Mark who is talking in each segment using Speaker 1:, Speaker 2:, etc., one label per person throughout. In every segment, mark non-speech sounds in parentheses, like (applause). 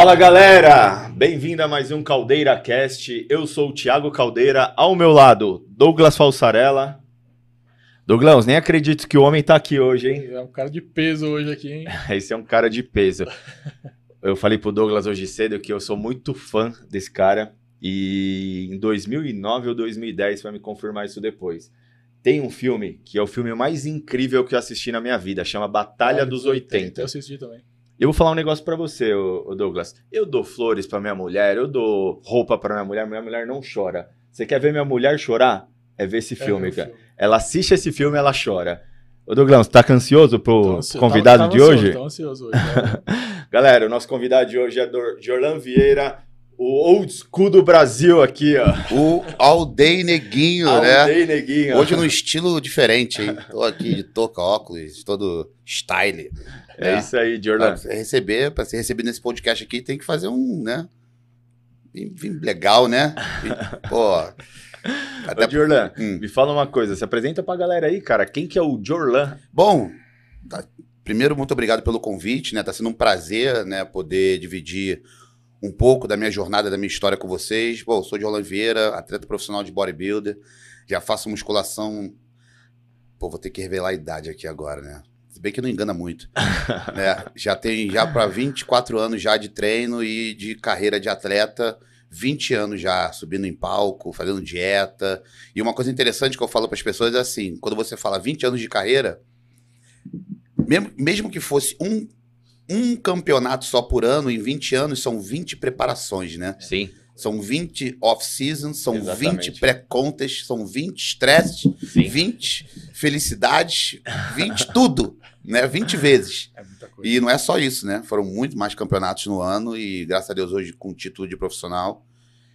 Speaker 1: Fala galera, bem-vindo a mais um Caldeira Cast. Eu sou o Thiago Caldeira, ao meu lado, Douglas Falsarella. Douglas, nem acredito que o homem tá aqui hoje, hein?
Speaker 2: É um cara de peso hoje aqui, hein? (laughs)
Speaker 1: Esse é um cara de peso. Eu falei pro Douglas hoje cedo que eu sou muito fã desse cara e em 2009 ou 2010 vai me confirmar isso depois. Tem um filme que é o filme mais incrível que eu assisti na minha vida, chama Batalha
Speaker 2: Ah,
Speaker 1: dos 80.
Speaker 2: Eu assisti também.
Speaker 1: Eu vou falar um negócio pra você, ô, ô Douglas. Eu dou flores pra minha mulher, eu dou roupa pra minha mulher, minha mulher não chora. Você quer ver minha mulher chorar? É ver esse filme,
Speaker 2: É,
Speaker 1: cara.
Speaker 2: filme.
Speaker 1: Ela assiste esse filme, ela chora. Ô Douglas, tá ansioso pro
Speaker 2: Tô ansio-
Speaker 1: convidado
Speaker 2: tava-
Speaker 1: de
Speaker 2: tava
Speaker 1: hoje?
Speaker 2: Ansioso, tava ansioso hoje. né? (laughs)
Speaker 1: Galera, o nosso convidado de hoje é Jorlan Vieira, o old school do Brasil aqui, ó.
Speaker 3: O All Day Neguinho, né?
Speaker 1: Aldei Neguinho.
Speaker 3: Hoje num estilo diferente, hein? Tô aqui de touca, óculos, todo style.
Speaker 1: É isso aí, Jorlan.
Speaker 3: Pra receber, pra ser recebido nesse podcast aqui, tem que fazer um, né? Legal, né? Pô. Até...
Speaker 1: Ô, Jorlan,
Speaker 3: Hum.
Speaker 1: me fala uma coisa, se apresenta pra galera aí, cara. Quem que é o Jorlan?
Speaker 3: Bom, tá- primeiro, muito obrigado pelo convite, né? Tá sendo um prazer, né, poder dividir um pouco da minha jornada, da minha história com vocês. Bom, sou de Roland Vieira, atleta profissional de bodybuilder. Já faço musculação. Pô, vou ter que revelar a idade aqui agora, né? Se bem que não engana muito. (laughs) né? Já tem já para 24 anos já de treino e de carreira de atleta. 20 anos já subindo em palco, fazendo dieta. E uma coisa interessante que eu falo para as pessoas é assim: quando você fala 20 anos de carreira, mesmo, mesmo que fosse um, um campeonato só por ano, em 20 anos, são 20 preparações, né?
Speaker 1: Sim,
Speaker 3: São 20 off-seasons, são
Speaker 1: Exatamente.
Speaker 3: 20 pré-contas, são 20 stresses,
Speaker 1: sim.
Speaker 3: 20 felicidades, 20 tudo, né? 20 vezes.
Speaker 2: É muita coisa.
Speaker 3: E não é só isso, né? Foram muito mais campeonatos no ano e, graças a Deus, hoje com título de profissional,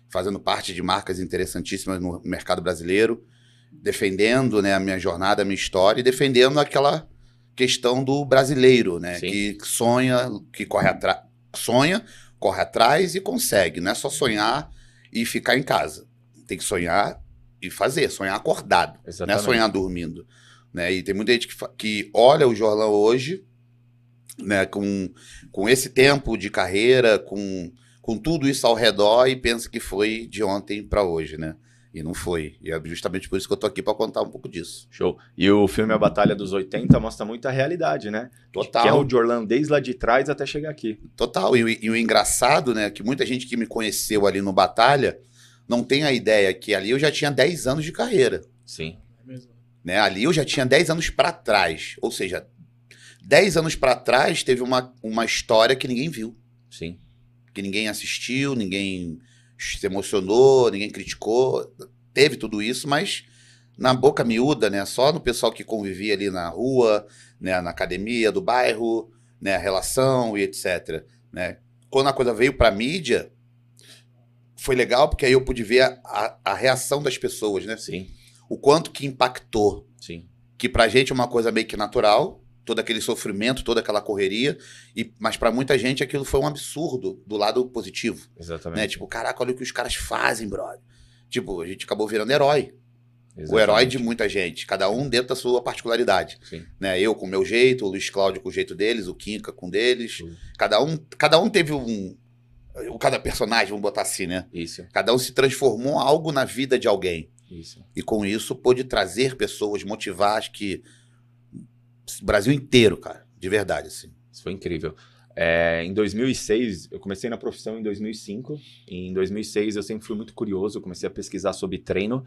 Speaker 3: fazendo parte de marcas interessantíssimas no mercado brasileiro, defendendo né, a minha jornada, a minha história e defendendo aquela questão do brasileiro, né?
Speaker 1: Sim.
Speaker 3: Que sonha, que corre atrás, sonha, corre atrás e consegue. Não é só sonhar e ficar em casa. Tem que sonhar e fazer, sonhar acordado. Não é
Speaker 1: Exatamente.
Speaker 3: sonhar dormindo. Né? E tem muita gente que, que olha o Jorlão hoje, né, com, com esse tempo de carreira, com, com tudo isso ao redor e pensa que foi de ontem para hoje, né? E não foi. E é justamente por isso que eu tô aqui para contar um pouco disso.
Speaker 1: Show. E o filme A Batalha dos 80 mostra muito a realidade, né?
Speaker 3: Total.
Speaker 1: Que é o Jorlan desde lá de trás até chegar aqui.
Speaker 3: Total. E, o- e o engraçado, né, que muita gente que me conheceu ali no Batalha não tem a ideia que ali eu já tinha 10 anos de carreira.
Speaker 1: Sim.
Speaker 2: É mesmo.
Speaker 3: né? Ali eu já tinha 10 anos para trás. Ou seja, 10 anos para trás teve uma, uma história que ninguém viu.
Speaker 1: Sim.
Speaker 3: Que ninguém assistiu, ninguém se emocionou, ninguém criticou. Teve tudo isso, mas na boca miúda, né? Só no pessoal que convivia ali na rua, né? na academia do bairro, né? a relação e etc. Né? Quando a coisa veio para mídia, foi legal porque aí eu pude ver a, a, a reação das pessoas, né?
Speaker 1: Sim.
Speaker 3: O quanto que impactou
Speaker 1: Sim.
Speaker 3: que pra gente é uma coisa meio que natural, todo aquele sofrimento, toda aquela correria, e, mas pra muita gente aquilo foi um absurdo do lado positivo,
Speaker 1: Exatamente.
Speaker 3: né? Tipo, caraca, olha o que os caras fazem, brother. Tipo, a gente acabou virando herói, o
Speaker 1: Exatamente.
Speaker 3: herói de muita gente, cada um dentro da sua particularidade,
Speaker 1: Sim.
Speaker 3: né? Eu com o meu jeito, o Luiz Cláudio com o jeito deles, o Kinka com o deles,
Speaker 1: Sim.
Speaker 3: cada um, cada um teve um, o cada personagem, vamos botar assim, né?
Speaker 1: Isso.
Speaker 3: Cada um se transformou em algo na vida de alguém.
Speaker 1: Isso.
Speaker 3: E com isso pôde trazer pessoas, motivar, acho que o Brasil inteiro, cara, de verdade, assim.
Speaker 1: Isso foi incrível. É, em 2006, eu comecei na profissão em 2005. E em 2006 eu sempre fui muito curioso, eu comecei a pesquisar sobre treino.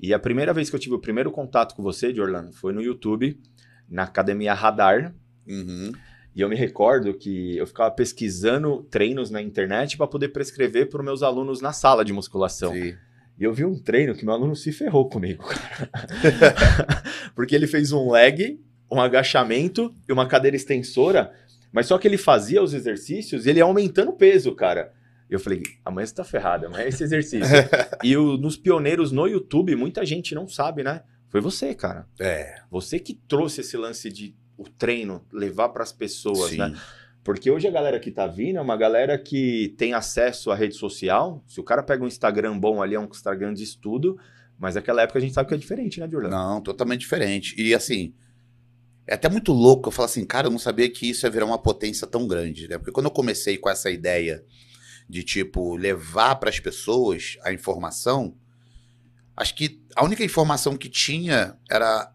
Speaker 1: E a primeira vez que eu tive o primeiro contato com você, Jorlan, foi no YouTube, na academia Radar.
Speaker 3: Uhum.
Speaker 1: E eu me recordo que eu ficava pesquisando treinos na internet para poder prescrever para os meus alunos na sala de musculação.
Speaker 3: Sim.
Speaker 1: E eu vi um treino que meu aluno se ferrou comigo, cara. (laughs) (laughs) Porque ele fez um leg, um agachamento e uma cadeira extensora, mas só que ele fazia os exercícios e ele ia aumentando o peso, cara. Eu falei, amanhã você tá ferrado, amanhã é esse exercício. (laughs) e o- nos pioneiros no YouTube, muita gente não sabe, né? Foi você, cara.
Speaker 3: É,
Speaker 1: Você que trouxe esse lance de o treino levar para as pessoas,
Speaker 3: sim.
Speaker 1: né? Porque hoje a galera que tá vindo é uma galera que tem acesso à rede social. Se o cara pega um Instagram bom ali, é um Instagram de estudo. Mas naquela época a gente sabe que é diferente, né, Jordan?
Speaker 3: Não, totalmente diferente. E assim, É até muito louco. Eu falo assim, cara, eu não sabia que isso ia virar uma potência tão grande, né? Porque quando eu comecei com essa ideia de, tipo, levar para as pessoas a informação, acho que a única informação que tinha era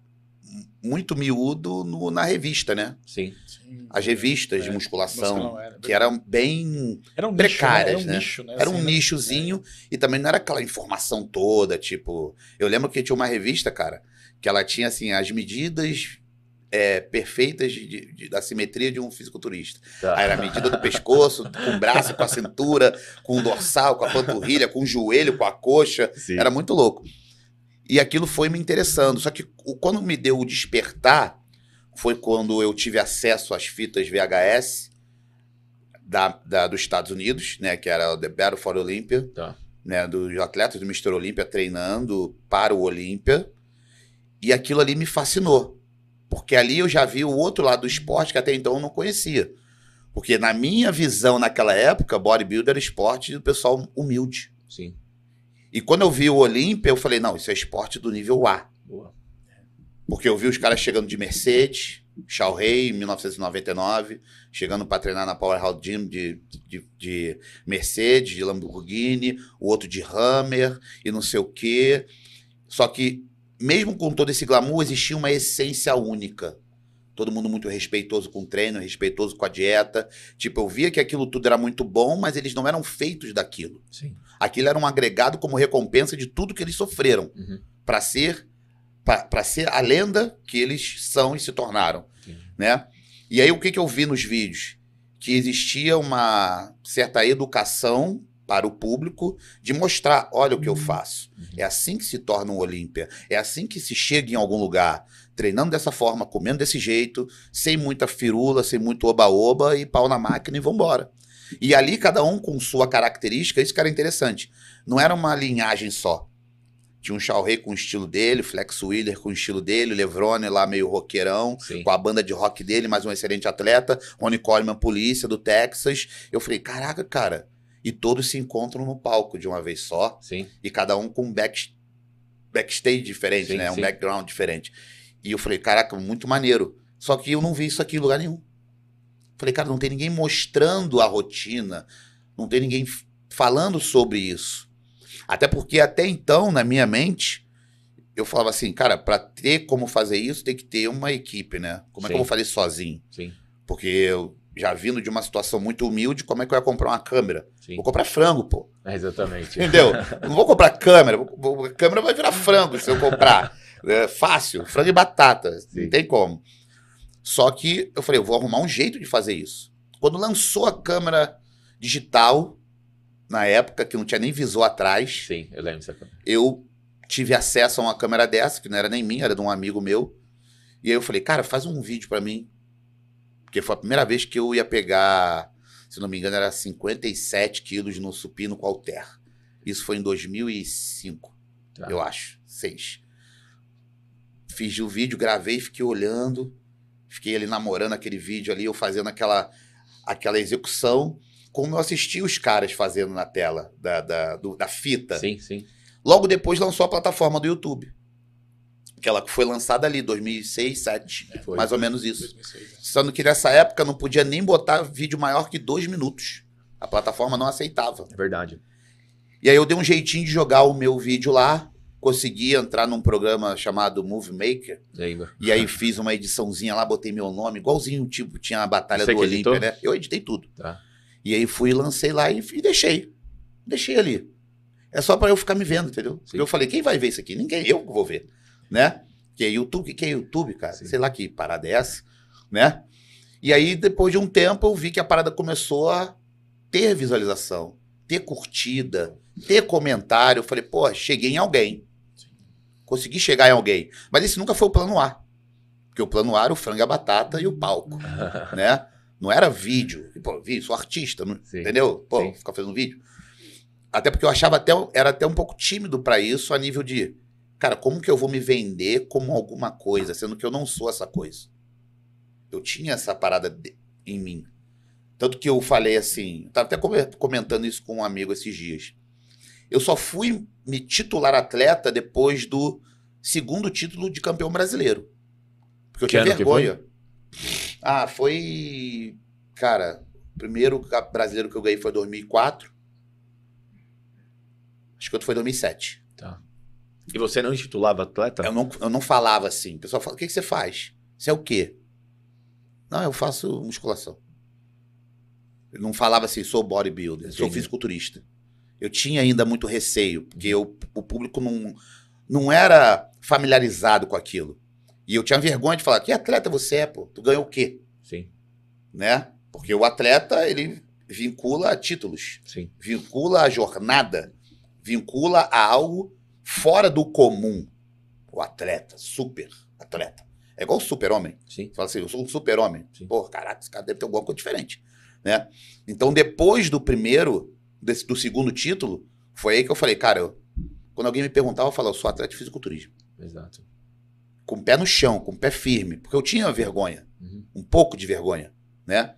Speaker 3: muito miúdo no- na revista, né?
Speaker 1: Sim.
Speaker 2: Sim.
Speaker 3: As revistas de
Speaker 2: É,
Speaker 3: musculação,
Speaker 2: musculação, era,
Speaker 3: que eram bem
Speaker 2: Era um
Speaker 3: precárias,
Speaker 2: nicho, né? Era um
Speaker 3: né?
Speaker 2: nicho, né?
Speaker 3: Era um
Speaker 2: Assim, né?
Speaker 3: nichozinho e também não era aquela informação toda, tipo. Eu lembro que tinha uma revista, cara, que ela tinha assim as medidas é, perfeitas de- de- de- da simetria de um fisiculturista.
Speaker 1: Tá.
Speaker 3: Aí era a medida do pescoço, com o braço, com a cintura, com o dorsal, com a panturrilha, com o joelho, com a coxa.
Speaker 1: Sim.
Speaker 3: Era muito louco. E aquilo foi me interessando. Só que quando me deu o despertar, foi quando eu tive acesso às fitas VHS da, da- dos Estados Unidos, né? Que era o The Battle for Olympia,
Speaker 1: Tá.
Speaker 3: né? Dos atletas do Mr. Olympia treinando para o Olympia. E aquilo ali me fascinou. Porque ali eu já vi o outro lado do esporte que até então eu não conhecia. Porque na minha visão naquela época, bodybuilder era esporte do pessoal humilde.
Speaker 1: Sim.
Speaker 3: E quando eu vi o Olímpia, eu falei, não, isso é esporte do nível A.
Speaker 1: Boa.
Speaker 3: Porque eu vi os caras chegando de Mercedes, Shao Rei, em 1999, chegando para treinar na Powerhouse Gym de, de, de Mercedes, de Lamborghini, o outro de Hammer e não sei o quê. Só que, mesmo com todo esse glamour, existia uma essência única. Todo mundo muito respeitoso com o treino, respeitoso com a dieta. Tipo, eu via que aquilo tudo era muito bom, mas eles não eram feitos daquilo.
Speaker 1: Sim.
Speaker 3: Aquilo era um agregado como recompensa de tudo que eles sofreram
Speaker 1: Uhum.
Speaker 3: para ser para ser a lenda que eles são e se tornaram, né? E aí o que, que eu vi nos vídeos? Que existia uma certa educação para o público de mostrar, olha o que eu faço.
Speaker 1: Uhum.
Speaker 3: É assim que se torna um Olímpia. É assim que se chega em algum lugar, treinando dessa forma, comendo desse jeito, sem muita firula, sem muito oba-oba e pau na máquina e vambora. E ali cada um com sua característica, isso que era interessante. Não era uma linhagem só. Tinha um Shao Rei com o estilo dele, Flex Wheeler com o estilo dele, Levrone lá meio roqueirão,
Speaker 1: Sim.
Speaker 3: com a banda de rock dele, mais um excelente atleta, Ronnie Coleman, polícia do Texas. Eu falei, caraca, cara. E todos se encontram no palco de uma vez só,
Speaker 1: Sim.
Speaker 3: e cada um com um back, backstage diferente,
Speaker 1: Sim,
Speaker 3: né? Um
Speaker 1: sim.
Speaker 3: background diferente. E eu falei, caraca, muito maneiro. Só que eu não vi isso aqui em lugar nenhum. Falei, cara, não tem ninguém mostrando a rotina, não tem ninguém falando sobre isso. Até porque até então, na minha mente, eu falava assim, cara, pra ter como fazer isso, tem que ter uma equipe, né? Como é que eu
Speaker 1: Sim.
Speaker 3: vou fazer sozinho?
Speaker 1: Sim.
Speaker 3: Porque eu já vindo de uma situação muito humilde, como é que eu ia comprar uma câmera?
Speaker 1: Sim.
Speaker 3: Vou comprar frango, pô.
Speaker 1: É, Exatamente.
Speaker 3: Entendeu? (laughs) Não vou comprar câmera. vou- A câmera vai virar frango se eu comprar. É fácil, frango e batata.
Speaker 1: Sim.
Speaker 3: Não tem como. Só que eu falei, eu vou arrumar um jeito de fazer isso. Quando lançou a câmera digital, na época, que não tinha nem visor atrás,
Speaker 1: Sim, eu lembro dessa câmera.
Speaker 3: eu tive acesso a uma câmera dessa, que não era nem minha, era de um amigo meu. E aí eu falei, cara, faz um vídeo pra mim. Porque foi a primeira vez que eu ia pegar, se não me engano, era 57 quilos no supino com halter. Isso foi em 2005,
Speaker 1: Tá.
Speaker 3: eu acho, seis. Fiz o vídeo, gravei, fiquei olhando, fiquei ali namorando aquele vídeo ali, eu fazendo aquela, aquela execução, como eu assisti os caras fazendo na tela da, da, do- da fita.
Speaker 1: Sim, sim.
Speaker 3: Logo depois lançou a plataforma do YouTube. Aquela que foi lançada ali, 2006, 2007.
Speaker 1: Foi.
Speaker 3: Mais ou menos isso.
Speaker 2: 2006, né?
Speaker 3: Sendo que nessa época não podia nem botar vídeo maior que dois minutos. A plataforma não aceitava.
Speaker 1: É verdade.
Speaker 3: E aí eu dei um jeitinho de jogar o meu vídeo lá. Consegui entrar num programa chamado Movie Maker.
Speaker 1: Lembro.
Speaker 3: E aí fiz uma ediçãozinha lá, botei meu nome, igualzinho, tipo, tinha a Batalha
Speaker 1: Você
Speaker 3: do Olímpia, né? Eu editei tudo.
Speaker 1: Tá.
Speaker 3: E aí fui, lancei lá e, e deixei. Deixei ali. É só pra eu ficar me vendo, entendeu?
Speaker 1: Sim.
Speaker 3: Porque eu falei, quem vai ver isso aqui? Ninguém, eu que vou ver, né? Que é YouTube, que é YouTube, cara?
Speaker 1: Sim.
Speaker 3: Sei lá que parada é essa, né? E aí, depois de um tempo, eu vi que a parada começou a ter visualização, ter curtida, ter comentário. Eu falei, pô, cheguei em alguém. Consegui chegar em alguém. Mas esse nunca foi o plano A. Porque o plano A era o frango a batata e o palco, (laughs) né? Não era vídeo. Pô, vídeo, sou artista, não-
Speaker 1: Sim.
Speaker 3: entendeu? Pô,
Speaker 1: Sim.
Speaker 3: ficar fazendo vídeo. Até porque eu achava até, era até um pouco tímido pra isso, a nível de, cara, como que eu vou me vender como alguma coisa, sendo que eu não sou essa coisa. Eu tinha essa parada de- em mim. Tanto que eu falei assim, eu tava até come- comentando isso com um amigo esses dias. Eu só fui me titular atleta depois do segundo título de campeão brasileiro. Porque eu
Speaker 1: Que
Speaker 3: tinha vergonha. Ah, foi. Cara, o primeiro brasileiro que eu ganhei foi 2004. Acho que outro foi 2007.
Speaker 1: Tá. E você não intitulava atleta?
Speaker 3: Eu não, eu não falava assim. O pessoal fala: o que, que você faz? Você é o quê? Não, eu faço musculação. Eu não falava assim, sou bodybuilder, sou
Speaker 1: Entendi.
Speaker 3: fisiculturista. Eu tinha ainda muito receio, porque eu- o público não, não era familiarizado com aquilo. E eu tinha vergonha de falar: que atleta você é, pô? Tu ganhou o quê?
Speaker 1: Sim,
Speaker 3: Né? Porque o atleta, ele vincula a títulos,
Speaker 1: sim.
Speaker 3: vincula a jornada, vincula a algo fora do comum. O atleta, super atleta. É igual o super-homem.
Speaker 1: Sim.
Speaker 3: Você fala assim, eu sou um super-homem. Pô, caraca, esse cara deve ter alguma coisa diferente. Né? Então, depois do primeiro, desse- do segundo título, foi aí que eu falei, cara, eu- quando alguém me perguntava, eu falava, eu sou atleta de fisiculturismo.
Speaker 1: Exato.
Speaker 3: Com o pé no chão, com o pé firme. Porque eu tinha vergonha,
Speaker 1: Uhum.
Speaker 3: um pouco de vergonha, né?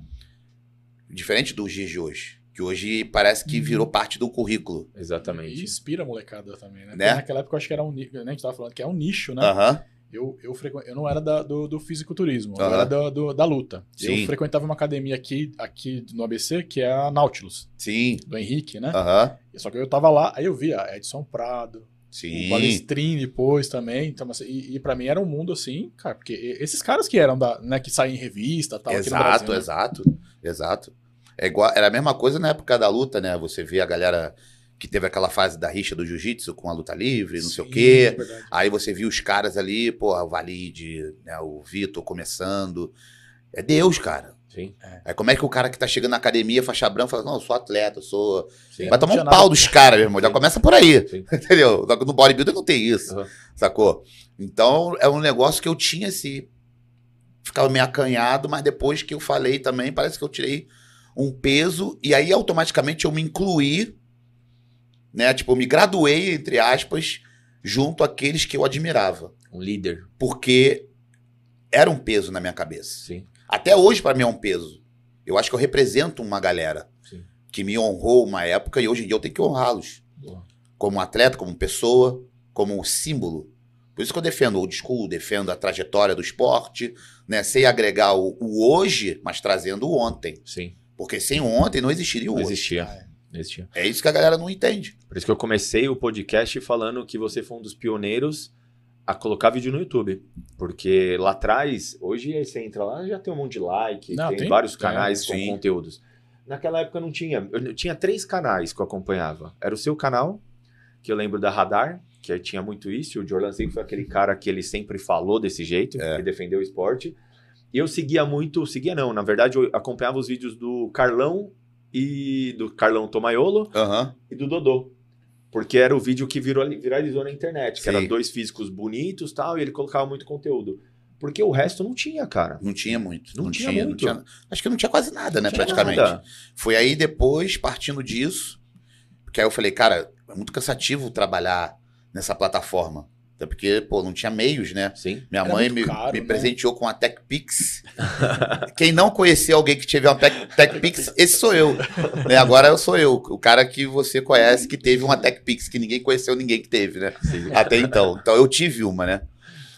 Speaker 3: Diferente dos dias de hoje. Que hoje parece que virou parte do currículo.
Speaker 2: E
Speaker 1: Exatamente.
Speaker 2: inspira a molecada também, né?
Speaker 3: Né?
Speaker 2: Naquela época eu acho que era um nicho, né? A gente tava falando que é um nicho, né?
Speaker 3: Aham.
Speaker 2: Eu, eu, frequ... eu não era da- do, do fisiculturismo, eu
Speaker 3: Aham.
Speaker 2: era da, do- da luta.
Speaker 3: Sim.
Speaker 2: Eu frequentava uma academia aqui, aqui no ABC, que é a Nautilus,
Speaker 3: Sim.
Speaker 2: do Henrique, né?
Speaker 3: Aham.
Speaker 2: Só que eu tava lá, aí eu via Edson Prado,
Speaker 3: Sim.
Speaker 2: o Balestrin depois também. Então, assim, e, e pra mim era um mundo assim, cara, porque e- esses caras que eram da, né, que saem em revista tal, aqui no
Speaker 3: Exato,
Speaker 2: Brasil, né?
Speaker 3: exato. Exato. É igual, era a mesma coisa na época da luta, né? Você vê a galera que teve aquela fase da rixa do jiu-jitsu com a luta livre, não sei o
Speaker 2: Sim,
Speaker 3: quê.
Speaker 2: verdade.
Speaker 3: Aí você viu os caras ali, pô, o Valide, né, o Vitor começando. É Deus, cara.
Speaker 1: Sim,
Speaker 3: Aí como é que o cara que tá chegando na academia, faixa branca, fala, não, eu sou atleta, eu sou...
Speaker 1: sim.
Speaker 3: Vai tomar um pau dos caras, meu irmão. Já
Speaker 1: Sim.
Speaker 3: começa por aí.
Speaker 1: Sim. (laughs)
Speaker 3: Entendeu? Só que No bodybuilder não tem isso.
Speaker 1: Uhum.
Speaker 3: Sacou? Então é um negócio que eu tinha esse. Ficava meio acanhado, mas depois que eu falei também, parece que eu tirei um peso e aí automaticamente eu me incluí, né? Tipo, eu me graduei, entre aspas, junto àqueles que eu admirava.
Speaker 1: Um líder.
Speaker 3: Porque era um peso na minha cabeça.
Speaker 1: Sim,
Speaker 3: Até hoje, pra mim, é um peso. Eu acho que eu represento uma galera
Speaker 1: sim.
Speaker 3: que me honrou uma época e hoje em dia eu tenho que honrá-los como atleta, como pessoa, como símbolo. Por isso que eu defendo o old school, defendo a trajetória do esporte, né? Sem agregar o, o hoje, mas trazendo o ontem.
Speaker 1: Sim.
Speaker 3: Porque sem ontem não existiria o
Speaker 1: Não
Speaker 3: hoje.
Speaker 1: existia.
Speaker 2: Ah, é.
Speaker 1: Não existia.
Speaker 3: É isso que a galera não entende.
Speaker 1: Por isso que eu comecei o podcast falando que você foi um dos pioneiros a colocar vídeo no YouTube. Porque lá atrás, hoje aí você entra lá, já tem um monte de like,
Speaker 2: Não,
Speaker 1: tem,
Speaker 2: tem-
Speaker 1: vários
Speaker 2: tem,
Speaker 1: canais com
Speaker 3: sim.
Speaker 1: conteúdos. Naquela época não tinha. Eu tinha três canais que eu acompanhava. Era o seu canal, que eu lembro da Radar, que tinha muito isso. O Jordan sempre foi aquele cara que ele sempre falou desse jeito,
Speaker 3: É.
Speaker 1: que defendeu o esporte. E eu seguia muito, seguia não, na verdade eu acompanhava os vídeos do Carlão e do Carlão Tomaiolo
Speaker 3: Aham.
Speaker 1: e do Dodô. Porque era o vídeo que virou, viralizou na internet, que
Speaker 3: Sim.
Speaker 1: era dois físicos bonitos tal, e ele colocava muito conteúdo. Porque o resto não tinha, cara.
Speaker 3: Não tinha muito.
Speaker 1: Não
Speaker 3: Não,
Speaker 1: tinha
Speaker 3: tinha, não
Speaker 1: muito.
Speaker 3: tinha. Acho que não tinha quase nada, né?
Speaker 1: Não tinha
Speaker 3: praticamente.
Speaker 1: nada.
Speaker 3: Foi aí depois, partindo disso, que aí eu falei, cara, é muito cansativo trabalhar nessa plataforma. Até porque, pô, não tinha meios, né?
Speaker 1: Sim.
Speaker 3: Minha
Speaker 2: Era
Speaker 3: mãe me,
Speaker 2: caro,
Speaker 3: me
Speaker 2: né?
Speaker 3: presenteou com a TechPix. Quem não conhecia alguém que teve uma Tech, TechPix, esse sou eu. Né? Agora eu sou eu, o cara que você conhece que teve uma TechPix, que ninguém conheceu ninguém que teve, né?
Speaker 1: Sim.
Speaker 3: Até então. Então eu tive uma, né?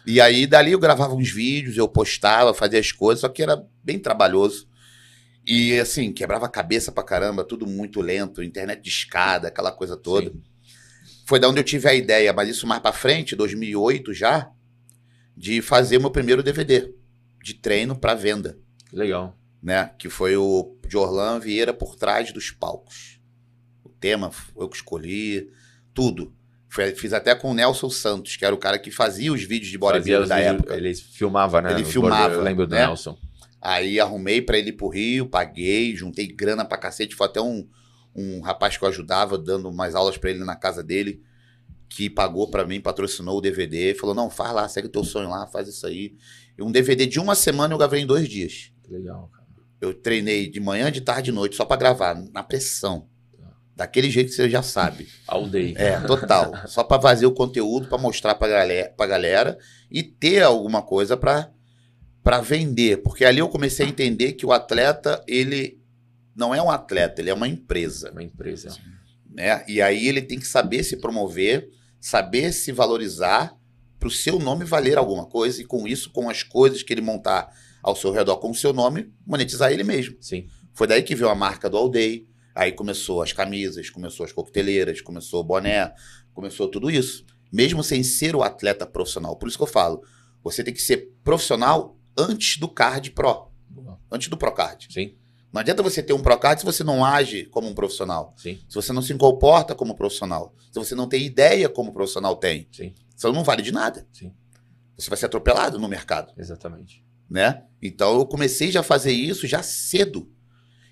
Speaker 3: E aí dali eu gravava uns vídeos, eu postava, fazia as coisas, só que era bem trabalhoso. E assim, quebrava a cabeça pra caramba, tudo muito lento, internet de escada, aquela coisa toda.
Speaker 1: Sim.
Speaker 3: Foi da onde eu tive a ideia, mas isso mais pra frente, 2008 já, de fazer meu primeiro DVD de treino pra venda,
Speaker 1: Legal.
Speaker 3: né? Que foi o de Orlan Vieira por trás dos palcos. O tema foi eu que escolhi, tudo. Fiz até com o Nelson Santos, que era o cara que fazia os vídeos de
Speaker 1: os
Speaker 3: da
Speaker 1: vídeos-
Speaker 3: época.
Speaker 1: Ele filmava, né?
Speaker 3: Ele filmava,
Speaker 1: Eu lembro do
Speaker 3: né?
Speaker 1: Nelson.
Speaker 3: Aí arrumei pra ele ir pro Rio, paguei, juntei grana pra cacete. Foi até um, um rapaz que eu ajudava, dando umas aulas pra ele na casa dele, que pagou pra mim, patrocinou o DVD. Falou: não, faz lá, segue teu sonho lá, faz isso aí. E um DVD de uma semana eu gravei em dois dias.
Speaker 1: Que legal, cara.
Speaker 3: Eu treinei de manhã, de tarde e de noite, só pra gravar, na pressão. Daquele jeito que você já sabe.
Speaker 1: All day.
Speaker 3: É, total. Só pra fazer o conteúdo, pra mostrar pra galera, pra galera e ter alguma coisa pra para vender, porque ali eu comecei a entender que o atleta, ele não é um atleta, ele é uma empresa,
Speaker 1: Uma empresa.
Speaker 3: né? E aí ele tem que saber se promover, saber se valorizar para o seu nome valer alguma coisa e com isso, com as coisas que ele montar ao seu redor com o seu nome, monetizar ele mesmo.
Speaker 1: Sim.
Speaker 3: Foi daí que veio a marca do All Day, aí começou as camisas, começou as coqueteleiras, começou o boné, começou tudo isso. Mesmo sem ser o atleta profissional. Por isso que eu falo, você tem que ser profissional antes do card pro, antes do procard.
Speaker 1: Sim,
Speaker 3: Não adianta você ter um procard se você não age como um profissional,
Speaker 1: sim,
Speaker 3: se você não se comporta como profissional, se você não tem ideia como o profissional tem.
Speaker 1: sim,
Speaker 3: Você não vale de nada.
Speaker 1: sim,
Speaker 3: Você vai ser atropelado no mercado.
Speaker 1: exatamente.
Speaker 3: né? Então eu comecei já a fazer isso já cedo.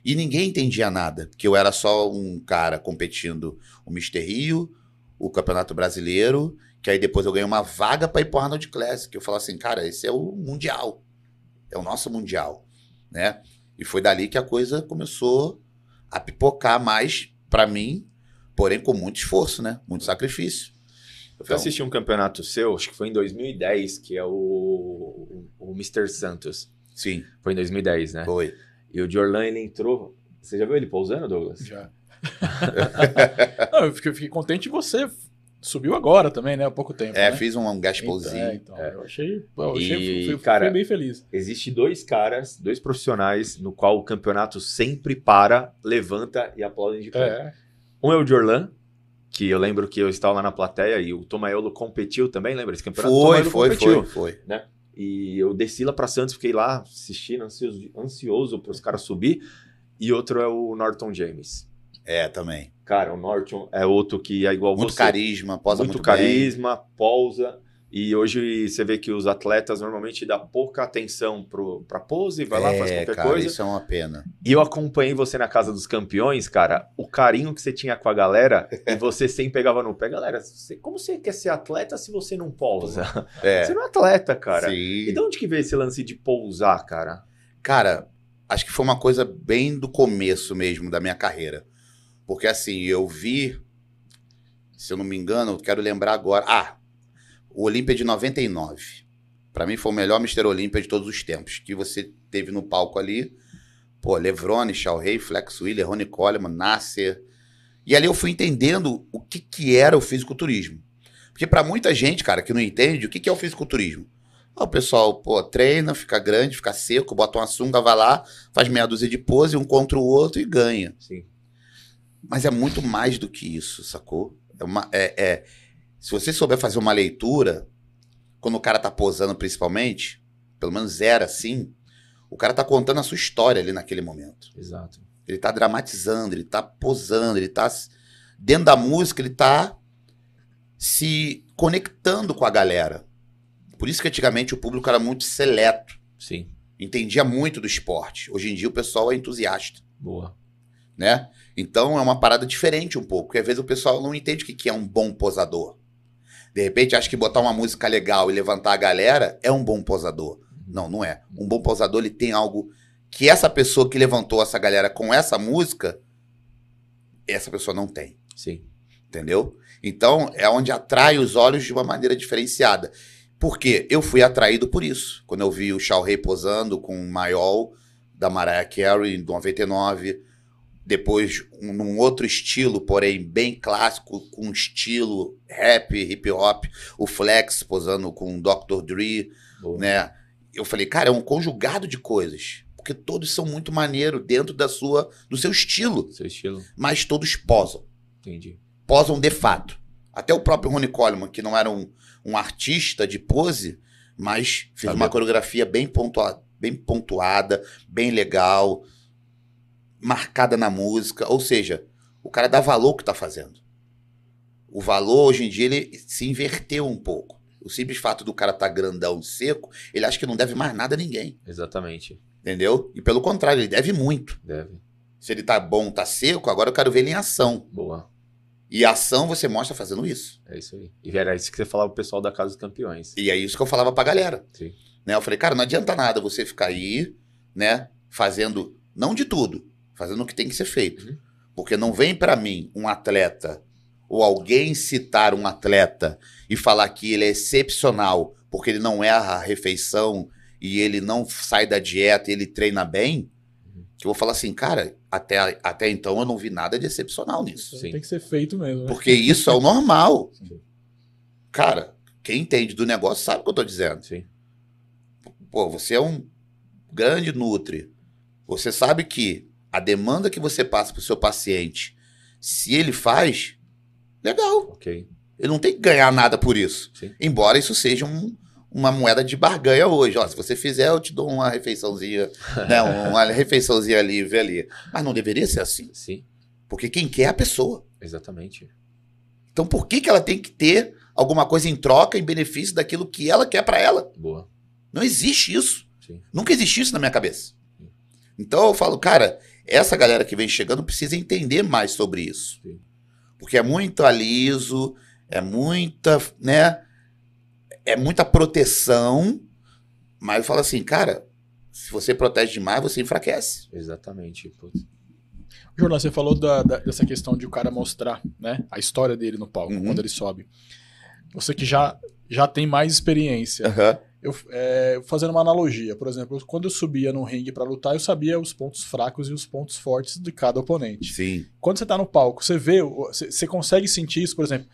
Speaker 3: E ninguém entendia nada, porque eu era só um cara competindo o Mister Rio, o Campeonato Brasileiro, que aí depois eu ganhei uma vaga para ir pro Arnold Classic. Eu falo assim, cara, esse é o mundial. É o nosso mundial, né? E foi dali que a coisa começou a pipocar mais para mim, porém com muito esforço, né? Muito sacrifício.
Speaker 1: Eu fui assistir um campeonato seu, acho que foi em 2010, que é o, o, Mr. Santos.
Speaker 3: Sim,
Speaker 1: Foi em 2010, né?
Speaker 3: foi.
Speaker 1: E o Jorlan, ele entrou. Você já viu ele pousando, Douglas?
Speaker 2: Já. (laughs) Não, eu fiquei, fiquei contente de você. Subiu agora também, né? Há pouco tempo.
Speaker 3: É,
Speaker 2: né?
Speaker 3: fiz um
Speaker 2: Então,
Speaker 3: gaspolzinho.
Speaker 2: é, então, eu achei. Eu achei
Speaker 1: E,
Speaker 2: fui, fui
Speaker 1: cara,
Speaker 2: bem feliz.
Speaker 1: Existe dois caras, dois profissionais, no qual o campeonato sempre para, levanta e aplaude de pé.
Speaker 2: É.
Speaker 1: Um é o Jorlan, que eu lembro que eu estava lá na plateia e o Tomaiolo competiu também, lembra esse campeonato? O
Speaker 3: Foi, foi,
Speaker 1: competiu.
Speaker 3: foi, foi.
Speaker 1: E eu desci lá pra Santos, fiquei lá assistindo, ansioso, ansioso para os caras subir. E outro é o Norton James.
Speaker 3: É, também.
Speaker 1: Cara, o Norton é outro que é igual
Speaker 3: Muito
Speaker 1: você.
Speaker 3: carisma, posa
Speaker 1: muito,
Speaker 3: muito, bem.
Speaker 1: carisma, pousa. E hoje você vê que os atletas normalmente dão pouca atenção pro, pra pose, vai lá, faz
Speaker 3: É,
Speaker 1: qualquer
Speaker 3: cara,
Speaker 1: coisa.
Speaker 3: isso é uma pena.
Speaker 1: E eu acompanhei você na Casa dos Campeões, cara. O carinho que você tinha com a galera e você (laughs) sempre pegava no pé. Galera, você- como você quer ser atleta se você não pousa? (laughs)
Speaker 3: É,
Speaker 1: Você não é atleta, cara.
Speaker 3: sim.
Speaker 1: E de onde que veio esse lance de pousar, cara?
Speaker 3: Cara, acho que foi uma coisa bem do começo mesmo da minha carreira. Porque assim, eu vi, se eu não me engano, eu quero lembrar agora. Ah, o Olímpia de 99. Pra mim foi o melhor Mr. Olímpia de todos os tempos. Que você teve no palco ali. Pô, Levrone, Rei, Flex Wheeler, Ronnie Coleman, Nasser. E ali eu fui entendendo o que, que era o fisiculturismo. Porque pra muita gente, cara, que não entende, o que, que é o fisiculturismo? Ah, o pessoal, pô, treina, fica grande, fica seco, bota uma sunga, vai lá, faz meia dúzia de pose, um contra o outro e ganha.
Speaker 1: Sim.
Speaker 3: Mas é muito mais do que isso, sacou? É uma, é, é- se você souber fazer uma leitura, quando o cara tá posando principalmente, pelo menos era assim, o cara tá contando a sua história ali naquele momento.
Speaker 1: Exato.
Speaker 3: Ele tá dramatizando, ele tá posando, ele tá. Dentro da música, ele tá se conectando com a galera. Por isso que antigamente o público era muito seleto,
Speaker 1: Sim.
Speaker 3: entendia muito do esporte. Hoje em dia o pessoal é entusiasta,
Speaker 1: Boa.
Speaker 3: né? Então é uma parada diferente um pouco, porque às vezes o pessoal não entende o que é um bom posador. De repente acha que botar uma música legal e levantar a galera é um bom posador. Não, não é. Um bom posador ele tem algo que essa pessoa que levantou essa galera com essa música, essa pessoa não tem.
Speaker 1: Sim.
Speaker 3: Entendeu? Então é onde atrai os olhos de uma maneira diferenciada. Por quê? Eu fui atraído por isso. Quando eu vi o Shao Rei posando com o Maiol da Mariah Carey em 99, depois um, num outro estilo, porém bem clássico, com estilo rap, hip hop, o Flex posando com o Dr. Dre,
Speaker 1: Boa.
Speaker 3: né? Eu falei, cara, é um conjugado de coisas, porque todos são muito maneiro dentro da sua do seu estilo,
Speaker 1: Seu estilo.
Speaker 3: mas todos posam
Speaker 1: Entendi.
Speaker 3: posam de fato. Até o próprio Ronnie Coleman, que não era um, um artista de pose, mas fez
Speaker 1: Sabia.
Speaker 3: uma coreografia bem, pontua, bem pontuada, bem legal, marcada na música. Ou seja, o cara dá valor ao que tá fazendo. O valor, hoje em dia, ele se inverteu um pouco. O simples fato do cara estar tá grandão e seco, ele acha que não deve mais nada a ninguém.
Speaker 1: Exatamente.
Speaker 3: Entendeu? E pelo contrário, ele deve muito.
Speaker 1: Deve.
Speaker 3: Se ele tá bom, tá seco, agora eu quero ver ele em ação.
Speaker 1: Boa.
Speaker 3: E a ação você mostra fazendo isso.
Speaker 1: É isso aí. E era isso que você falava pro pessoal da Casa dos Campeões.
Speaker 3: E é isso que eu falava pra galera.
Speaker 1: Sim.
Speaker 3: Né? Eu falei, cara, não adianta nada você ficar aí, né, fazendo, não de tudo, fazendo o que tem que ser feito.
Speaker 1: Uhum.
Speaker 3: Porque não vem pra mim um atleta ou alguém citar um atleta e falar que ele é excepcional porque ele não erra a refeição e ele não sai da dieta e ele treina bem,
Speaker 1: Uhum.
Speaker 3: que eu vou falar assim, cara, até, até então eu não vi nada de excepcional nisso.
Speaker 2: Tem que ser feito mesmo. né?
Speaker 3: Porque isso é o normal. (laughs)
Speaker 1: Sim.
Speaker 3: Cara, quem entende do negócio sabe o que eu tô dizendo.
Speaker 1: Sim.
Speaker 3: Pô, você é um grande nutri. Você sabe que a demanda que você passa pro seu paciente, se ele faz, legal.
Speaker 1: Ok.
Speaker 3: Ele não tem que ganhar nada por isso.
Speaker 1: Sim.
Speaker 3: Embora isso seja um- uma moeda de barganha hoje. Ó, se você fizer, eu te dou uma refeiçãozinha, (laughs) né, uma refeiçãozinha livre ali. Mas não deveria ser assim.
Speaker 1: Sim,
Speaker 3: Porque quem quer é a pessoa.
Speaker 1: exatamente.
Speaker 3: Então por que, que ela tem que ter alguma coisa em troca, em benefício daquilo que ela quer pra ela?
Speaker 1: Boa.
Speaker 3: Não existe isso.
Speaker 1: Sim.
Speaker 3: Nunca existiu isso na minha cabeça. Então eu falo, cara, essa galera que vem chegando precisa entender mais sobre isso.
Speaker 1: Sim.
Speaker 3: Porque é muito aliso, é muita, né? É muita proteção, mas eu falo assim, cara, se você protege demais, você enfraquece.
Speaker 1: Exatamente. Putz.
Speaker 2: Jornal, você falou da- da- dessa questão de o cara mostrar, né, a história dele no palco,
Speaker 3: Uhum.
Speaker 2: quando ele sobe. Você que já, já tem mais experiência.
Speaker 3: Aham.
Speaker 2: Eu, é, fazendo uma analogia, por exemplo, quando eu subia no ringue pra lutar, eu sabia os pontos fracos e os pontos fortes de cada oponente.
Speaker 3: Sim.
Speaker 2: Quando você tá no palco, você vê, você, consegue sentir isso, por exemplo,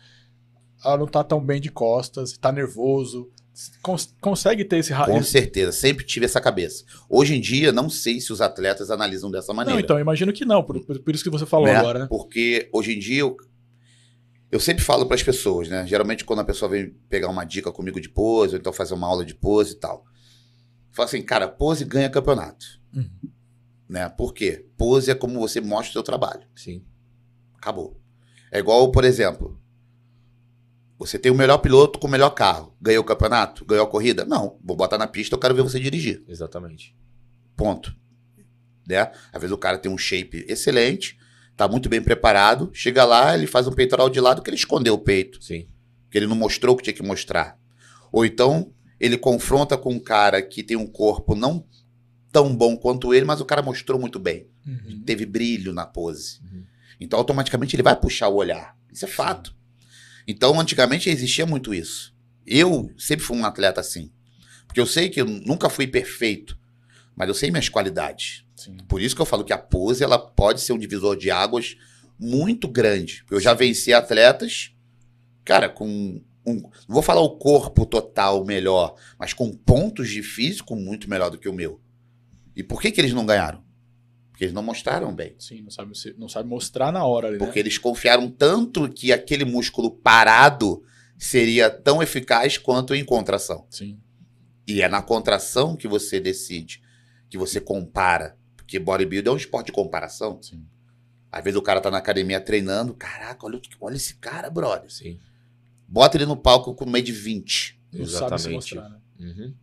Speaker 2: ela não tá tão bem de costas, tá nervoso, cons- consegue ter esse...
Speaker 3: Com certeza, sempre tive essa cabeça. Hoje em dia, não sei se os atletas analisam dessa maneira.
Speaker 2: Não, então, imagino que não, por, por- por isso que você falou
Speaker 3: né?
Speaker 2: agora, né?
Speaker 3: Porque hoje em dia eu, sempre falo para as pessoas, né? Geralmente quando a pessoa vem pegar uma dica comigo de pose, ou então fazer uma aula de pose e tal. eu Falo assim, cara, pose ganha campeonato.
Speaker 2: Uhum.
Speaker 3: Né? Por quê? Pose é como você mostra o seu trabalho.
Speaker 1: Sim.
Speaker 3: Acabou. É igual, por exemplo, você tem o melhor piloto com o melhor carro. Ganhou o campeonato? Ganhou a corrida? Não. Vou botar na pista, eu quero ver você dirigir.
Speaker 1: Exatamente.
Speaker 3: Ponto. Né? Às vezes o cara tem um shape excelente, tá muito bem preparado, chega lá, ele faz um peitoral de lado que ele escondeu o peito,
Speaker 1: Sim.
Speaker 3: que ele não mostrou o que tinha que mostrar. Ou então ele confronta com um cara que tem um corpo não tão bom quanto ele, mas o cara mostrou muito bem,
Speaker 2: Uhum.
Speaker 3: teve brilho na pose.
Speaker 1: Uhum.
Speaker 3: Então automaticamente ele vai puxar o olhar. Isso é fato. Então antigamente existia muito isso. Eu sempre fui um atleta assim. Porque eu sei que eu nunca fui perfeito, mas eu sei minhas qualidades.
Speaker 2: Sim.
Speaker 3: Por isso que eu falo que a pose ela pode ser um divisor de águas muito grande. Eu já venci atletas, cara, com um, não vou falar o corpo total melhor, mas com pontos de físico muito melhor do que o meu. E por que que eles não ganharam? Porque eles não mostraram bem.
Speaker 2: Sim, não sabe, não sabe mostrar na hora ali, né?
Speaker 3: Porque eles confiaram tanto que aquele músculo parado seria tão eficaz quanto em contração.
Speaker 2: Sim.
Speaker 3: E é na contração que você decide, que você compara. Porque bodybuilding é um esporte de comparação.
Speaker 2: Sim.
Speaker 3: Às vezes o cara tá na academia treinando, caraca, olha, olha esse cara, brother.
Speaker 1: Sim.
Speaker 3: Bota ele no palco com meio de 20,
Speaker 2: Não sabe se
Speaker 1: Exatamente.
Speaker 2: mostrar, né?
Speaker 1: Uhum.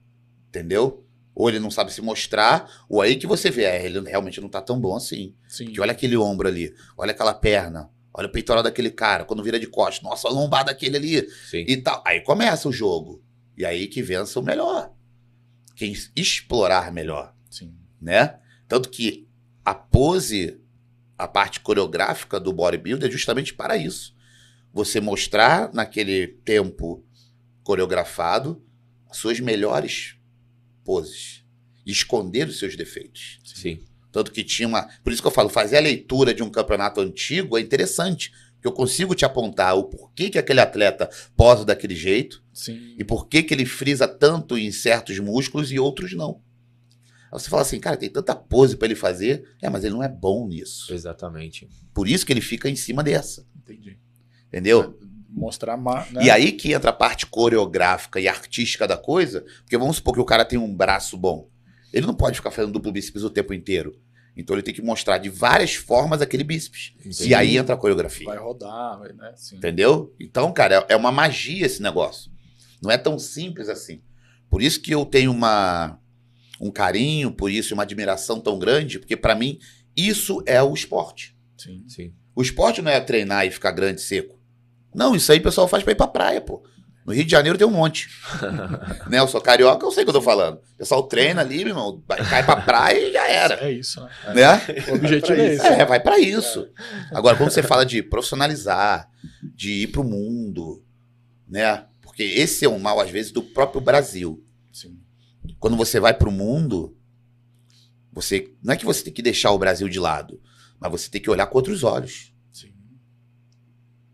Speaker 3: entendeu? Ou ele não sabe se mostrar, ou aí que você vê, é, ele realmente não tá tão bom assim.
Speaker 2: Sim.
Speaker 3: Que olha aquele ombro ali, olha aquela perna, olha o peitoral daquele cara, quando vira de costas, nossa, a lombada daquele ali,
Speaker 1: Sim.
Speaker 3: e tal. Aí começa o jogo. E aí que vença o melhor. Quem explorar melhor.
Speaker 2: Sim.
Speaker 3: né? Tanto que a pose, a parte coreográfica do bodybuilder é justamente para isso. Você mostrar naquele tempo coreografado as suas melhores poses. E esconder os seus defeitos.
Speaker 1: Sim.
Speaker 3: Tanto que tinha uma. Por isso que eu falo, fazer a leitura de um campeonato antigo é interessante. Porque eu consigo te apontar o porquê que aquele atleta posa daquele jeito
Speaker 2: Sim.
Speaker 3: e por que, que ele frisa tanto em certos músculos e outros não. Aí você fala assim, cara, tem tanta pose pra ele fazer, é, mas ele não é bom nisso.
Speaker 1: Exatamente.
Speaker 3: Por isso que ele fica em cima dessa,
Speaker 2: Entendi.
Speaker 3: entendeu?
Speaker 2: Mostrar mais. Né?
Speaker 3: E aí que entra a parte coreográfica e artística da coisa, porque vamos supor que o cara tem um braço bom. Ele não pode ficar fazendo duplo bíceps o tempo inteiro. Então ele tem que mostrar de várias formas aquele bíceps.
Speaker 1: Entendi.
Speaker 3: E aí entra a coreografia.
Speaker 2: Vai rodar, vai, né? Sim.
Speaker 3: Entendeu? Então, cara, é é uma magia esse negócio. Não é tão simples assim. Por isso que eu tenho uma, um carinho por isso e uma admiração tão grande, porque pra mim isso é o esporte.
Speaker 2: Sim.
Speaker 1: Sim.
Speaker 3: O esporte não é treinar e ficar grande e seco. Não, isso aí o pessoal faz pra ir pra praia, pô. No Rio de Janeiro tem um monte. (laughs) né? Eu sou carioca, eu sei o que eu tô falando. O pessoal treina ali, meu irmão, vai- cai pra praia e já era.
Speaker 2: É isso, né? É.
Speaker 3: Né? (laughs)
Speaker 2: O objetivo é esse.
Speaker 3: É, vai pra isso. Agora, quando você fala de profissionalizar, de ir pro mundo, né? Porque esse é um mal, às vezes, do próprio Brasil. Quando você vai pro mundo, você. Não é que você tem que deixar o Brasil de lado, mas você tem que olhar com outros olhos.
Speaker 2: Sim.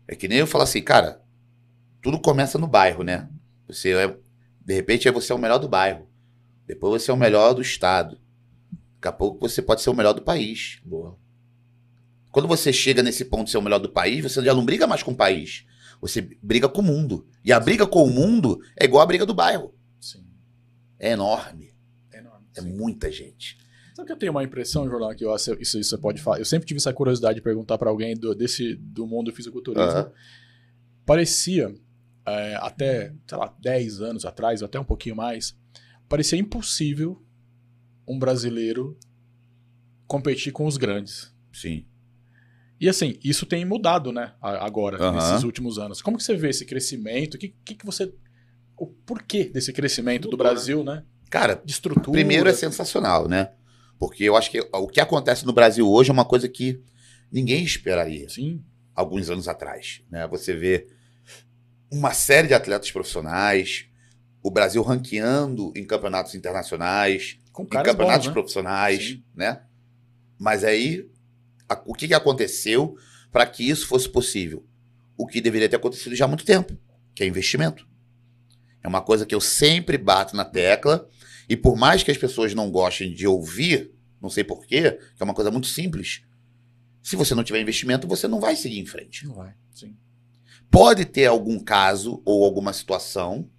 Speaker 3: É que nem eu falar assim, cara, tudo começa no bairro, né? Você é, de repente, você é o melhor do bairro. Depois você é o melhor do estado. Daqui a pouco você pode ser o melhor do país.
Speaker 1: Boa.
Speaker 3: Quando você chega nesse ponto de ser o melhor do país, você já não briga mais com o país. Você briga com o mundo. E a briga com o mundo é igual a briga do bairro. É enorme.
Speaker 2: É enorme.
Speaker 3: É
Speaker 2: Sim.
Speaker 3: muita gente.
Speaker 2: Sabe que eu tenho uma impressão, Jornal, que eu, isso, isso você pode falar. Eu sempre tive essa curiosidade de perguntar pra alguém do, desse, do mundo do fisiculturismo.
Speaker 3: Aham.
Speaker 2: Parecia, é, até, sei lá, 10 anos atrás, ou até um pouquinho mais, parecia impossível um brasileiro competir com os grandes.
Speaker 3: Sim.
Speaker 2: E assim, isso tem mudado, né, agora,
Speaker 3: Aham.
Speaker 2: nesses últimos anos. Como que você vê esse crescimento? O que, que, que você. O porquê desse crescimento do? Brasil, né?
Speaker 3: Cara,
Speaker 2: De estrutura.
Speaker 3: primeiro é sensacional, né? Porque eu acho que o que acontece no Brasil hoje é uma coisa que ninguém esperaria.
Speaker 2: Sim.
Speaker 3: alguns anos atrás. Né? Você vê uma série de atletas profissionais, o Brasil ranqueando em campeonatos internacionais,
Speaker 2: Com
Speaker 3: em campeonatos
Speaker 2: bons, né?
Speaker 3: profissionais,
Speaker 2: Sim.
Speaker 3: né? Mas aí, a- o que, que aconteceu para que isso fosse possível? O que deveria ter acontecido já há muito tempo, que é investimento. É uma coisa que eu sempre bato na tecla, e por mais que as pessoas não gostem de ouvir, não sei porquê, que é uma coisa muito simples, se você não tiver investimento, você não vai seguir em frente.
Speaker 2: Não vai. Sim.
Speaker 3: Pode ter algum caso ou alguma situação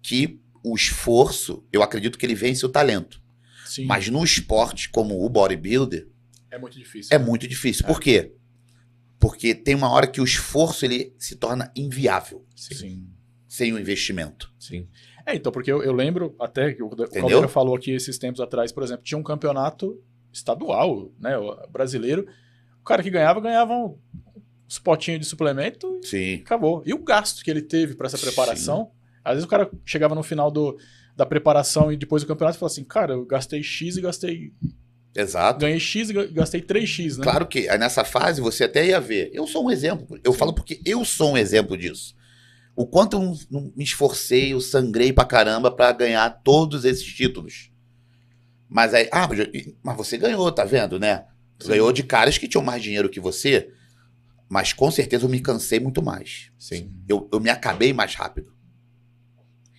Speaker 3: que o esforço, eu acredito que ele vence o talento.
Speaker 2: Sim.
Speaker 3: Mas no esporte como o bodybuilder,
Speaker 2: é muito difícil.
Speaker 3: é muito difícil. Por quê? Porque tem uma hora que o esforço ele se torna inviável
Speaker 2: Sim.
Speaker 3: Sem o investimento.
Speaker 1: Sim.
Speaker 2: É, então, porque eu, eu lembro até que o, o
Speaker 3: Entendeu?
Speaker 2: Caldeira falou aqui esses tempos atrás, por exemplo, tinha um campeonato estadual, né, brasileiro. O cara que ganhava, ganhava um, uns potinhos de suplemento e
Speaker 3: Sim.
Speaker 2: acabou. E o gasto que ele teve para essa preparação, às vezes o cara chegava no final do, da preparação e depois do campeonato e falava assim, cara, eu gastei X e gastei.
Speaker 3: Exato.
Speaker 2: Ganhei X e ga- gastei 3X, né?
Speaker 3: Claro que nessa fase você até ia ver. Eu sou um exemplo. Eu falo porque eu sou um exemplo disso. O quanto eu me esforcei, eu sangrei pra caramba pra ganhar todos esses títulos. Mas aí, ah, mas, você ganhou, tá vendo, né?
Speaker 2: Sim.
Speaker 3: Ganhou de caras que tinham mais dinheiro que você, mas com certeza eu me cansei muito mais.
Speaker 1: Sim.
Speaker 3: Eu, eu me acabei mais rápido.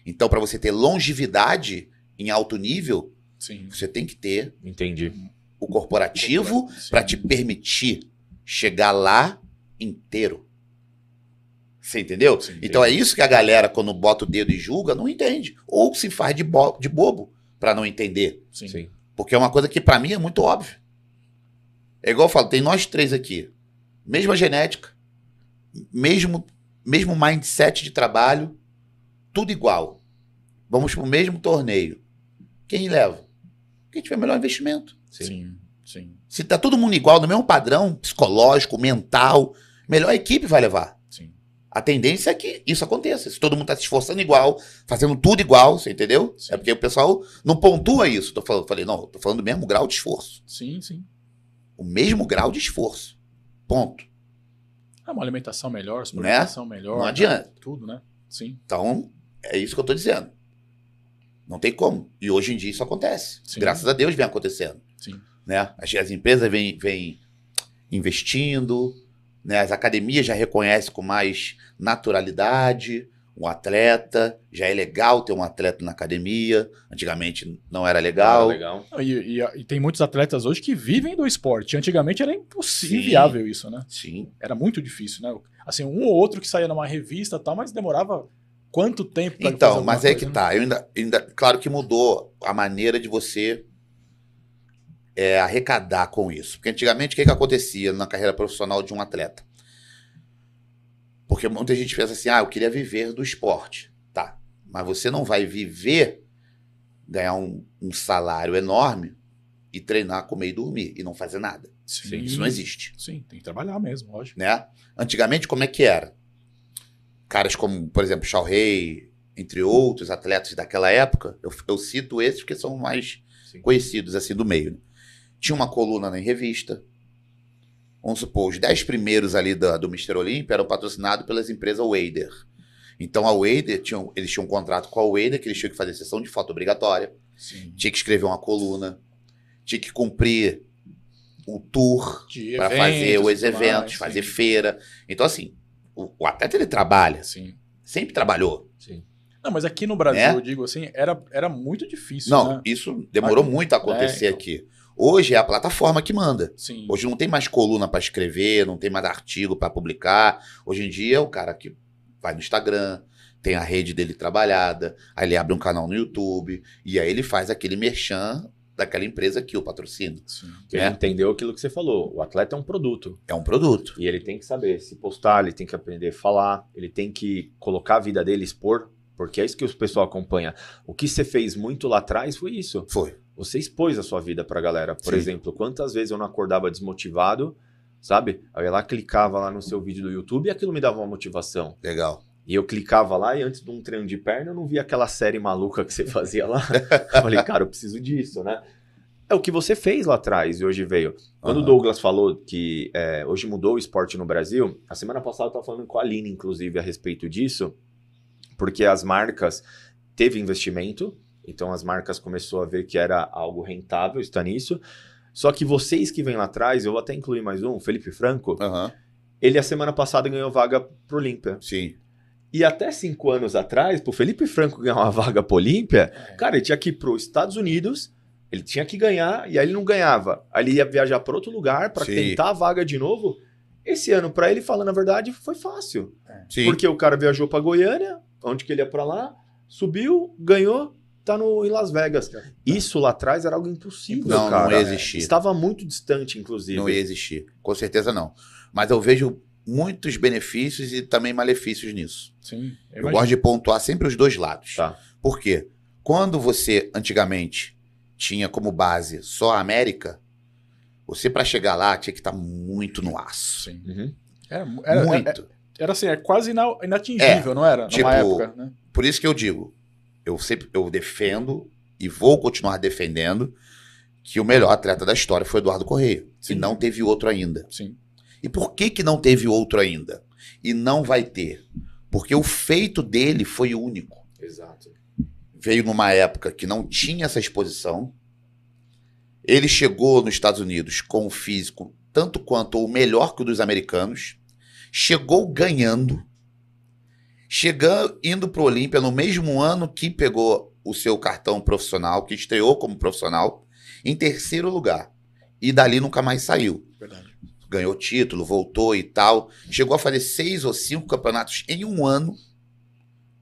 Speaker 3: Então, pra você ter longevidade em alto nível,
Speaker 2: Sim.
Speaker 3: você tem que ter
Speaker 1: Entendi.
Speaker 3: o corporativo para te permitir chegar lá inteiro. Você entendeu?
Speaker 2: Sim,
Speaker 3: então é isso que a galera, quando bota o dedo e julga, não entende. Ou se faz de, bo- de bobo para não entender.
Speaker 2: Sim.
Speaker 1: Sim.
Speaker 3: Porque é uma coisa que para mim é muito óbvio. É igual eu falo, tem nós três aqui. Mesma genética, mesmo, mesmo mindset de trabalho, tudo igual. Vamos pro mesmo torneio. Quem leva? Quem tiver melhor investimento.
Speaker 1: Sim.
Speaker 2: Sim. Sim.
Speaker 3: Se tá todo mundo igual, no mesmo padrão psicológico, mental, melhor equipe vai levar. A tendência é que isso aconteça. Se todo mundo tá se esforçando igual, fazendo tudo igual, você entendeu?
Speaker 2: Sim.
Speaker 3: É porque o pessoal não pontua isso. Tô falando, falei, não, tô falando do mesmo grau de esforço.
Speaker 2: Sim, sim.
Speaker 3: O mesmo grau de esforço. Ponto.
Speaker 2: É uma alimentação melhor, melhor.
Speaker 3: Né? Não
Speaker 2: né?
Speaker 3: adianta.
Speaker 2: Tudo, né? Sim.
Speaker 3: Então, é isso que eu tô dizendo. Não tem como. E hoje em dia isso acontece.
Speaker 2: Sim.
Speaker 3: Graças a Deus vem acontecendo.
Speaker 2: Sim.
Speaker 3: né? As, as empresas vêm, vêm investindo, né? as academias já reconhecem com mais naturalidade um atleta. Já é legal ter um atleta na academia. Antigamente não era legal.
Speaker 1: Ah, legal.
Speaker 2: E, e- e tem muitos atletas hoje que vivem do esporte. Antigamente era impossível, inviável isso, né?
Speaker 3: Sim.
Speaker 2: Era muito difícil, né? Assim, um ou outro que saía numa revista e tal, mas demorava quanto tempo pra fazer
Speaker 3: Então, mas é
Speaker 2: coisa,
Speaker 3: que
Speaker 2: né?
Speaker 3: tá. Eu ainda, ainda, claro que mudou a maneira de você é, arrecadar com isso. Porque antigamente o que, que acontecia na carreira profissional de um atleta? Porque muita gente pensa assim, ah, eu queria viver do esporte. Tá. Mas você não vai viver, ganhar um, um salário enorme e treinar, comer e dormir e não fazer nada.
Speaker 2: Sim.
Speaker 3: Isso não existe
Speaker 2: Sim, tem que trabalhar mesmo, lógico.
Speaker 3: né? Antigamente, como é que era? Caras como, por exemplo, Shao Rei, entre outros atletas daquela época, eu, eu cito esses porque são mais
Speaker 1: Sim.
Speaker 3: conhecidos assim do meio. né? Tinha uma coluna na revista. Vamos supor, os 10 primeiros ali da- do Mr. Olympia eram patrocinados pelas empresas Wader. Então a Wader, tinham, eles tinham um contrato com a Wader que eles tinham que fazer sessão de foto obrigatória,
Speaker 2: Sim.
Speaker 3: tinha que escrever uma coluna, tinha que cumprir o tour para fazer
Speaker 2: eventos
Speaker 3: os
Speaker 2: e tudo mais,
Speaker 3: eventos,
Speaker 2: sim.
Speaker 3: fazer feira. Então, assim, o, o atleta ele trabalha,
Speaker 2: Sim.
Speaker 3: sempre trabalhou.
Speaker 1: Sim.
Speaker 2: Não, mas aqui no Brasil,
Speaker 3: Né?
Speaker 2: eu digo assim, era, era muito difícil,
Speaker 3: Não,
Speaker 2: né?
Speaker 3: isso demorou
Speaker 2: Aqui-
Speaker 3: muito a acontecer
Speaker 2: É, então.
Speaker 3: aqui. Hoje é a plataforma que manda.
Speaker 2: Sim.
Speaker 3: Hoje não tem mais coluna para escrever, não tem mais artigo para publicar. Hoje em dia é o cara que vai no Instagram, tem a rede dele trabalhada, aí ele abre um canal no YouTube e aí ele faz aquele merchan daquela empresa que o patrocina.
Speaker 2: Sim.
Speaker 1: Ele entendeu aquilo que você falou. O atleta é um produto.
Speaker 3: É um produto.
Speaker 1: E ele tem que saber se postar, ele tem que aprender a falar, ele tem que colocar a vida dele, expor, porque é isso que o pessoal acompanha. O que você fez muito lá atrás foi isso.
Speaker 3: Foi.
Speaker 1: Você expôs a sua vida pra galera. Por
Speaker 3: Sim.
Speaker 1: exemplo, quantas vezes eu não acordava desmotivado, sabe? Ia lá, clicava lá no seu vídeo do YouTube e aquilo me dava uma motivação.
Speaker 3: Legal.
Speaker 1: E eu clicava lá e antes de um treino de perna eu não via aquela série maluca que você fazia lá. (laughs) eu falei, cara, eu preciso disso, né? É o que você fez lá atrás e hoje veio. Quando o
Speaker 3: Aham.
Speaker 1: Douglas falou que é, hoje mudou o esporte no Brasil, a semana passada eu estava falando com a Aline, inclusive, a respeito disso, porque as marcas teve investimento, então as marcas começou a ver que era algo rentável estar nisso. Só que vocês que vêm lá atrás, eu vou até incluir mais um, o Felipe Franco,
Speaker 3: Aham.
Speaker 1: ele a semana passada ganhou vaga pro Olímpia.
Speaker 3: Sim.
Speaker 1: E até cinco anos atrás, pro Felipe Franco ganhar uma vaga pro Olímpia, cara, ele tinha que ir pros Estados Unidos, ele tinha que ganhar, e aí ele não ganhava. Aí ele ia viajar para outro lugar para tentar a vaga de novo. Esse ano, para ele, falando a verdade, foi fácil.
Speaker 3: Sim.
Speaker 1: Porque o cara viajou para Goiânia, onde que ele ia para lá, subiu, ganhou, tá no, em Las Vegas. Isso lá atrás era algo impossível,
Speaker 3: Não,
Speaker 1: cara.
Speaker 3: não ia existir.
Speaker 1: Estava muito distante, inclusive.
Speaker 3: Não ia existir. Com certeza não. Mas eu vejo muitos benefícios e também malefícios nisso.
Speaker 2: Sim.
Speaker 3: Eu gosto de pontuar sempre os dois lados.
Speaker 1: Tá.
Speaker 3: Por quê? Quando você, antigamente, tinha como base só a América, você para chegar lá tinha que estar muito no aço.
Speaker 2: Sim.
Speaker 1: Uhum.
Speaker 2: Era, era,
Speaker 3: muito.
Speaker 2: era, era assim, é quase ina- inatingível, não era?
Speaker 3: tipo,
Speaker 2: Numa época, né?
Speaker 3: Por isso que eu digo, eu sempre eu defendo e vou continuar defendendo que o melhor atleta da história foi Eduardo Correia.
Speaker 2: Sim.
Speaker 3: E não teve outro ainda.
Speaker 2: Sim.
Speaker 3: E por que que não teve outro ainda? E não vai ter? Porque o feito dele foi único.
Speaker 1: Exato.
Speaker 3: Veio numa época que não tinha essa exposição. Ele chegou nos Estados Unidos com um físico tanto quanto ou melhor que o dos americanos. Chegou ganhando. Chegando, indo para o Olímpia no mesmo ano que pegou o seu cartão profissional, que estreou como profissional, em terceiro lugar. E dali nunca mais saiu
Speaker 2: Verdade.
Speaker 3: ganhou título, voltou e tal. Chegou a fazer seis ou cinco campeonatos em um ano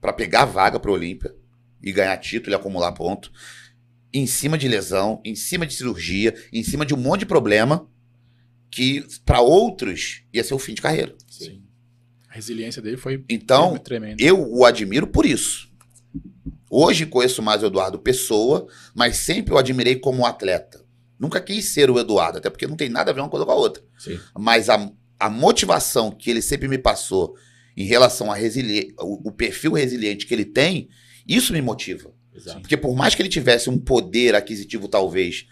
Speaker 3: para pegar a vaga para o Olímpia e ganhar título e acumular ponto. Em cima de lesão, em cima de cirurgia, em cima de um monte de problema que para outros ia ser o fim de carreira.
Speaker 2: Sim. A resiliência dele foi
Speaker 3: Então,
Speaker 2: tremenda.
Speaker 3: eu o admiro por isso. Hoje conheço mais o Eduardo Pessoa, mas sempre o admirei como atleta. Nunca quis ser o Eduardo, até porque não tem nada a ver uma coisa com a outra.
Speaker 1: Sim.
Speaker 3: Mas a, a motivação que ele sempre me passou em relação a resili o, o perfil resiliente que ele tem, isso me motiva.
Speaker 1: Exato.
Speaker 3: Porque por mais que ele tivesse um poder aquisitivo talvez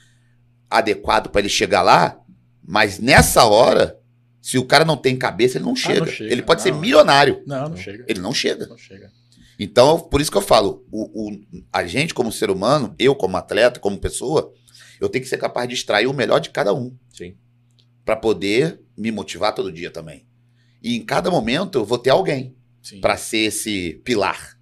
Speaker 3: adequado para ele chegar lá, mas nessa hora, se o cara não tem cabeça, ele não chega.
Speaker 2: chega,
Speaker 3: Ele pode ser
Speaker 2: não.
Speaker 3: milionário,
Speaker 2: Não, não chega.
Speaker 3: ele não chega.
Speaker 2: Não chega.
Speaker 3: Então, por isso que eu falo, o, o- a gente como ser humano, eu como atleta, como pessoa, eu tenho que ser capaz de extrair o melhor de cada um
Speaker 1: Sim.
Speaker 3: para poder me motivar todo dia também. E em cada momento eu vou ter alguém para ser esse pilar.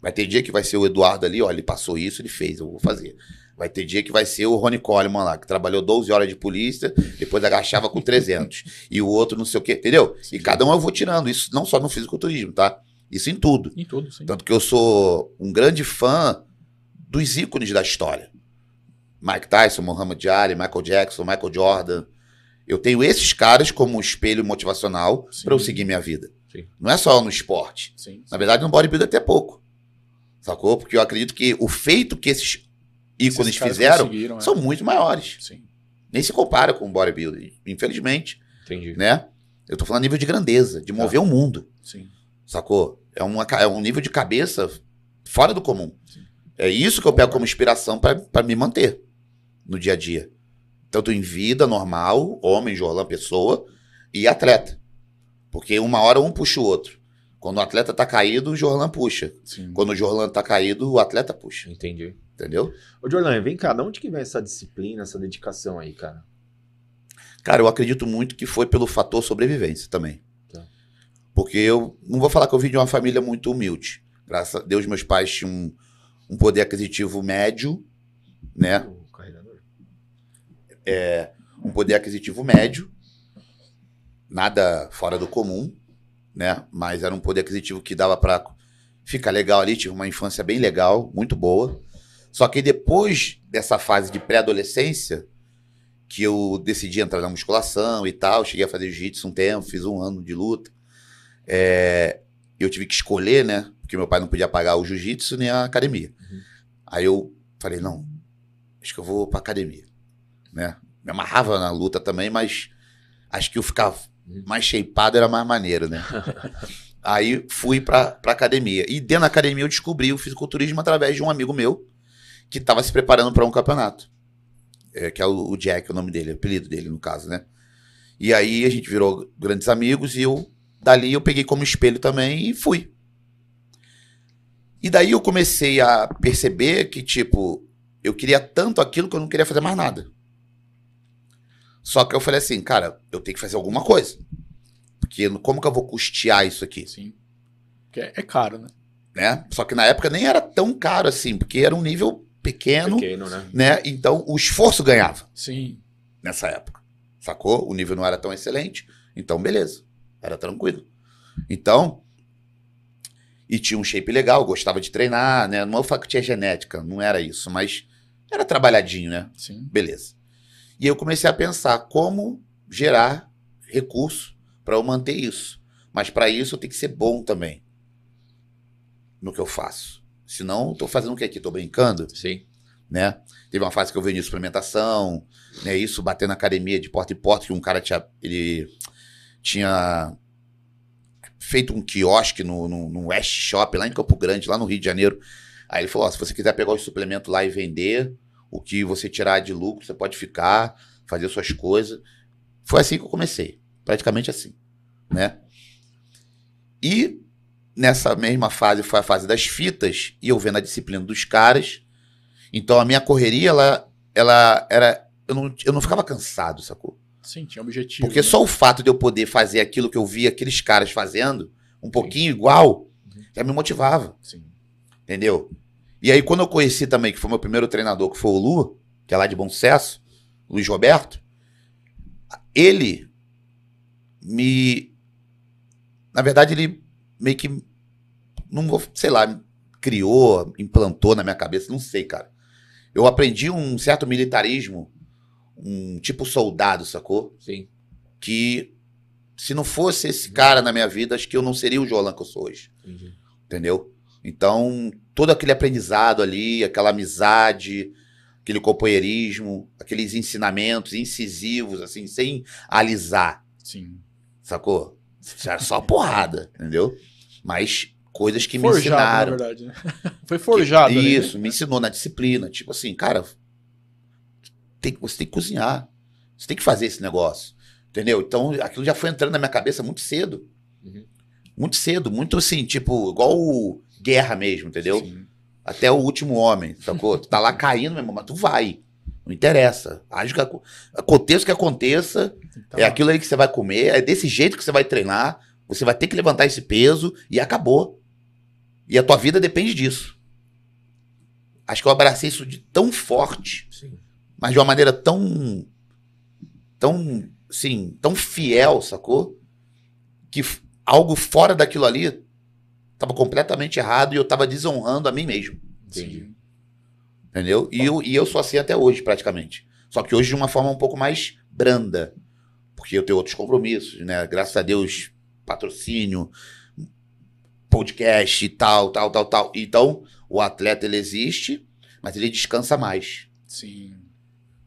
Speaker 3: Vai ter dia que vai ser o Eduardo ali, ó, ele passou isso, ele fez, eu vou fazer. Vai ter dia que vai ser o Rony Coleman lá, que trabalhou 12 horas de polícia, depois agachava com 300. (laughs) e o outro não sei o quê, entendeu? E
Speaker 2: Sim.
Speaker 3: cada um eu vou tirando, isso não só no fisiculturismo, tá? Isso em tudo.
Speaker 2: Em tudo, sim.
Speaker 3: Tanto que eu sou um grande fã dos ícones da história. Mike Tyson, Muhammad Ali, Michael Jackson, Michael Jordan. Eu tenho esses caras como espelho motivacional
Speaker 2: Sim.
Speaker 3: para eu seguir minha vida.
Speaker 1: Sim.
Speaker 3: Não é só no esporte.
Speaker 2: Sim.
Speaker 3: Na verdade, no bodybuilding até pouco. Sacou? Porque eu acredito que o feito que esses ícones
Speaker 2: Esses caras
Speaker 3: fizeram
Speaker 2: é.
Speaker 3: são muito maiores.
Speaker 2: Sim.
Speaker 3: Nem se compara com o bodybuilding, infelizmente,
Speaker 1: Entendi.
Speaker 3: né? Eu tô falando nível de grandeza, de mover o mundo.
Speaker 2: Sim.
Speaker 3: Sacou? É, uma, é um nível de cabeça fora do comum.
Speaker 2: Sim.
Speaker 3: É isso que eu pego como inspiração pra pra me manter no dia a dia. Tanto em vida normal, homem, Jorlan, pessoa, e atleta. Porque uma hora um puxa o outro. Quando o atleta tá caído, o Jorlan puxa.
Speaker 2: Sim.
Speaker 3: Quando o Jorlan tá caído, o atleta puxa.
Speaker 1: Entendi.
Speaker 3: Entendeu?
Speaker 1: Ô, Jorlan, vem cá, de onde que vem essa disciplina, essa dedicação aí, cara?
Speaker 3: Cara, eu acredito muito que foi pelo fator sobrevivência também.
Speaker 1: Tá.
Speaker 3: Porque eu não vou falar que eu vim de uma família muito humilde, Graças a Deus, meus pais tinham um, um poder aquisitivo médio, né?
Speaker 1: O carregador.
Speaker 3: Um poder aquisitivo médio, nada fora do comum, né? Mas era um poder aquisitivo que dava pra ficar legal ali. Tive uma infância bem legal, muito boa. Só que depois dessa fase de pré-adolescência, que eu decidi entrar na musculação e tal, cheguei a fazer jiu-jitsu um tempo, fiz um ano de luta. É, eu tive que escolher, né? Porque meu pai não podia pagar o jiu-jitsu nem a academia.
Speaker 1: Uhum.
Speaker 3: Aí eu falei, não, acho que eu vou pra academia, né? Me amarrava na luta também, mas acho que eu ficar
Speaker 1: Uhum.
Speaker 3: mais shapeado era mais maneiro, né? (laughs) Aí fui pra, pra academia. E dentro da academia eu descobri o fisiculturismo através de um amigo meu que estava se preparando para um campeonato. É, que é o, o Jack, o nome dele, o apelido dele, no caso, né? E aí a gente virou grandes amigos e eu, dali eu peguei como espelho também e fui. E daí eu comecei a perceber que, tipo, eu queria tanto aquilo que eu não queria fazer mais nada. Só que eu falei assim, cara, eu tenho que fazer alguma coisa. Porque como que eu vou custear isso aqui?
Speaker 2: Sim. Porque é, é caro, né?
Speaker 3: Né? Só que na época nem era tão caro assim, porque era um nível pequeno,
Speaker 1: Pequeno, né?
Speaker 3: né? Então o esforço ganhava
Speaker 2: Sim.
Speaker 3: nessa época. Sacou? O nível não era tão excelente. Então, beleza. Era tranquilo. Então. E tinha um shape legal, gostava de treinar, né? Não falar que tinha genética, não era isso, mas era trabalhadinho, né?
Speaker 2: Sim.
Speaker 3: Beleza. E eu comecei a pensar como gerar recurso para eu manter isso. Mas para isso eu tenho que ser bom também no que eu faço. Senão, tô fazendo o que aqui? Tô brincando,
Speaker 1: Sim.
Speaker 3: né? Teve uma fase que eu vendi suplementação, né? Isso, bater na academia de porta em porta, que um cara tinha, ele tinha feito um quiosque no, no, no West Shop, lá em Campo Grande, lá no Rio de Janeiro. Aí ele falou, ó, se você quiser pegar os suplementos lá e vender, o que você tirar de lucro, você pode ficar, fazer suas coisas. Foi assim que eu comecei, praticamente assim, né? E nessa mesma fase foi a fase das fitas, e eu vendo a disciplina dos caras. Então a minha correria, ela, ela era. Eu não, eu não ficava cansado, sacou?
Speaker 2: Sim, tinha objetivo.
Speaker 3: Porque
Speaker 2: né?
Speaker 3: só o fato de eu poder fazer aquilo que eu via aqueles caras fazendo, um pouquinho igual, já me motivava,
Speaker 2: Sim.
Speaker 3: entendeu? E aí, quando eu conheci também, que foi meu primeiro treinador, que foi o Lu, que é lá de Bom Sucesso, Luiz Roberto, ele me. Na verdade, ele meio que. Não vou, sei lá, criou, implantou na minha cabeça, não sei, cara. Eu aprendi um certo militarismo, um tipo soldado, sacou?
Speaker 1: Sim.
Speaker 3: que se não fosse esse cara na minha vida, acho que eu não seria o Jolan que eu sou hoje,
Speaker 1: Entendi.
Speaker 3: entendeu? Então, todo aquele aprendizado ali, aquela amizade, aquele companheirismo, aqueles ensinamentos incisivos, assim, sem alisar,
Speaker 2: Sim.
Speaker 3: sacou? Era só porrada, entendeu? Mas coisas que me
Speaker 2: forjado,
Speaker 3: ensinaram.
Speaker 2: na verdade. né? (laughs) Foi forjado. ali, né?
Speaker 3: Isso, me ensinou na disciplina. Tipo assim, cara, tem, que- você tem que cozinhar. Você tem que fazer esse negócio. Entendeu? Então, aquilo já foi entrando na minha cabeça muito cedo.
Speaker 1: Uhum.
Speaker 3: Muito cedo, muito assim, tipo, igual o guerra mesmo, entendeu?
Speaker 2: Sim.
Speaker 3: Até o último homem, sacou? tu tá lá caindo, meu irmão, mas tu vai. Não interessa. Age que aco- aconteça o que aconteça,
Speaker 2: Então,
Speaker 3: é aquilo aí que você vai comer, é desse jeito que você vai treinar, você vai ter que levantar esse peso e acabou. E a tua vida depende disso. Acho que eu abracei isso de tão forte,
Speaker 1: Sim.
Speaker 3: mas de uma maneira tão. tão. assim, tão fiel, sacou? Que algo fora daquilo ali tava completamente errado e eu tava desonrando a mim mesmo.
Speaker 1: Entendi.
Speaker 2: Sim.
Speaker 3: Entendeu? E eu, e eu sou assim até hoje, praticamente. Só que hoje de uma forma um pouco mais branda. Porque eu tenho outros compromissos, né? Graças a Deus, patrocínio, podcast e tal, tal, tal, tal. Então, o atleta ele existe, mas ele descansa mais.
Speaker 2: Sim.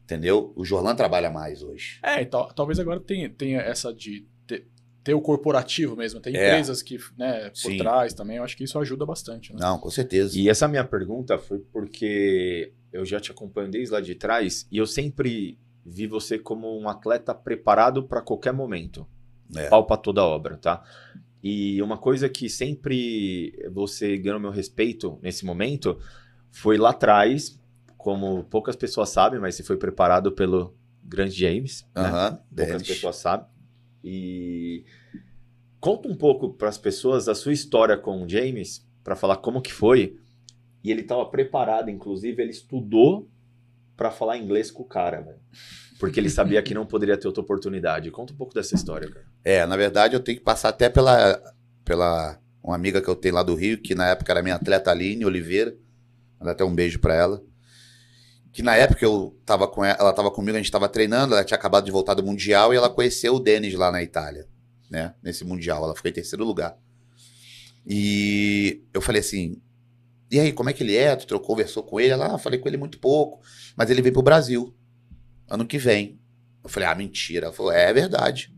Speaker 3: Entendeu? O Jorlan trabalha mais hoje.
Speaker 2: É, e tal- talvez agora tenha, tenha essa de ter, ter o corporativo mesmo. Tem
Speaker 3: É.
Speaker 2: empresas que, né, por
Speaker 3: Sim.
Speaker 2: trás também. Eu acho que isso ajuda bastante. Né?
Speaker 3: Não, com certeza.
Speaker 1: E essa minha pergunta foi porque eu já te acompanho desde lá de trás e eu sempre vi você como um atleta preparado para qualquer momento.
Speaker 3: É.
Speaker 1: Pau pra toda obra, tá? E uma coisa que sempre você ganhou meu respeito nesse momento foi lá atrás, como poucas pessoas sabem, mas você foi preparado pelo grande James, né?
Speaker 3: Aham,
Speaker 1: poucas
Speaker 3: Dennis.
Speaker 1: pessoas sabem. E conta um pouco para as pessoas da sua história com o James, pra falar como que foi. E ele tava preparado, inclusive, ele estudou pra falar inglês com o cara, velho. Porque ele sabia que não poderia ter outra oportunidade. Conta um pouco dessa história, cara.
Speaker 3: É, na verdade eu tenho que passar até pela, pela uma amiga que eu tenho lá do Rio, que na época era minha atleta Aline Oliveira. Mandar até um beijo pra ela. Que na época eu tava com ela, ela tava comigo, a gente tava treinando, ela tinha acabado de voltar do Mundial e ela conheceu o Denis lá na Itália, né? Nesse Mundial. Ela ficou em terceiro lugar. E eu falei assim: e aí, como é que ele é? Tu trocou, conversou com ele? Ela, ah, falei com ele muito pouco, mas ele vem pro Brasil ano que vem. Eu falei, ah, mentira. Ela falou, é, é verdade.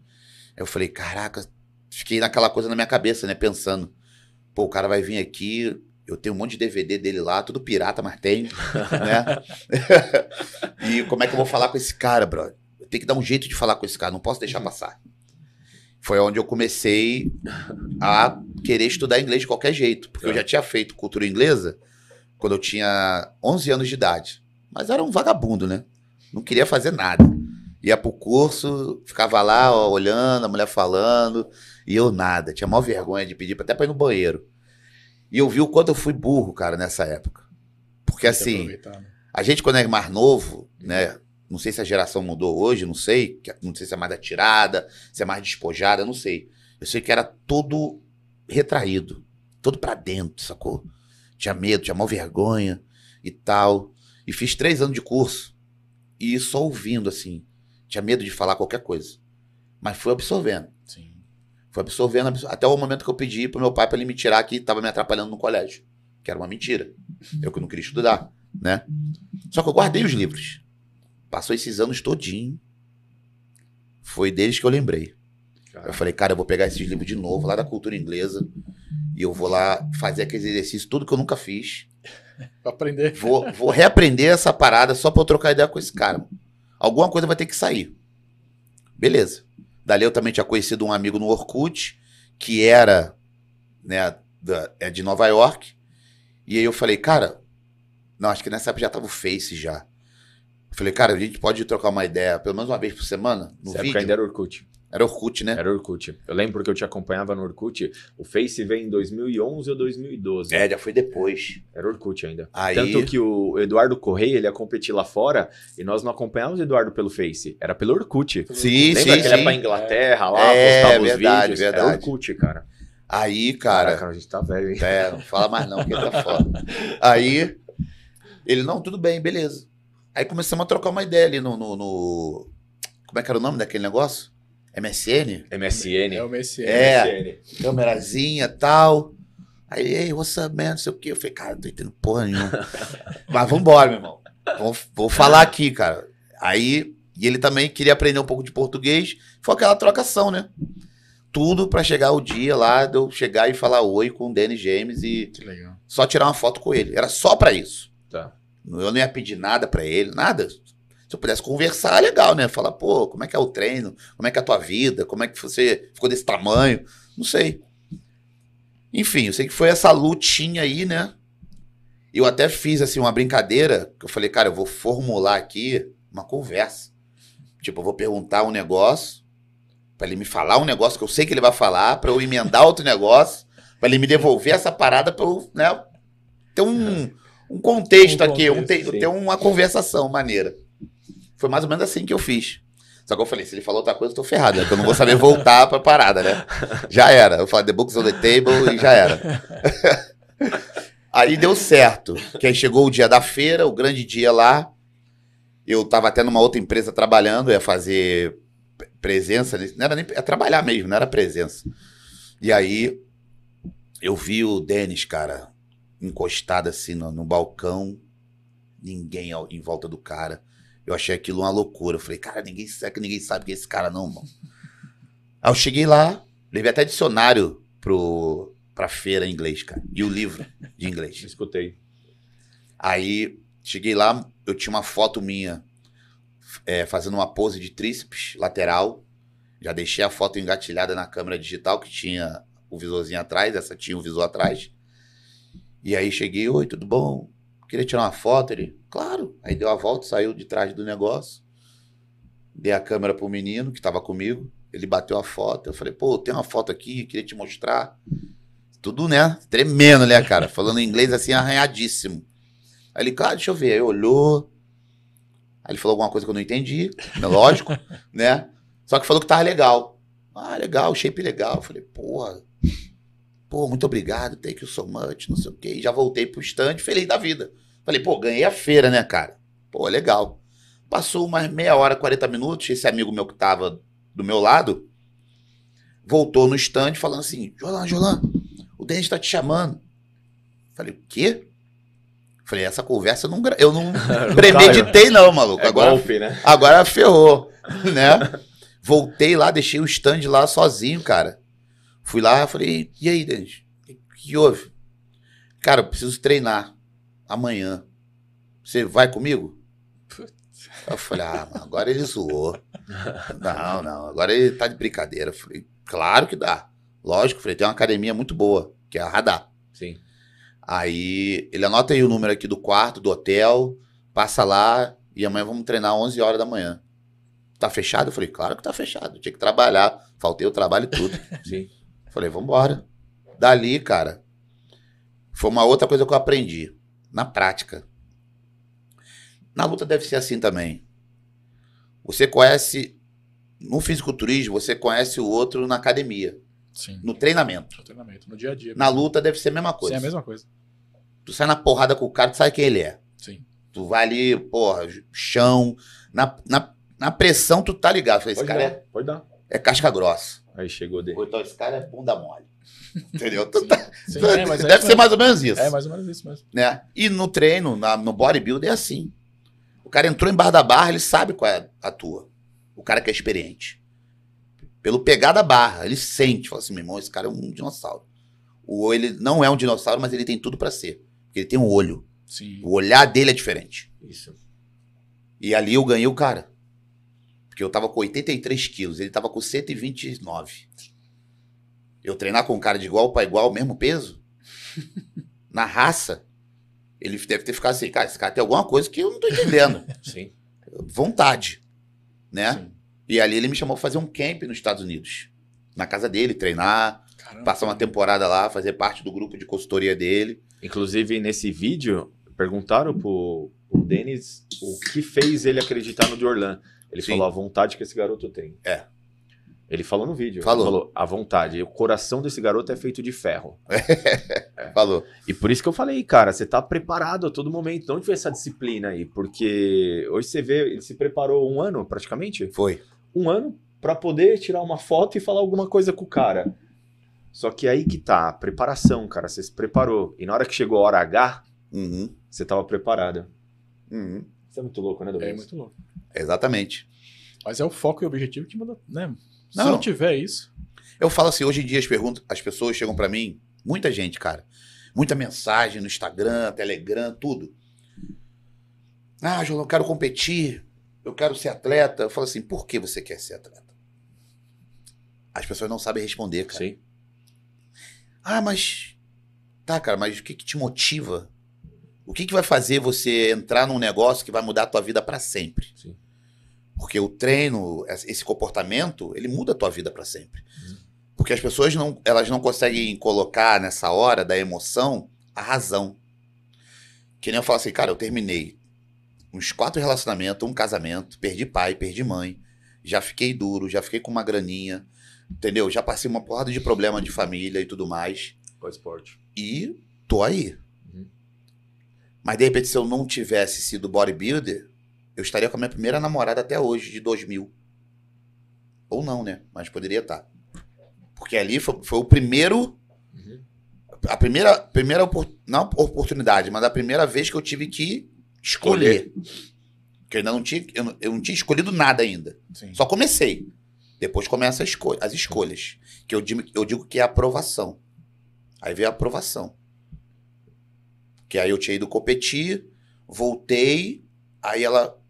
Speaker 3: Eu falei, caraca, fiquei naquela coisa na minha cabeça, né? Pensando, pô, o cara vai vir aqui, eu tenho um monte de DVD dele lá, tudo pirata, mas tenho, né? (laughs) e como é que eu vou falar com esse cara, brother? Eu tenho que dar um jeito de falar com esse cara, não posso deixar passar. Foi onde eu comecei a querer estudar inglês de qualquer jeito, porque eu já tinha feito cultura inglesa quando eu tinha 11 anos de idade. Mas era um vagabundo, né? Não queria fazer nada. Ia pro curso, ficava lá ó, olhando, a mulher falando, e eu nada. Tinha maior vergonha de pedir até pra ir no banheiro. E eu vi o quanto eu fui burro, cara, nessa época. Porque assim,
Speaker 2: né?
Speaker 3: a gente quando é mais novo, né? Não sei se a geração mudou hoje, não sei. que- Não sei se é mais atirada, se é mais despojada, não sei. Eu sei que era todo retraído, todo pra dentro, sacou? Tinha medo, tinha maior vergonha e tal. E fiz três anos de curso. E só ouvindo, assim. Tinha medo de falar qualquer coisa. Mas fui absorvendo.
Speaker 2: Sim.
Speaker 3: Foi absorvendo, absor- até o momento que eu pedi pro meu pai pra ele me tirar que tava me atrapalhando no colégio. Que era uma mentira. Eu que não queria estudar, né? Só que eu guardei os livros. Passou esses anos todinho. Foi deles que eu lembrei. Eu falei, cara, eu vou pegar esses livros de novo, lá da cultura inglesa. E eu vou lá fazer aqueles exercícios, tudo que eu nunca fiz. (laughs)
Speaker 2: Pra aprender.
Speaker 3: Vou, vou reaprender essa parada só pra eu trocar ideia com esse cara. Alguma coisa vai ter que sair. Beleza. Dali eu também tinha conhecido um amigo no Orkut, que era né, da- é de Nova York. E aí eu falei, cara, não, acho que nessa época já tava o Face já. Eu falei, cara, a gente pode trocar uma ideia pelo menos uma vez por semana no
Speaker 1: época
Speaker 3: vídeo?
Speaker 1: ainda era Orkut.
Speaker 3: Era Orkut, né?
Speaker 1: Era Orkut. Eu lembro que eu te acompanhava no Orkut. O Face veio em 2011 ou 2012.
Speaker 3: É, já foi depois.
Speaker 1: Era Orkut ainda.
Speaker 3: Aí,
Speaker 1: Tanto que o Eduardo Correia, ele ia competir lá fora e nós não acompanhávamos o Eduardo pelo Face. Era pelo Orkut.
Speaker 3: sim,
Speaker 1: Lembra
Speaker 3: sim,
Speaker 1: que ele ia pra. Inglaterra lá,
Speaker 3: É,
Speaker 1: postava os
Speaker 3: verdade,
Speaker 1: vídeos? Era
Speaker 3: verdade.
Speaker 1: Orkut, cara.
Speaker 3: Aí, cara,
Speaker 1: Caraca, a gente tá velho, hein?
Speaker 3: É, não fala mais não, porque tá foda. Aí, ele, não, tudo bem, beleza. Aí começamos a trocar uma ideia ali no, no, no- Como é que era o nome daquele negócio? MSN?
Speaker 1: MSN.
Speaker 2: É o MSN.
Speaker 3: É. Câmerazinha e tal. Aí, ei, what's up, man? Não sei o quê. Eu falei, cara, não tô entendendo porra nenhuma. (laughs) Mas vambora, meu irmão. Vou, vou falar aqui, cara. Aí, e ele também queria aprender um pouco de português. Foi aquela trocação, né? Tudo pra chegar o dia lá de eu chegar e falar oi com o Danny James e
Speaker 2: Que legal.
Speaker 3: só tirar uma foto com ele. Era só pra isso.
Speaker 1: Tá.
Speaker 3: Eu não ia pedir nada pra ele, nada. Se eu pudesse conversar, legal, né? Falar, pô, como é que é o treino? Como é que é a tua vida? Como é que você ficou desse tamanho? Não sei. Enfim, eu sei que foi essa lutinha aí, né? Eu até fiz, assim, uma brincadeira, que eu falei, cara, eu vou formular aqui uma conversa. Tipo, eu vou perguntar um negócio, pra ele me falar um negócio que eu sei que ele vai falar, pra eu emendar outro negócio, pra ele me devolver essa parada pra eu, né, ter um, um contexto
Speaker 2: Um
Speaker 3: aqui, um
Speaker 2: contexto,
Speaker 3: te-
Speaker 1: sim.
Speaker 3: ter uma conversação maneira. Foi mais ou menos assim que eu fiz. Só que eu falei, se ele falou outra coisa, eu tô ferrado, né? Que eu não vou saber voltar pra parada, né? Já era. Eu falei, the books on the table e já era. aí deu certo. Que aí chegou o dia da feira, o grande dia lá. Eu tava até numa outra empresa trabalhando, ia fazer pre- presença. Não era nem. É trabalhar mesmo, não era presença. E aí eu vi o Denis, cara, encostado assim no, no balcão. Ninguém em volta do cara. Eu achei aquilo uma loucura. Eu falei, cara, ninguém, será que ninguém sabe que é esse cara não, mano? Aí eu cheguei lá, levei até dicionário pro, pra feira em inglês, cara. E o livro de inglês.
Speaker 1: Escutei.
Speaker 3: Aí cheguei lá, eu tinha uma foto minha é, fazendo uma pose de tríceps lateral. Já deixei a foto engatilhada na câmera digital, que tinha o visorzinho atrás, essa tinha o visor atrás. E aí cheguei, oi, tudo bom? Queria tirar uma foto? Ele, claro. Aí deu a volta, saiu de trás do negócio. Dei a câmera pro menino que tava comigo. Ele bateu a foto. Eu falei, pô, tem uma foto aqui, queria te mostrar. tudo, né? Tremendo, né, cara? Falando inglês assim, arranhadíssimo. Aí ele, cara, deixa eu ver. Aí olhou. Aí ele falou alguma coisa que eu não entendi, é lógico, (laughs) né? Só que falou que tava legal. Ah, legal, shape legal. Eu falei, porra, pô, muito obrigado, thank you so much, não sei o quê. E já voltei pro stand feliz da vida. Falei, pô, ganhei a feira, né, cara? Pô, legal. Passou umas meia hora, 40 minutos, esse amigo meu que tava do meu lado voltou no stand falando assim: Jolan, Jolan, o Denis tá te chamando. Falei, o quê? Falei, essa conversa eu não, eu (laughs) não (laughs) premeditei, não, maluco.
Speaker 1: É
Speaker 3: agora,
Speaker 1: golpe, né?
Speaker 3: agora ferrou, (laughs) né? Voltei lá, deixei o stand lá sozinho, cara. Fui lá, falei, e aí, Denis? O que, houve? Cara, eu preciso treinar amanhã. Você vai comigo? Eu falei, ah, agora ele zoou. (laughs) Não, não, agora ele tá de brincadeira. Eu falei, claro que dá. Lógico, falei, tem uma academia muito boa, que é a Radar.
Speaker 1: Sim.
Speaker 3: Aí ele anota aí o número aqui do quarto, do hotel, passa lá e amanhã vamos treinar 11 horas da manhã. Tá fechado? Eu falei, claro que tá fechado. Tinha que trabalhar. Faltei o trabalho e tudo. (laughs)
Speaker 1: Sim.
Speaker 3: Falei, vambora. Dali, cara, foi uma outra coisa que eu aprendi. Na prática. Na luta deve ser assim também. Você conhece. No fisiculturismo, você conhece o outro na academia,
Speaker 2: Sim.
Speaker 3: no treinamento.
Speaker 2: No treinamento, no dia a dia.
Speaker 3: Na luta deve ser a mesma
Speaker 2: Sim,
Speaker 3: coisa.
Speaker 2: é a mesma coisa.
Speaker 3: Tu sai na porrada com o cara, tu sabe quem ele é.
Speaker 2: Sim.
Speaker 3: Tu vai ali, porra, chão. Na, na, na pressão, tu tá ligado. Falei, esse
Speaker 1: Pode
Speaker 3: cara
Speaker 1: dar,
Speaker 3: é,
Speaker 1: pode dar.
Speaker 3: é casca grossa.
Speaker 1: Aí chegou dele.
Speaker 3: Ou então esse cara é bunda mole. (laughs) Entendeu? Tu tá-
Speaker 2: Sim,
Speaker 3: tu-
Speaker 2: é, é
Speaker 3: deve
Speaker 2: isso
Speaker 3: ser
Speaker 2: mesmo.
Speaker 3: mais ou menos isso.
Speaker 2: É mais ou menos isso mesmo.
Speaker 3: né? E no treino, na- no bodybuilder, é assim. O cara entrou em barra da barra, ele sabe qual é a tua. O cara que é experiente. Pelo pegar da barra, ele sente, fala assim, meu irmão, esse cara é um dinossauro. O, ele não é um dinossauro, mas ele tem tudo pra ser. Porque ele tem um olho.
Speaker 2: Sim.
Speaker 3: O olhar dele é diferente.
Speaker 1: Isso.
Speaker 3: E ali eu ganhei o cara. Porque eu tava com 83 quilos, ele tava com 129. Eu treinar com um cara de igual pra igual, mesmo peso, (laughs) na raça, ele deve ter ficado assim, cara, esse cara tem alguma coisa que eu não tô entendendo. (laughs)
Speaker 1: Sim.
Speaker 3: Vontade, né?
Speaker 2: Sim.
Speaker 3: E ali ele me chamou pra fazer um camp nos Estados Unidos. Na casa dele, treinar,
Speaker 2: Caramba.
Speaker 3: passar uma temporada lá, fazer parte do grupo de consultoria dele.
Speaker 1: Inclusive, nesse vídeo, perguntaram pro, pro Denis o que fez ele acreditar no Diorlan. Ele
Speaker 3: Sim.
Speaker 1: falou a vontade que esse garoto tem.
Speaker 3: É.
Speaker 1: Ele falou no vídeo.
Speaker 3: Falou.
Speaker 1: Ele falou a vontade. O coração desse garoto é feito de ferro. (laughs)
Speaker 3: Falou.
Speaker 1: E por isso que eu falei, cara, você tá preparado a todo momento. De onde veio essa disciplina aí? Porque hoje você vê, ele se preparou um ano praticamente.
Speaker 3: Foi.
Speaker 1: Um ano pra poder tirar uma foto e falar alguma coisa com o cara. Só que aí que tá, a preparação, cara. Você se preparou. E na hora que chegou a hora H,
Speaker 3: Uhum.
Speaker 1: você tava preparado.
Speaker 3: Uhum.
Speaker 1: Isso é muito louco, né, Douglas?
Speaker 2: É muito louco.
Speaker 3: Exatamente.
Speaker 2: Mas é o foco e o objetivo que manda, né? Se
Speaker 3: Não.
Speaker 2: não tiver isso,
Speaker 3: Eu falo assim, hoje em dia as perguntas, as pessoas chegam pra mim, muita gente, cara, muita mensagem no Instagram, Telegram, tudo. Ah, João, eu quero competir, eu quero ser atleta. Eu falo assim, por que você quer ser atleta? As pessoas não sabem responder, cara.
Speaker 1: Sim.
Speaker 3: Ah, mas tá, cara, mas o que que te motiva? O que que vai fazer você entrar num negócio que vai mudar a tua vida pra sempre?
Speaker 1: Sim.
Speaker 3: Porque o treino, esse comportamento, ele muda a tua vida pra sempre.
Speaker 1: Uhum.
Speaker 3: Porque as pessoas não, elas não conseguem colocar nessa hora da emoção a razão. Que nem eu falo assim, cara, eu terminei uns quatro relacionamentos, um casamento, perdi pai, perdi mãe, já fiquei duro, já fiquei com uma graninha, entendeu? Já passei uma porrada de problema de família e tudo mais.
Speaker 1: Qual esporte?
Speaker 3: E tô aí.
Speaker 1: Uhum.
Speaker 3: Mas de repente, se eu não tivesse sido bodybuilder, eu estaria com a minha primeira namorada até hoje, de 2000. Ou não, né? Mas poderia estar. Porque ali foi, foi o primeiro.
Speaker 1: Uhum.
Speaker 3: A primeira. primeira não oportunidade, mas a primeira vez que eu tive que escolher. Que eu ainda não tinha. Eu não, eu não tinha escolhido nada ainda.
Speaker 2: sim.
Speaker 3: Só comecei. Depois começa a esco- as escolhas. Que eu digo, eu digo que é aprovação. Aí veio a aprovação. Que aí eu tinha ido competir, voltei, aí ela.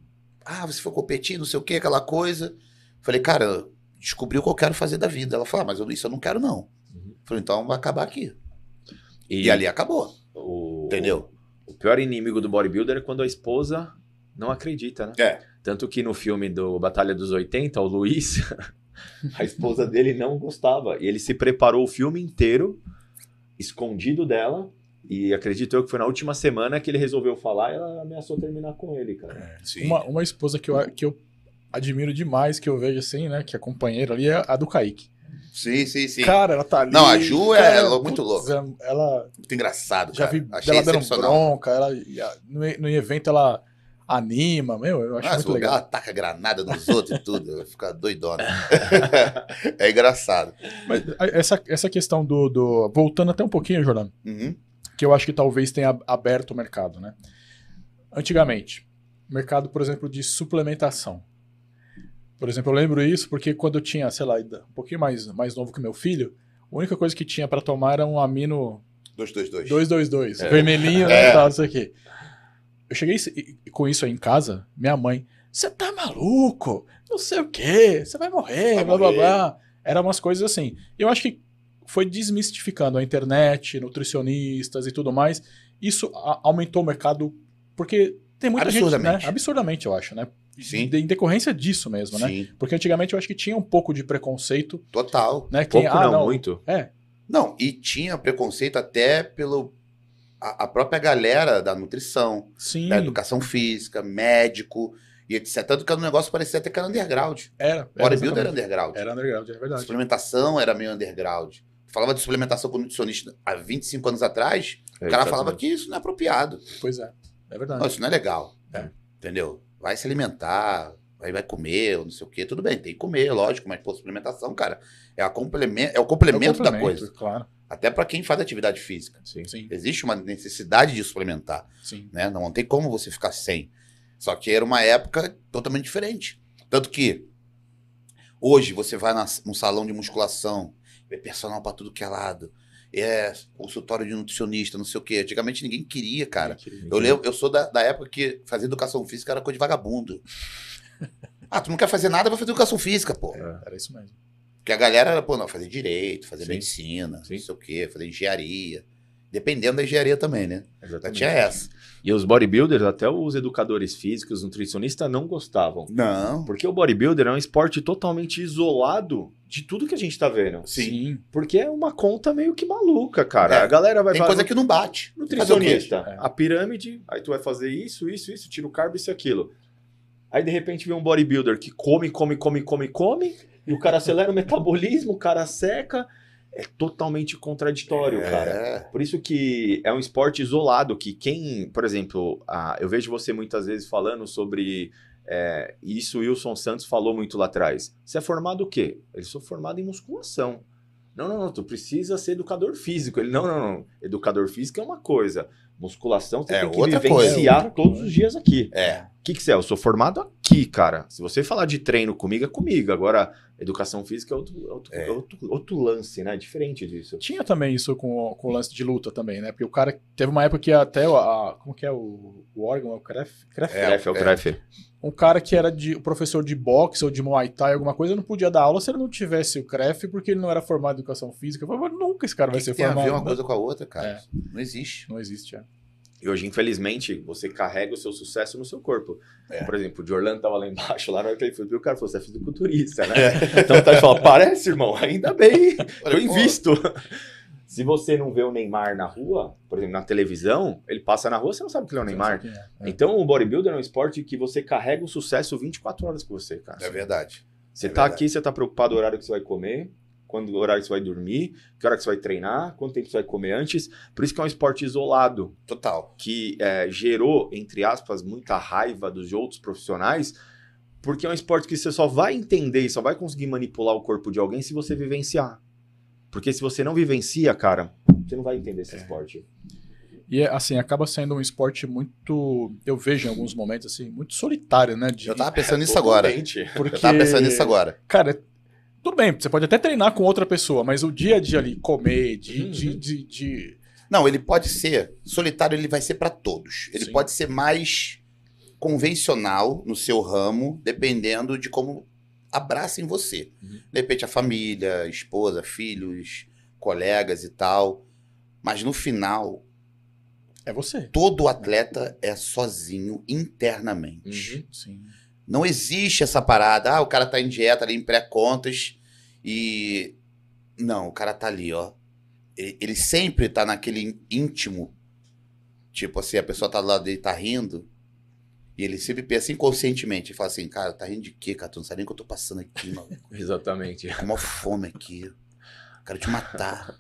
Speaker 3: Ah, você foi competir, não sei o que, aquela coisa. Falei, cara, descobri o que eu quero fazer da vida. Ela falou, ah, mas eu- isso eu não quero, não.
Speaker 1: Uhum.
Speaker 3: Falei, então vai acabar aqui.
Speaker 1: E,
Speaker 3: E, ali acabou.
Speaker 1: o,
Speaker 3: Entendeu?
Speaker 1: O pior inimigo do bodybuilder é quando a esposa não acredita, né?
Speaker 3: É.
Speaker 1: Tanto que no filme do Batalha dos 80, o Luiz, (laughs) a esposa dele não gostava. E ele se preparou o filme inteiro escondido dela. E acredito eu que foi na última semana que ele resolveu falar e ela ameaçou terminar com ele, cara.
Speaker 3: Sim.
Speaker 2: Uma, uma esposa que eu, que eu admiro demais, que eu vejo assim, né? Que é companheira ali, é a do Kaique.
Speaker 3: Sim, sim, sim.
Speaker 2: Cara, ela tá ali.
Speaker 3: Não, a Ju é
Speaker 2: cara,
Speaker 3: lou- muito
Speaker 2: putz, Ela
Speaker 3: Muito engraçado,
Speaker 2: já
Speaker 3: cara.
Speaker 2: vi
Speaker 3: Achei
Speaker 2: ela dando bronca, ela, no, no evento ela anima, meu, eu acho
Speaker 3: Nossa,
Speaker 2: muito legal.
Speaker 3: ela taca granada nos outros e tudo. Fica doidona. (laughs) é engraçado.
Speaker 2: Mas essa, essa questão do, do. Voltando até um pouquinho, Jordan,
Speaker 3: Uhum.
Speaker 2: Que eu acho que talvez tenha ab- aberto o mercado, né? Antigamente, mercado, por exemplo, de suplementação. Por exemplo, eu lembro isso porque quando eu tinha, sei lá, um pouquinho mais, mais novo que meu filho, a única coisa que tinha pra tomar era um amino
Speaker 3: 222.
Speaker 2: 222,
Speaker 1: É.
Speaker 2: vermelhinho, né,
Speaker 3: É.
Speaker 2: tal, não sei o quê. Eu cheguei com isso aí em casa, minha mãe, você tá maluco? Não sei o quê, você vai morrer,
Speaker 3: Vai
Speaker 2: blá blá
Speaker 3: morrer."
Speaker 2: blá. Eram umas coisas assim. Eu acho que foi desmistificando a internet, nutricionistas e tudo mais. Isso aumentou o mercado porque tem muita gente,
Speaker 3: Absurdamente.
Speaker 2: né? Absurdamente, eu acho, né?
Speaker 3: Sim.
Speaker 2: De- em decorrência disso mesmo, né?
Speaker 3: Sim,
Speaker 2: Porque antigamente eu acho que tinha um pouco de preconceito,
Speaker 3: total.
Speaker 2: né? Quem,
Speaker 1: Pouco
Speaker 2: ah,
Speaker 1: não, muito.
Speaker 2: É,
Speaker 3: Não, e tinha preconceito até pelo a, a própria galera da nutrição,
Speaker 2: sim,
Speaker 3: da educação física, médico e etc. Tanto que o negócio parecia até que era underground.
Speaker 2: era. era
Speaker 3: Bodybuilder era underground.
Speaker 2: Era underground, é verdade.
Speaker 3: Suplementação era meio underground. Falava de suplementação com nutricionista há 25 anos atrás,
Speaker 1: É,
Speaker 3: o cara falava que isso não é apropriado.
Speaker 2: Pois é, é verdade.
Speaker 3: Não, isso não é legal.
Speaker 2: É.
Speaker 3: Entendeu? Vai se alimentar, vai, vai comer, ou não sei o quê. Tudo bem, tem que comer, lógico, mas pô, suplementação, cara, é, a complemento, é o
Speaker 2: É o
Speaker 3: complemento da
Speaker 2: complemento,
Speaker 3: coisa.
Speaker 2: Claro,
Speaker 3: Até para quem faz atividade física.
Speaker 1: Sim.
Speaker 2: sim,
Speaker 3: Existe uma necessidade de suplementar,
Speaker 2: sim.
Speaker 3: né? Não tem como você ficar sem. Só que era uma época totalmente diferente. Tanto que hoje você vai na- num salão de musculação, é personal para tudo que é lado, é consultório de nutricionista, não sei o quê. Antigamente ninguém queria, cara. Eu, lembro, eu sou da, da época que fazer educação física era coisa de vagabundo. (laughs) Ah, tu não quer fazer nada, vai fazer educação física, pô.
Speaker 2: Era isso mesmo.
Speaker 3: Porque a galera era, pô, não, fazer direito, fazer
Speaker 1: Sim.
Speaker 3: medicina,
Speaker 1: Sim.
Speaker 3: não sei o quê, fazer engenharia. Dependendo da engenharia também, né?
Speaker 1: Exatamente.
Speaker 3: tinha essa.
Speaker 1: E os bodybuilders, até os educadores físicos, os nutricionistas, não gostavam.
Speaker 3: Não.
Speaker 1: Porque o bodybuilder é um esporte totalmente isolado de tudo que a gente tá vendo.
Speaker 3: Sim.
Speaker 1: Porque é uma conta meio que maluca, cara.
Speaker 3: É.
Speaker 1: a galera vai
Speaker 3: Tem
Speaker 1: falar.
Speaker 3: coisa que não bate.
Speaker 1: Nutricionista,
Speaker 2: quê?
Speaker 1: a pirâmide, aí tu vai fazer isso, isso, isso, tira o carbo, isso e aquilo. Aí de repente vem um bodybuilder que come, come, come, come, come, e o cara acelera o (laughs) metabolismo, o cara seca. É totalmente contraditório, cara.
Speaker 3: É.
Speaker 1: Por isso que é um esporte isolado, que quem, por exemplo, ah, eu vejo você muitas vezes falando sobre é, isso o Wilson Santos falou muito lá atrás. Você é formado o quê? Ele sou formado em musculação. Não, não, não, tu precisa ser educador físico. Ele, não, não, não. Educador físico é uma coisa. Musculação você
Speaker 3: É
Speaker 1: tem que
Speaker 3: outra
Speaker 1: vivenciar
Speaker 2: coisa.
Speaker 1: todos os dias aqui.
Speaker 3: É.
Speaker 1: O que, que você é? Eu sou formado aqui, cara. Se você falar de treino comigo, é comigo. Agora, educação física é outro, outro,
Speaker 3: É.
Speaker 1: outro, outro lance, né? Diferente disso.
Speaker 2: Tinha também isso com, com o lance de luta também, né? Porque o cara teve uma época que até o- a, como que é o, o órgão, é o CREF? CREF?
Speaker 3: É,
Speaker 1: Crefe, é o
Speaker 3: é.
Speaker 1: Crefe.
Speaker 2: Um cara que era de, professor de boxe ou de Muay Thai, alguma coisa, não podia dar aula se ele não tivesse o CREF, porque ele não era formado em educação física. Eu falei, mas nunca esse cara vai
Speaker 3: que
Speaker 2: ser
Speaker 3: que tem a
Speaker 2: formado.
Speaker 3: ver uma coisa com a outra, cara?
Speaker 2: É.
Speaker 3: Não existe.
Speaker 2: Não existe, é.
Speaker 1: E hoje, infelizmente, você carrega o seu sucesso no seu corpo.
Speaker 3: É.
Speaker 1: Por exemplo, o Jordan tava lá embaixo, lá na hora que ele foi, o cara falou, você é fisiculturista, né? Então tá, ele fala, parece, irmão, ainda bem, eu invisto. Se você não vê o Neymar na rua, por exemplo, na televisão, ele passa na rua, você não sabe que ele é o Neymar.
Speaker 2: É. É.
Speaker 1: Então, o bodybuilder é um esporte que você carrega o sucesso 24 horas com você, cara.
Speaker 3: É verdade.
Speaker 1: Você
Speaker 3: é
Speaker 1: tá
Speaker 3: verdade.
Speaker 1: aqui, você tá preocupado o horário que você vai comer, quando o horário que você vai dormir, que hora que você vai treinar, quanto tempo você vai comer antes. Por isso que é um esporte isolado,
Speaker 3: Total.
Speaker 1: que é, gerou, entre aspas, muita raiva dos outros profissionais, porque é um esporte que você só vai entender e só vai conseguir manipular o corpo de alguém se você vivenciar. Porque se você não vivencia, cara, você não vai entender esse
Speaker 2: É.
Speaker 1: esporte.
Speaker 2: E é, assim, acaba sendo um esporte muito, eu vejo em alguns momentos, assim, muito solitário, né? De,
Speaker 3: Eu tava pensando nisso agora.
Speaker 2: Porque,
Speaker 3: Eu tava pensando nisso agora.
Speaker 2: Cara, tudo bem, você pode até treinar com outra pessoa, mas o dia a dia ali, comer, de.
Speaker 1: Uhum.
Speaker 2: de, de, de-
Speaker 3: Não, ele pode ser. Solitário, ele vai ser pra todos. Ele
Speaker 2: Sim.
Speaker 3: pode ser mais convencional no seu ramo, dependendo de como abracem você.
Speaker 1: Uhum.
Speaker 3: De repente, a família, esposa, filhos, colegas e tal. Mas no final,
Speaker 2: É você.
Speaker 3: todo atleta é sozinho internamente.
Speaker 1: Uhum.
Speaker 2: Sim.
Speaker 3: Não existe essa parada, ah, o cara tá em dieta ali em pré-contas e. Não, o cara tá ali, ó. ele, ele sempre tá naquele íntimo. Tipo assim, a pessoa tá do lado dele, tá rindo. E ele sempre pensa inconscientemente. Ele fala assim, cara, tá rindo de quê, cara? Tu não sabe nem o que eu tô passando aqui, mano. (laughs)
Speaker 1: Exatamente.
Speaker 3: Com uma fome aqui. Quero te matar.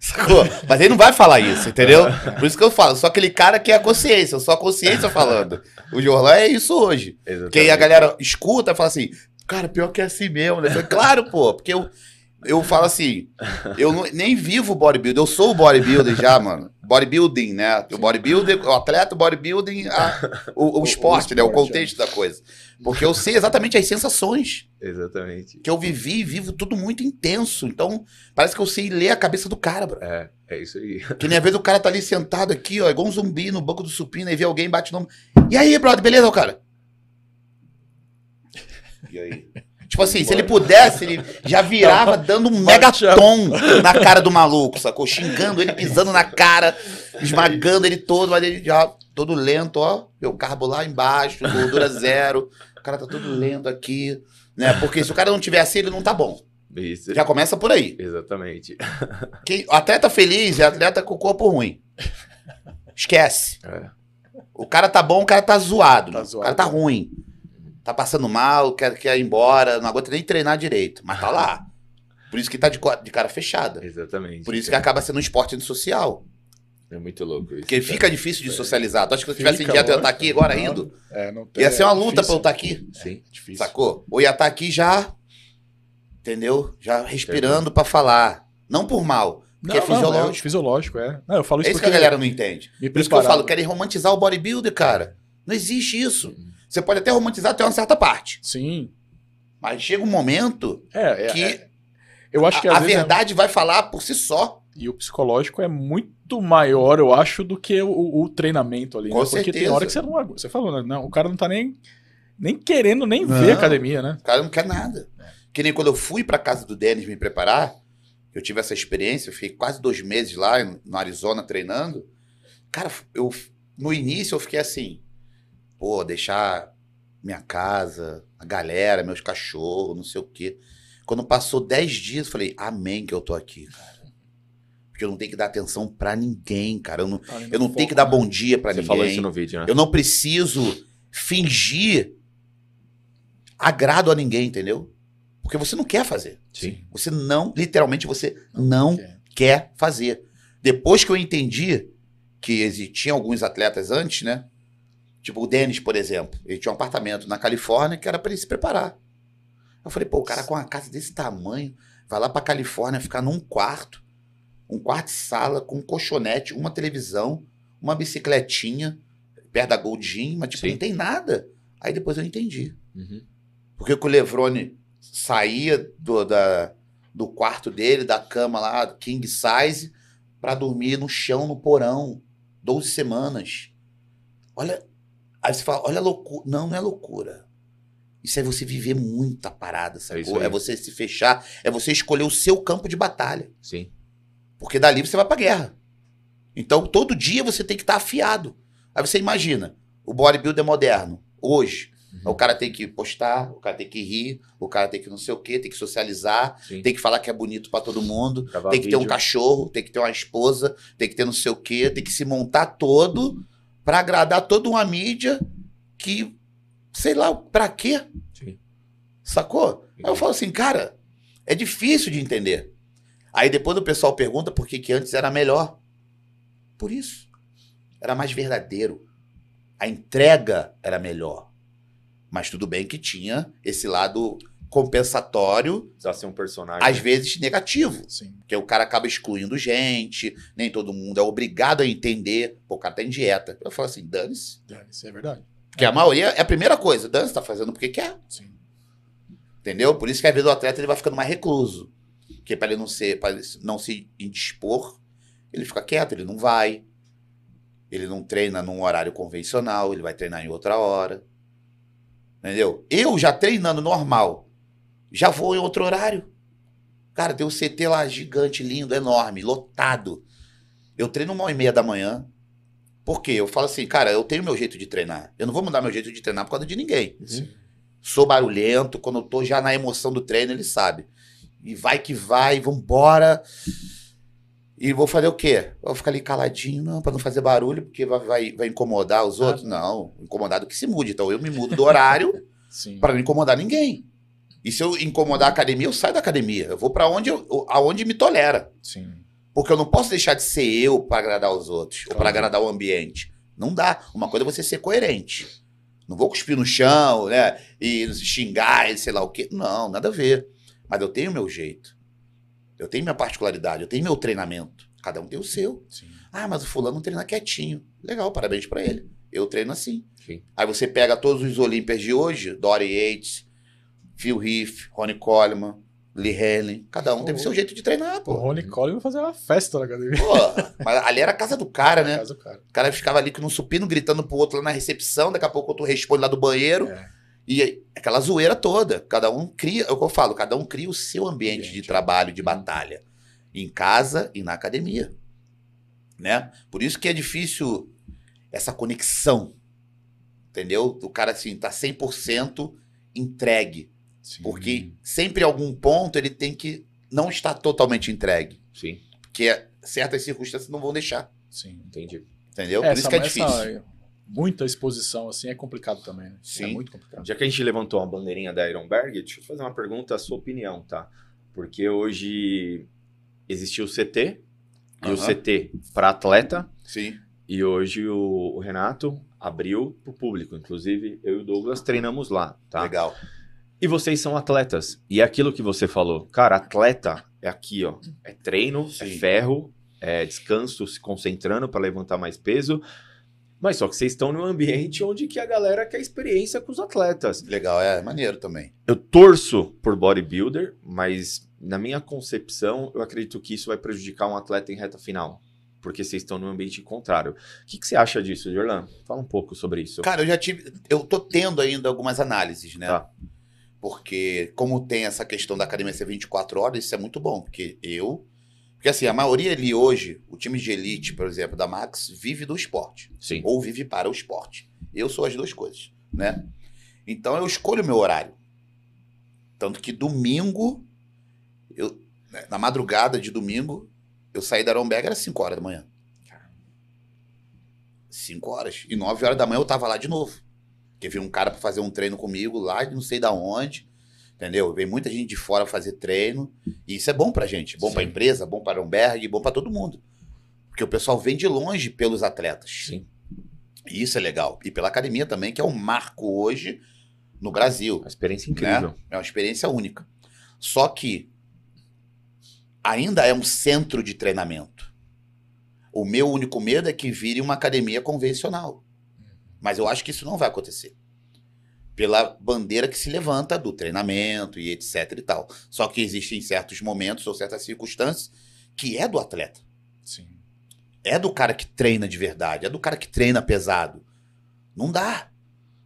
Speaker 3: Sacou? Mas ele não vai falar isso, entendeu? Por isso que eu falo, só aquele cara que é a consciência, só a consciência falando. O Jorlan é isso hoje.
Speaker 1: Exatamente.
Speaker 3: Porque aí a galera escuta e fala assim, cara, pior que é assim mesmo, né? Claro, pô, porque eu, eu falo assim, eu não- nem vivo bodybuilder, eu sou o bodybuilder já, mano. Bodybuilding, né? O bodybuilder, o atleta, o bodybuilding, a- o, o (laughs) esporte, né? O
Speaker 2: esporte,
Speaker 3: contexto da coisa. Porque eu sei exatamente as sensações
Speaker 1: Exatamente.
Speaker 3: que eu vivi e vivo tudo muito intenso. Então, parece que eu sei ler a cabeça do cara, bro.
Speaker 1: É, é isso aí.
Speaker 3: Que nem às vezes o cara tá ali sentado aqui, ó, igual um zumbi no banco do supino, aí vê alguém bate no. E aí, brother, beleza, o cara? E aí? Tipo assim, se ele pudesse, ele já virava dando um megatom na cara do maluco, sacou? Xingando ele, pisando na cara, esmagando ele todo, mas ele já todo lento, ó. Meu carbo lá embaixo, gordura zero. O cara tá todo lento aqui, né? Porque se o cara não tiver assim, ele não tá bom.
Speaker 1: Isso.
Speaker 3: Já começa por aí.
Speaker 1: Exatamente.
Speaker 3: Quem, o atleta feliz é atleta com o corpo ruim. Esquece.
Speaker 1: É.
Speaker 3: O cara tá bom, o cara tá zoado.
Speaker 2: Tá
Speaker 3: né?
Speaker 2: zoado.
Speaker 3: O cara tá ruim. Tá passando mal, quer, quer ir embora, não aguenta nem treinar direito. Mas tá lá. Por isso que tá de, de cara fechada.
Speaker 1: Exatamente.
Speaker 3: Por isso que acaba sendo um esporte social.
Speaker 1: É muito louco isso.
Speaker 3: Porque fica difícil de socializar. Tu acha que se eu tivesse em
Speaker 2: Fica,
Speaker 3: dieta eu ia estar
Speaker 2: lógico.
Speaker 3: aqui agora
Speaker 2: Não,
Speaker 3: rindo?
Speaker 2: É, não tem,
Speaker 3: Ia ser uma
Speaker 2: é
Speaker 3: luta pra eu estar aqui.
Speaker 1: Sim.
Speaker 2: Difícil.
Speaker 3: Sacou? Ou ia estar aqui já, entendeu? Já respirando pra falar. Não por mal. Porque
Speaker 2: Não,
Speaker 3: é fisiológico.
Speaker 2: Não, é fisiológico, é. Não, eu falo
Speaker 3: É
Speaker 2: isso
Speaker 3: isso que a galera não entende.
Speaker 2: me
Speaker 3: Por isso que eu falo, querem romantizar o bodybuilder, cara. Não existe isso. Você pode até romantizar até uma certa parte.
Speaker 2: Sim.
Speaker 3: Mas chega um momento
Speaker 2: É, é,
Speaker 3: que
Speaker 2: é. Eu acho que
Speaker 3: a, a
Speaker 2: é-
Speaker 3: verdade vai falar por si só.
Speaker 2: E o psicológico é muito maior, eu acho, do que o, o treinamento ali.
Speaker 3: Com
Speaker 2: né? Porque tem
Speaker 3: certeza.
Speaker 2: hora que você não agu- Você falou, né? Não, o cara não tá nem, nem querendo nem
Speaker 3: Não.
Speaker 2: ver a academia, né?
Speaker 3: O cara não quer nada. Que nem quando eu fui pra casa do Denis me preparar, eu tive essa experiência, eu fiquei quase dois meses lá no Arizona treinando. Cara, eu no início eu fiquei assim, pô, deixar minha casa, a galera, meus cachorros, não sei o quê. Quando passou dez dias, eu falei, amém que eu tô aqui, cara. Porque eu não tenho que dar atenção pra ninguém, cara. Eu não,
Speaker 2: Tá
Speaker 3: eu não
Speaker 2: foco,
Speaker 3: tenho que dar
Speaker 2: né?
Speaker 3: bom dia pra
Speaker 1: Você
Speaker 3: ninguém.
Speaker 1: falou isso no vídeo, né?
Speaker 3: Eu não preciso fingir agrado a ninguém, entendeu? Porque você não quer fazer.
Speaker 1: Sim.
Speaker 3: Você não, literalmente, você não
Speaker 2: quer.
Speaker 3: quer fazer. Depois que eu entendi que existiam alguns atletas antes, né? Tipo o Denis, por exemplo. Ele tinha um apartamento na Califórnia que era para ele se preparar. Eu falei, pô, o cara com uma casa desse tamanho vai lá pra Califórnia ficar num quarto, um quarto de sala com um colchonete, uma televisão, uma bicicletinha perto da Gold Gym, mas tipo,
Speaker 1: Sim.
Speaker 3: não tem nada. Aí depois eu entendi.
Speaker 1: Uhum.
Speaker 3: Porque que o Levrone saía do, da, do quarto dele, da cama lá, king size, pra dormir no chão, no porão. 12 semanas. Olha. Aí você fala, olha a loucura. Não, não é loucura. Isso é você viver muita parada, sacou?
Speaker 1: aí.
Speaker 3: É, você se fechar, é você escolher o seu campo de batalha.
Speaker 1: Sim.
Speaker 3: Porque dali você vai pra guerra. Então, todo dia você tem que estar afiado. Aí você imagina, o bodybuilder moderno, hoje,
Speaker 1: Uhum.
Speaker 3: o cara tem que postar, o cara tem que rir, o cara tem que não sei o quê, tem que socializar,
Speaker 1: Sim.
Speaker 3: tem que falar que é bonito pra todo mundo,
Speaker 1: Gravar
Speaker 3: tem que ter um
Speaker 1: vídeo.
Speaker 3: cachorro, tem que ter uma esposa, tem que ter não sei o quê, tem que se montar todo pra agradar toda uma mídia que, sei lá, pra quê?
Speaker 1: Sim.
Speaker 3: Sacou? Aí eu falo assim, cara, é difícil de entender. Aí depois o pessoal pergunta por que, que antes era melhor. Por isso. Era mais verdadeiro. A entrega era melhor. Mas tudo bem que tinha esse lado compensatório,
Speaker 1: Precisa ser um personagem.
Speaker 3: às vezes negativo.
Speaker 2: Sim.
Speaker 3: Porque o cara acaba excluindo gente, nem todo mundo é obrigado a entender. Pô, o cara tá em dieta. Eu falo assim, dane-se.
Speaker 2: É, Isso é verdade.
Speaker 3: Porque a maioria é a primeira coisa. Dane-se, tá fazendo porque quer.
Speaker 2: Sim.
Speaker 3: Entendeu? Por isso que às vezes o atleta ele vai ficando mais recluso. Porque para ele não ser, para ele não se indispor, ele fica quieto, ele não vai. Ele não treina num horário convencional, ele vai treinar em outra hora. Entendeu? Eu já treinando normal, já vou em outro horário. Cara, tem um CT lá gigante, lindo, enorme, lotado. Eu treino uma e meia da manhã. Por quê? Eu falo assim, cara, eu tenho meu jeito de treinar. Eu não vou mudar meu jeito de treinar por causa de ninguém. Sou barulhento, quando eu tô já na emoção do treino, ele sabe. E vai que vai, vambora. E vou fazer o quê? Vou ficar ali caladinho, não, pra não fazer barulho, porque vai, vai, vai incomodar os outros? Não, incomodado que se mude. Então eu me mudo do horário para não incomodar ninguém. E se eu incomodar a academia, eu saio da academia. Eu vou para onde eu, aonde me tolera.
Speaker 2: Sim.
Speaker 3: Porque eu não posso deixar de ser eu para agradar os outros, ou para
Speaker 2: Claro.
Speaker 3: agradar o ambiente. Não dá. Uma coisa é você ser coerente. Não vou cuspir no chão, né? E xingar, e sei lá o quê. Não, nada a ver. Mas eu tenho o meu jeito. Eu tenho minha particularidade, eu tenho meu treinamento. Cada um tem o seu.
Speaker 2: Sim.
Speaker 3: Ah, mas o fulano treina quietinho. Legal, parabéns pra ele. Eu treino assim.
Speaker 1: Sim.
Speaker 3: Aí você pega todos os Olímpias de hoje, Dory Yates, Phil Heath, Ronnie Coleman, Lee Helen. Cada um teve
Speaker 2: Oh.
Speaker 3: seu jeito de treinar,
Speaker 2: O
Speaker 3: pô.
Speaker 2: Rony Coleman vai fazer uma festa na academia.
Speaker 3: Pô, mas ali era a casa do cara, né? (laughs)
Speaker 2: Casa do cara.
Speaker 3: O cara ficava ali com um supino gritando pro outro lá na recepção, daqui a pouco outro responde lá do banheiro.
Speaker 2: É.
Speaker 3: E aquela zoeira toda. Cada um cria, é o que eu falo, cada um cria o seu ambiente, de
Speaker 2: Ambiente.
Speaker 3: trabalho, de
Speaker 2: Uhum.
Speaker 3: batalha. Em casa e na academia. Né? Por isso que é difícil essa conexão. Entendeu? O cara, assim, tá 100% entregue.
Speaker 2: Sim.
Speaker 3: Porque sempre em algum ponto ele tem que não estar totalmente entregue.
Speaker 1: Sim,
Speaker 3: Porque certas circunstâncias não vão deixar.
Speaker 2: Sim.
Speaker 1: entendi.
Speaker 3: Entendeu? Por isso que é difícil.
Speaker 2: essa muita exposição assim é complicado também. Né?
Speaker 3: Sim.
Speaker 2: É muito complicado.
Speaker 1: Já que a gente levantou a bandeirinha da Ironberg, deixa eu fazer uma pergunta, a sua opinião, tá? Porque hoje existiu o CT, e o. CT para atleta,
Speaker 3: Sim.
Speaker 1: e hoje o, o Renato abriu para o público. Inclusive, eu e o Douglas treinamos lá, tá?
Speaker 3: Legal.
Speaker 1: E vocês são atletas. E é aquilo que você falou. Cara, atleta é aqui, ó. É treino, é
Speaker 3: Sim.
Speaker 1: ferro, é descanso, se concentrando para levantar mais peso. Mas só que vocês estão num ambiente onde que a galera quer experiência com os atletas.
Speaker 3: Legal, é maneiro também.
Speaker 1: Eu torço por bodybuilder, mas na minha concepção, eu acredito que isso vai prejudicar um atleta em reta final. Porque vocês estão num ambiente contrário. O que, que você acha disso, Jorlan? Fala um pouco sobre isso.
Speaker 3: Cara, eu já tive. Eu tô tendo ainda algumas análises, né?
Speaker 1: Tá.
Speaker 3: Porque, como tem essa questão da academia ser 24 horas, isso é muito bom. Porque eu. Porque, assim, a maioria ali hoje, o time de elite, por exemplo, da Max, vive do esporte.
Speaker 1: Sim.
Speaker 3: Ou vive para o esporte. Eu sou as duas coisas, né? Então eu escolho o meu horário. Tanto que domingo, eu, né, na madrugada de domingo, eu saí da Aromberg era 5 horas da manhã. 5 horas. E 9 horas da manhã eu tava lá de novo. Porque veio um cara pra fazer um treino comigo lá de não sei da onde. Entendeu? Vem muita gente de fora fazer treino. E isso é bom pra gente. Bom pra
Speaker 1: Sim.
Speaker 3: empresa, bom pra Aromberg, bom pra todo mundo. Porque o pessoal vem de longe pelos atletas.
Speaker 1: Sim.
Speaker 3: E isso é legal. E pela academia também, que é um marco hoje no Brasil.
Speaker 1: Uma experiência incrível.
Speaker 3: É uma experiência única. Só que ainda é um centro de treinamento. O meu único medo é que vire uma academia convencional. Mas eu acho que isso não vai acontecer. Pela bandeira que se levanta do treinamento e etc e tal. Só que existem certos momentos ou certas circunstâncias que é do atleta.
Speaker 2: Sim.
Speaker 3: É do cara que treina de verdade, é do cara que treina pesado. Não dá.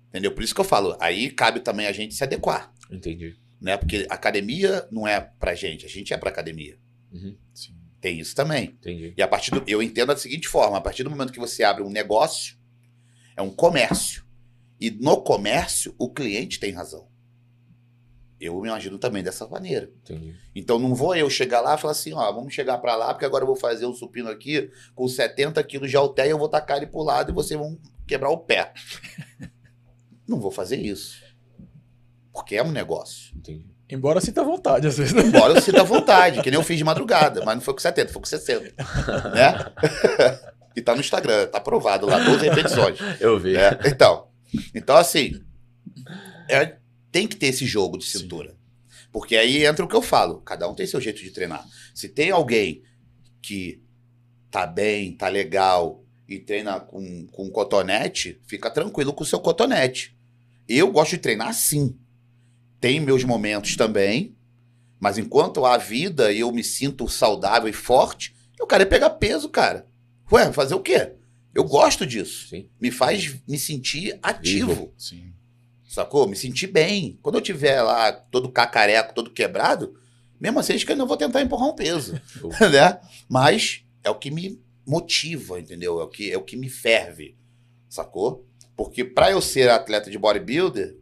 Speaker 3: Entendeu? Por isso que eu falo, aí cabe também a gente se adequar,
Speaker 1: Entendi.
Speaker 3: né? Porque academia não é pra gente, a gente é pra academia.
Speaker 1: Uhum.
Speaker 2: Sim.
Speaker 3: Tem isso também.
Speaker 1: Entendi.
Speaker 3: E a partir do, eu entendo da seguinte forma, a partir do momento que você abre um negócio, é um comércio. E no comércio, o cliente tem razão. Eu me imagino também dessa maneira.
Speaker 1: Entendi.
Speaker 3: Então não vou eu chegar lá e falar assim, ó, vamos chegar pra lá, porque agora eu vou fazer um supino aqui com 70 quilos de halter, eu vou tacar ele pro lado e vocês vão quebrar o pé. (laughs) não vou fazer isso. Porque é um negócio.
Speaker 1: Entendi.
Speaker 2: Embora sinta vontade, às vezes. né?
Speaker 3: Embora eu sinta vontade, que nem eu fiz de madrugada, mas não foi com 70, foi com 60. Né? (laughs) e tá no Instagram, tá aprovado lá, 12 repetições. (laughs)
Speaker 1: Eu vi.
Speaker 3: É, então, então, assim, é- tem que ter esse jogo de
Speaker 2: Sim.
Speaker 3: cintura. Porque aí entra o que eu falo, cada um tem seu jeito de treinar. Se tem alguém que tá bem, tá legal e treina com, com cotonete, fica tranquilo com o seu cotonete. Eu gosto de treinar assim. Tem meus momentos também, mas enquanto há vida e eu me sinto saudável e forte, eu quero é pegar peso, cara. Ué, fazer o quê? Eu gosto disso
Speaker 1: Sim.
Speaker 3: me faz me sentir ativo,
Speaker 2: Sim.
Speaker 3: sacou? Me sentir bem. Quando eu tiver lá todo cacareco, todo quebrado, mesmo assim, acho que eu não vou tentar empurrar um peso, (laughs) né? Mas é o que me motiva, entendeu? É o que, é o que me ferve, sacou? Porque pra eu ser atleta de bodybuilder,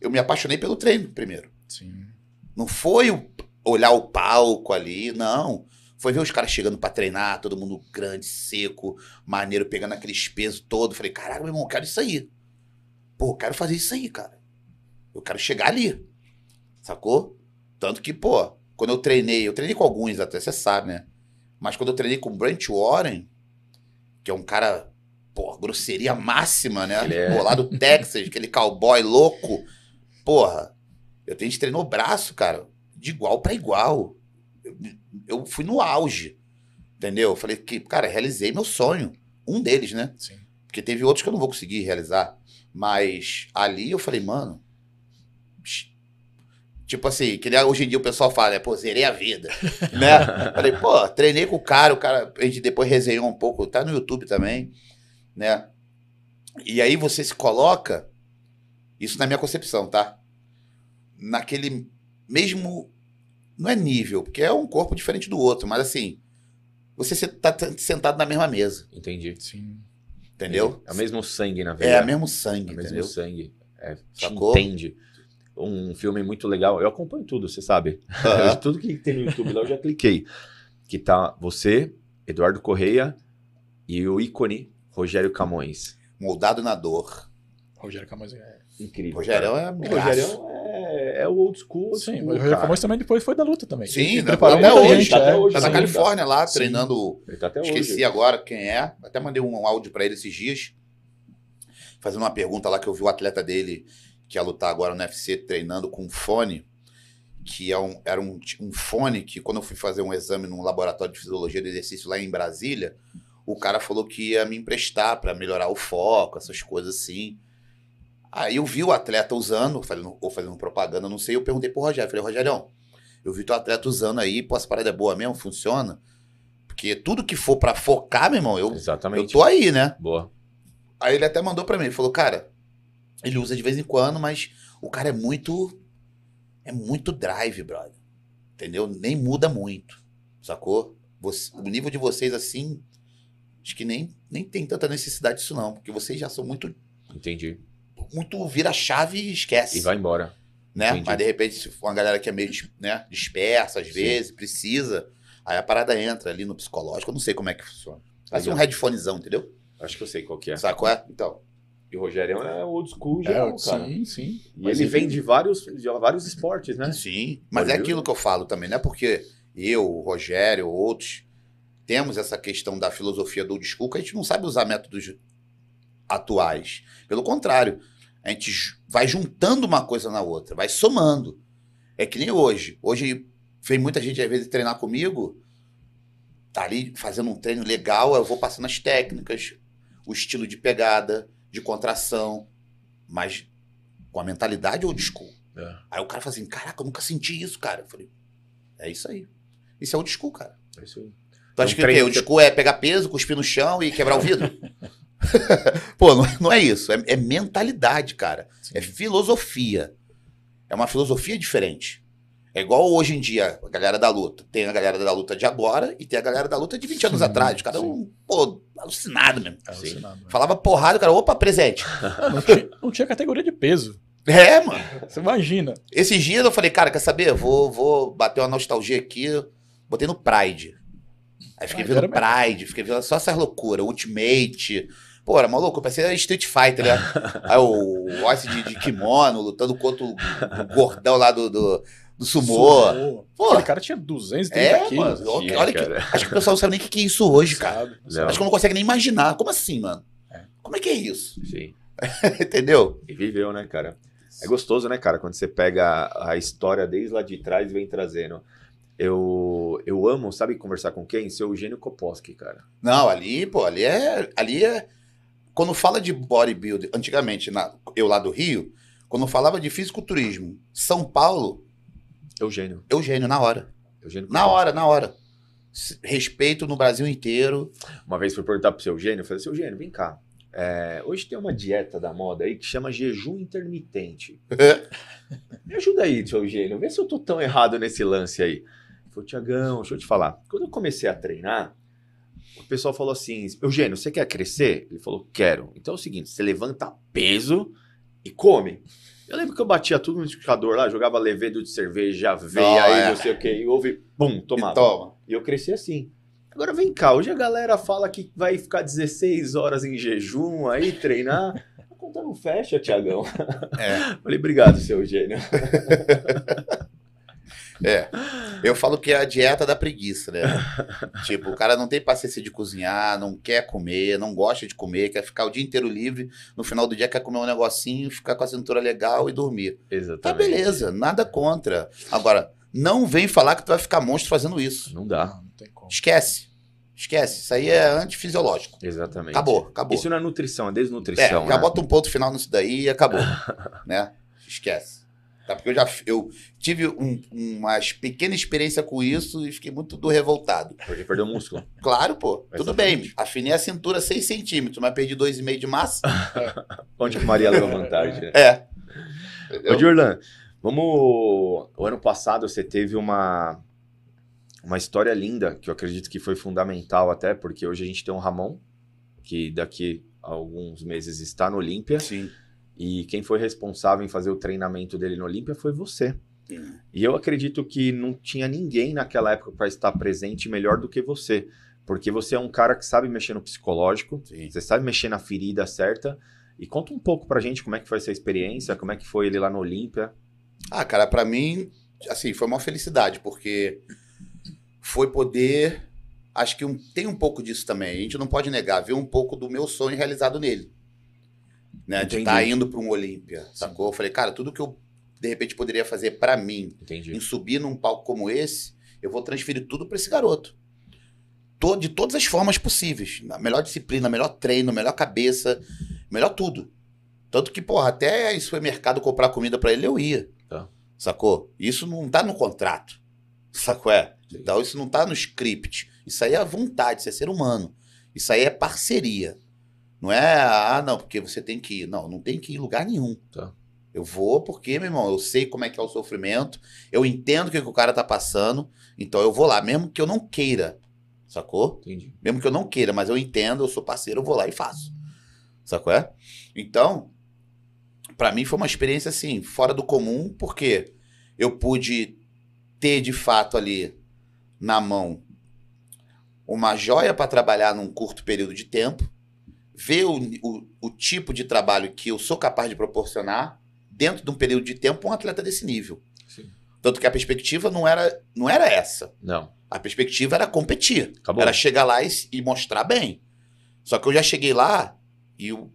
Speaker 3: eu me apaixonei pelo treino primeiro.
Speaker 2: Sim.
Speaker 3: Não foi olhar o palco ali, não. Foi ver os caras chegando pra treinar, todo mundo grande, seco, maneiro, pegando aqueles pesos todo. Falei, caralho, meu irmão, eu quero isso aí. Pô, eu quero fazer isso aí, cara. Eu quero chegar ali. Sacou? Tanto que, pô, quando eu treinei, eu treinei com alguns até, você sabe, né? Mas quando eu treinei com o Brent Warren, que é um cara, pô, grosseria máxima, né?
Speaker 1: Ele é-
Speaker 3: Pô, lá do Texas, aquele cowboy louco. Porra, eu a gente treinou braço, cara, de igual pra igual. Eu, eu fui no auge, entendeu? Eu falei que, cara, realizei meu sonho. Um deles, né?
Speaker 2: Sim.
Speaker 3: Porque teve outros que eu não vou conseguir realizar. Mas ali eu falei, mano. Tipo assim, que nem hoje em dia o pessoal fala, né? Pô, zerei a vida. (laughs) né? Falei, pô, treinei com o cara, o cara, a gente depois resenhou um pouco, tá no YouTube também, né? E aí você se coloca, isso na minha concepção, tá? Naquele mesmo. Não é nível, porque é um corpo diferente do outro, mas assim, você tá t- sentado na mesma mesa,
Speaker 1: Entendi.
Speaker 2: Sim.
Speaker 3: entendeu?
Speaker 1: É o mesmo sangue na veia.
Speaker 3: É o mesmo sangue,
Speaker 1: É o mesmo
Speaker 3: entendeu?
Speaker 1: sangue. É,
Speaker 3: Sacou?
Speaker 1: entende. Um filme muito legal. Eu acompanho tudo, você sabe. (laughs) Tudo que tem no YouTube lá eu já cliquei. Que tá você, Eduardo Correia e o ícone Rogério Camões.
Speaker 3: Moldado na dor.
Speaker 2: Rogério Camões é.
Speaker 1: Incrível.
Speaker 3: Rogério
Speaker 1: cara.
Speaker 3: é.
Speaker 1: Rogério é, é o old school. old
Speaker 2: Sim,
Speaker 1: school,
Speaker 2: mas o. Camões também depois foi da luta também.
Speaker 3: Sim,
Speaker 2: Ele
Speaker 3: tá- até hoje,
Speaker 2: gente,
Speaker 1: tá até
Speaker 2: é.
Speaker 1: hoje,
Speaker 3: Tá na. Califórnia lá,
Speaker 2: Sim.
Speaker 3: treinando.
Speaker 1: Ele tá até
Speaker 3: Esqueci
Speaker 1: hoje.
Speaker 3: agora quem é. Até mandei um áudio pra ele esses dias. Fazendo uma pergunta lá que eu vi o atleta dele que ia lutar agora no UFC treinando com um fone. Que é um, era um, um fone que, quando eu fui fazer um exame num laboratório de fisiologia do exercício lá em Brasília, o cara falou que ia me emprestar pra melhorar o foco, essas coisas assim. Aí eu vi o atleta usando, fazendo, ou fazendo propaganda, não sei, eu perguntei pro Rogério, falei, Rogério, eu vi teu atleta usando aí, pô, essa parada é boa mesmo, funciona? Porque tudo que for pra focar, meu irmão, eu, eu
Speaker 1: Exatamente.
Speaker 3: tô aí, né?
Speaker 1: Boa.
Speaker 3: Aí ele até mandou pra mim, ele falou, cara, ele usa de vez em quando, mas o cara é muito, é muito drive, brother. Entendeu? Nem muda muito, sacou? Você- o nível de vocês, assim, acho que nem, nem tem tanta necessidade disso não, porque vocês já são muito,
Speaker 1: Entendi.
Speaker 3: Muito vira-chave e esquece
Speaker 1: E vai embora.
Speaker 3: né?
Speaker 1: Entendi.
Speaker 3: Mas de repente, se for uma galera que é meio né, dispersa, às
Speaker 1: Sim.
Speaker 3: vezes, precisa, aí a parada entra ali no psicológico. Eu não sei como é que funciona. Parece um headphonezão, entendeu?
Speaker 1: Acho que eu sei qual que é.
Speaker 3: Sabe qual é? Então.
Speaker 1: E o Rogério é old school
Speaker 2: É,
Speaker 1: geral, cara.
Speaker 2: sim, sim.
Speaker 1: E
Speaker 2: Mas
Speaker 1: ele vem de vários, de vários esportes, né?
Speaker 3: Sim. Mas é
Speaker 1: Olha,
Speaker 3: aquilo que eu falo também, não é porque eu, o Rogério, outros, temos essa questão da filosofia do old school que a gente não sabe usar métodos atuais. Pelo contrário, a gente vai juntando uma coisa na outra, vai somando. É que nem hoje. Hoje vem muita gente às vezes treinar comigo, tá ali fazendo um treino legal, eu vou passando as técnicas, o estilo de pegada, de contração, mas com a mentalidade old school.
Speaker 2: É.
Speaker 3: Aí o cara fala assim, caraca, eu nunca senti isso, cara. Eu falei, é isso aí. Isso é old school, cara.
Speaker 1: É isso aí.
Speaker 3: Tu acha
Speaker 1: Um
Speaker 3: que o quê? Old school é pegar peso, cuspir no chão e quebrar o vidro? (laughs) (laughs) Pô, não, não é isso. É, é mentalidade, cara. É filosofia. É uma filosofia diferente. É igual hoje em dia, a galera da luta. Tem a galera da luta de agora e tem a galera da luta de 20 anos
Speaker 2: Sim,
Speaker 3: atrás. Os caras,
Speaker 2: sim.
Speaker 3: um, pô, alucinado mesmo.
Speaker 2: É alucinado, né?
Speaker 3: Falava porrada, o cara, opa, presente. (laughs)
Speaker 2: Não tinha, não tinha categoria de peso.
Speaker 3: É, mano.
Speaker 2: Você imagina.
Speaker 3: Esses dias eu falei, cara, quer saber? Vou, vou bater uma nostalgia aqui. Botei no Pride. Aí fiquei
Speaker 2: Pride
Speaker 3: vendo Pride, fiquei vendo só essas loucuras, Ultimate. Pô, era maluco, parecia Street Fighter, né? (laughs) Aí o Royce de, de kimono, lutando contra o, o gordão lá do, do, do sumô.
Speaker 2: Sumô.
Speaker 3: Pô,
Speaker 2: Aquele cara tinha 230
Speaker 3: é,
Speaker 2: quilos.
Speaker 3: mano.
Speaker 1: Tinha,
Speaker 3: Olha que, acho que o pessoal não sabe nem o que que é isso hoje, cara. Acho que não consegue nem imaginar. Como assim, mano?
Speaker 2: É.
Speaker 3: Como é que é isso?
Speaker 1: Sim. (laughs)
Speaker 3: Entendeu?
Speaker 1: E viveu, né, cara? É gostoso, né, cara? Quando você pega a história desde lá de trás e vem trazendo. Eu, eu amo, sabe conversar com quem? Seu Eugênio Koposki, cara.
Speaker 3: Não, ali, pô, ali é. Ali é. Quando fala de bodybuilding, antigamente, na- eu lá do Rio, quando falava de fisiculturismo, São Paulo,
Speaker 1: Eugênio.
Speaker 3: Eugênio, na hora.
Speaker 1: Eugênio
Speaker 3: Na hora, na hora. Respeito no Brasil inteiro.
Speaker 1: Uma vez fui perguntar pro seu Eugênio, eu falei, seu Eugênio, vem cá. É, hoje tem uma dieta da moda aí que chama jejum intermitente. (laughs) Me ajuda aí, seu Eugênio, vê se eu tô tão errado nesse lance aí. Ele falou, Tiagão, deixa eu te falar. Quando eu comecei a treinar, o pessoal falou assim, Eugênio, você quer crescer? Ele falou, quero. Então é o seguinte, você levanta peso e come. Eu lembro que eu batia tudo no liquidificador lá, jogava levedo de cerveja, veia, aí
Speaker 3: é.
Speaker 1: não sei o que, e houve, bum, tomava.
Speaker 3: E toma.
Speaker 1: E eu cresci assim. Agora vem cá, hoje a galera fala que vai ficar 16 horas em jejum aí, treinar. A conta não fecha, Tiagão.
Speaker 3: É. (laughs)
Speaker 1: Falei, obrigado, seu gênio. (laughs)
Speaker 3: É. Eu falo que é a dieta da preguiça, né? (laughs) tipo, o cara não tem paciência de cozinhar, não quer comer, não gosta de comer, quer ficar o dia inteiro livre, no final do dia quer comer um negocinho, ficar com a cintura legal e dormir.
Speaker 1: Exatamente.
Speaker 3: Tá beleza, nada contra. Agora, não vem falar que tu vai ficar monstro fazendo isso.
Speaker 1: Não dá.
Speaker 2: Não, tem como.
Speaker 3: Esquece. Esquece. Isso aí é antifisiológico.
Speaker 1: Exatamente.
Speaker 3: Acabou, acabou.
Speaker 1: Isso não é nutrição, é
Speaker 3: É,
Speaker 1: desnutrição.
Speaker 3: já
Speaker 1: né?
Speaker 3: bota um ponto final nisso daí e acabou. (laughs) né? Esquece. Tá? Porque eu já eu tive um- uma pequena experiência com isso e fiquei muito do revoltado.
Speaker 1: Porque perdeu músculo.
Speaker 3: Claro, pô. Tudo
Speaker 1: Exatamente.
Speaker 3: bem. Afinei a cintura 6 centímetros, mas perdi 2,5 de massa. (laughs)
Speaker 1: Onde que Maria leva vantagem, né?
Speaker 3: É.
Speaker 1: Ô? Jorlan, vamos. O ano passado você teve uma, uma história linda, que eu acredito que foi fundamental até, porque hoje a gente tem um Ramon, que daqui a alguns meses está no Olímpia,
Speaker 3: Sim.
Speaker 1: E quem foi responsável em fazer o treinamento dele no Olímpia foi você.
Speaker 3: Sim.
Speaker 1: E eu acredito que não tinha ninguém naquela época para estar presente melhor do que você. Porque você é um cara que sabe mexer no psicológico,
Speaker 3: Sim.
Speaker 1: você sabe mexer na ferida certa. E conta um pouco pra gente como é que foi essa experiência, como é que foi ele lá no Olímpia.
Speaker 3: Ah, cara, pra mim, assim, foi uma felicidade, porque foi poder. Acho que um- tem um pouco disso também. A gente não pode negar, ver um pouco do meu sonho realizado nele. Né? De
Speaker 1: Entendi.
Speaker 3: estar indo pra um Olímpia, sacou? Eu falei, cara, tudo que eu de repente poderia fazer pra mim
Speaker 1: Entendi.
Speaker 3: em subir num palco como esse, eu vou transferir tudo pra esse garoto. To- De todas as formas possíveis. Na melhor disciplina, melhor treino, melhor cabeça, melhor tudo. Tanto que, porra, até ir supermercado comprar comida pra ele, eu ia.
Speaker 1: Tá.
Speaker 3: Sacou? Isso não tá no contrato. Sacou? É? Então, isso não tá no script. Isso aí é vontade, isso é ser humano. Isso aí é parceria. Não é, ah, não, porque você tem que ir. Não, não tem que ir em lugar nenhum.
Speaker 1: Tá.
Speaker 3: Eu vou porque, meu irmão, eu sei como é que é o sofrimento, eu entendo o que, que o cara tá passando, então eu vou lá, mesmo que eu não queira. Sacou?
Speaker 1: Entendi.
Speaker 3: Mesmo que eu não queira, mas eu entendo, eu sou parceiro, eu vou lá e faço. Sacou? É? Então, pra mim foi uma experiência assim, fora do comum, porque eu pude ter de fato ali na mão uma joia para trabalhar num curto período de tempo, ver o, o, o tipo de trabalho que eu sou capaz de proporcionar dentro de um período de tempo um atleta desse nível.
Speaker 1: Sim.
Speaker 3: Tanto que a perspectiva não era, não era essa.
Speaker 1: Não.
Speaker 3: A perspectiva era competir.
Speaker 1: Acabou.
Speaker 3: Era chegar lá e, e mostrar bem. Só que eu já cheguei lá e eu,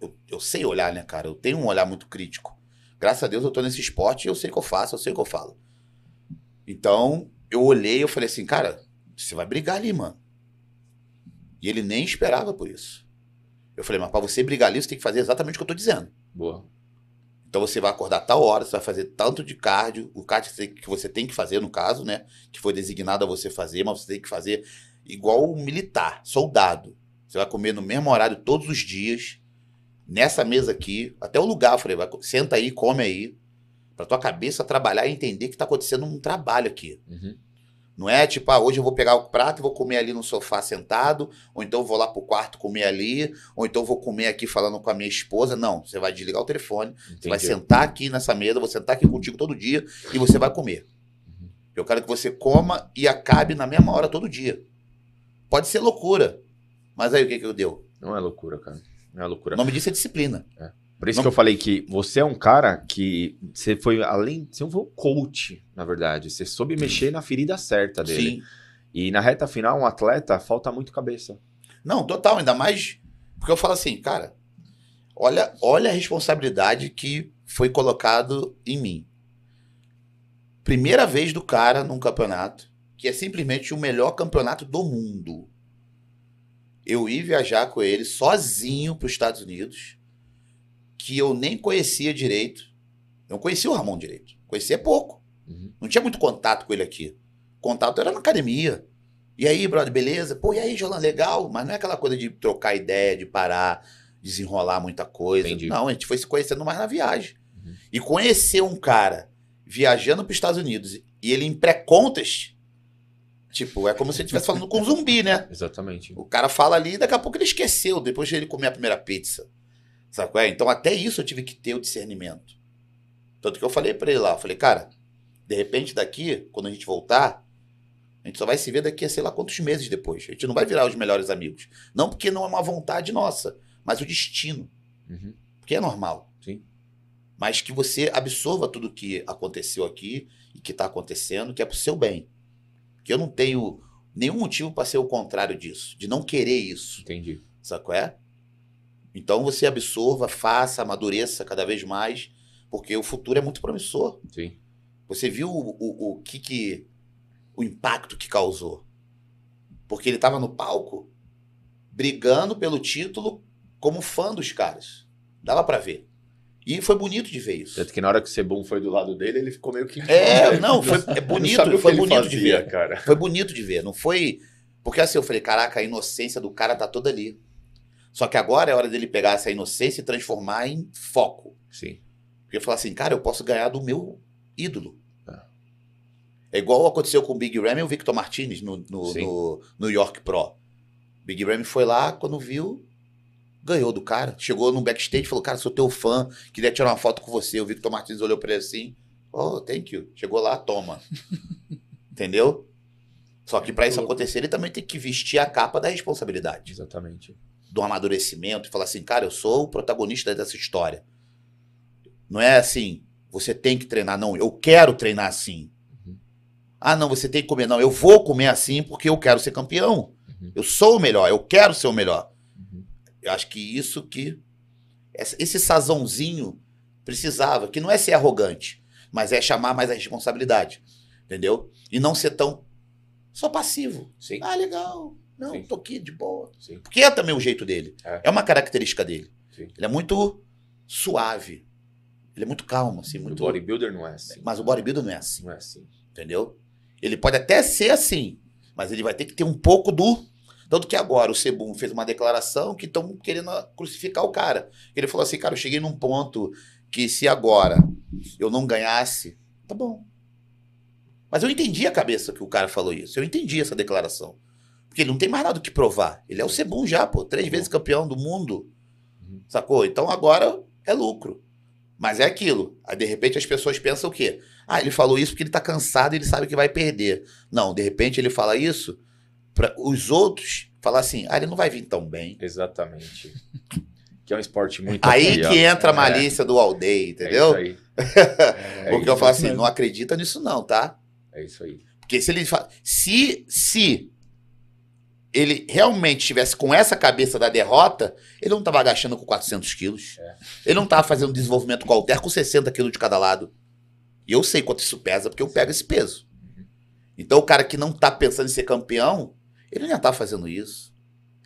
Speaker 3: eu, eu sei olhar, né, cara? Eu tenho um olhar muito crítico. Graças a Deus eu tô nesse esporte e eu sei o que eu faço, eu sei o que eu falo. Então, eu olhei e eu falei assim, cara, você vai brigar ali, mano. E ele nem esperava por isso. Eu falei, mas pra você brigar ali, você tem que fazer exatamente o que eu tô dizendo.
Speaker 1: Boa.
Speaker 3: Então você vai acordar tal hora, você vai fazer tanto de cardio, o cardio que você- que você tem que fazer, no caso, né? Que foi designado a você fazer, mas você tem que fazer igual um militar, soldado. Você vai comer no mesmo horário todos os dias, nessa mesa aqui, até o lugar, eu falei, vai, senta aí, come aí, pra tua cabeça trabalhar e entender que tá acontecendo um trabalho aqui.
Speaker 1: Uhum.
Speaker 3: Não é tipo, ah, hoje eu vou pegar o prato e vou comer ali no sofá sentado, ou então vou lá pro quarto comer ali, ou então vou comer aqui falando com a minha esposa. Não, você vai desligar o telefone, você vai
Speaker 1: Entendi.
Speaker 3: sentar aqui nessa mesa, vou sentar aqui contigo todo dia e você vai comer.
Speaker 1: Uhum.
Speaker 3: Eu quero que você coma e acabe na mesma hora todo dia. Pode ser loucura, mas aí o que que eu deu?
Speaker 1: Não é loucura, cara. Não é loucura.
Speaker 3: O nome disso é disciplina.
Speaker 1: Por isso
Speaker 3: Não-
Speaker 1: que eu falei que você é um cara que você foi além, você foi um coach, na verdade. Você soube mexer na ferida certa dele.
Speaker 3: Sim.
Speaker 1: E na reta final, um atleta falta muito cabeça.
Speaker 3: Não, total, ainda mais porque eu falo assim, cara, olha, olha a responsabilidade que foi colocado em mim. Primeira vez do cara num campeonato, que é simplesmente o melhor campeonato do mundo. Eu ir viajar com ele sozinho para os Estados Unidos, que eu nem conhecia direito. Eu não conhecia o Ramon direito. Conhecia pouco.
Speaker 1: Uhum.
Speaker 3: Não tinha muito contato com ele aqui. Contato era na academia. E aí, brother, beleza? Pô, e aí, Jolan, legal? Mas não é aquela coisa de trocar ideia, de parar, desenrolar muita coisa.
Speaker 1: Entendi.
Speaker 3: Não, a gente foi se conhecendo mais na viagem.
Speaker 1: Uhum.
Speaker 3: E conhecer um cara viajando para os Estados Unidos e ele em pré-contas, tipo, é como se ele estivesse falando com um zumbi, né? (laughs)
Speaker 1: Exatamente.
Speaker 3: O cara fala ali e daqui a pouco ele esqueceu, depois de ele comer a primeira pizza. Sabe qual é? Então até isso eu tive que ter o discernimento. Tanto que eu falei pra ele lá, eu falei, cara, de repente daqui, quando a gente voltar, a gente só vai se ver daqui a sei lá quantos meses depois. A gente não vai virar os melhores amigos. Não porque não é uma vontade nossa, mas o destino.
Speaker 1: Uhum.
Speaker 3: Porque é normal.
Speaker 1: Sim.
Speaker 3: Mas que você absorva tudo que aconteceu aqui e que está acontecendo, que é pro seu bem. Que eu não tenho nenhum motivo para ser o contrário disso, de não querer isso.
Speaker 1: Entendi.
Speaker 3: Sabe qual é? Então você absorva, faça, amadureça cada vez mais, porque o futuro é muito promissor.
Speaker 1: Sim.
Speaker 3: Você viu o, o, o que que. o impacto que causou. Porque ele estava no palco brigando pelo título como fã dos caras. Dava pra ver. E foi bonito de ver isso.
Speaker 1: Tanto que na hora que o Sebum foi do lado dele, ele ficou meio que.
Speaker 3: É, (laughs) não, foi é
Speaker 1: Não
Speaker 3: bonito,
Speaker 1: sabia o que
Speaker 3: foi bonito de
Speaker 1: fazia,
Speaker 3: ver.
Speaker 1: cara.
Speaker 3: Foi bonito de ver, não foi. Porque assim, eu falei, caraca, a inocência do cara tá toda ali. Só que agora é hora dele pegar essa inocência e transformar em foco.
Speaker 1: Sim.
Speaker 3: Porque falar assim, cara, eu posso ganhar do meu ídolo.
Speaker 1: Tá.
Speaker 3: É igual aconteceu com o Big Ram e o Victor Martinez no, no, no New York Pro. Big Ram foi lá, quando viu, ganhou do cara. Chegou no backstage e falou, cara, sou teu fã, queria tirar uma foto com você. O Victor Martinez olhou pra ele assim, oh, thank you. Chegou lá, toma. (laughs) Entendeu? Só que pra isso acontecer, ele também tem que vestir a capa da responsabilidade
Speaker 1: Exatamente.
Speaker 3: Do amadurecimento e falar assim, cara, eu sou o protagonista dessa história. Não é assim, você tem que treinar, não, eu quero treinar assim.
Speaker 1: Uhum.
Speaker 3: Ah, não, você tem que comer, não, eu vou comer assim porque eu quero ser campeão.
Speaker 1: Uhum.
Speaker 3: Eu sou o melhor, eu quero ser o melhor.
Speaker 1: Uhum.
Speaker 3: Eu acho que isso que esse sazãozinho precisava, que não é ser arrogante, mas é chamar mais a responsabilidade, entendeu? E não ser tão só passivo.
Speaker 1: Sim.
Speaker 3: Ah, legal. Não,
Speaker 1: Sim.
Speaker 3: tô aqui de boa.
Speaker 1: Sim.
Speaker 3: Porque é também o jeito dele.
Speaker 1: É.
Speaker 3: É, uma característica dele.
Speaker 1: Sim.
Speaker 3: Ele é muito suave. Ele é muito calmo, assim,
Speaker 1: O
Speaker 3: muito.
Speaker 1: bodybuilder não é assim.
Speaker 3: Mas o bodybuilder não é assim,
Speaker 1: Não é assim.
Speaker 3: entendeu? Ele pode até ser assim, mas ele vai ter que ter um pouco do. Tanto que agora o Sebum fez uma declaração que estão querendo crucificar o cara. Ele falou assim, cara, eu cheguei num ponto que se agora eu não ganhasse, tá bom. Mas eu entendi a cabeça que o cara falou isso. Eu entendi essa declaração. Porque ele não tem mais nada o que provar. Ele é o Sebum já, pô. Três vezes campeão do mundo.
Speaker 1: Uhum.
Speaker 3: Sacou? Então agora é lucro. Mas é aquilo. Aí de repente as pessoas pensam o quê? Ah, ele falou isso porque ele tá cansado e ele sabe que vai perder. Não, de repente ele fala isso para os outros falar assim: ah, ele não vai vir tão bem.
Speaker 1: Exatamente. (laughs) que é um esporte muito
Speaker 3: Aí
Speaker 1: ó.
Speaker 3: que entra a
Speaker 1: É,
Speaker 3: malícia do aldeia,
Speaker 1: É
Speaker 3: entendeu? (laughs)
Speaker 1: isso aí.
Speaker 2: É,
Speaker 3: porque
Speaker 1: isso
Speaker 3: eu falo assim:
Speaker 2: mesmo.
Speaker 3: não acredita nisso, não, tá?
Speaker 1: É isso aí.
Speaker 3: Porque se ele fa... se se ele realmente estivesse com essa cabeça da derrota, ele não tava agachando com 400 quilos.
Speaker 1: É.
Speaker 3: Ele não tava fazendo desenvolvimento com halter com 60 quilos de cada lado. E eu sei quanto isso pesa, porque eu pego esse peso. Então o cara que não tá pensando em ser campeão, ele não ia estar fazendo isso.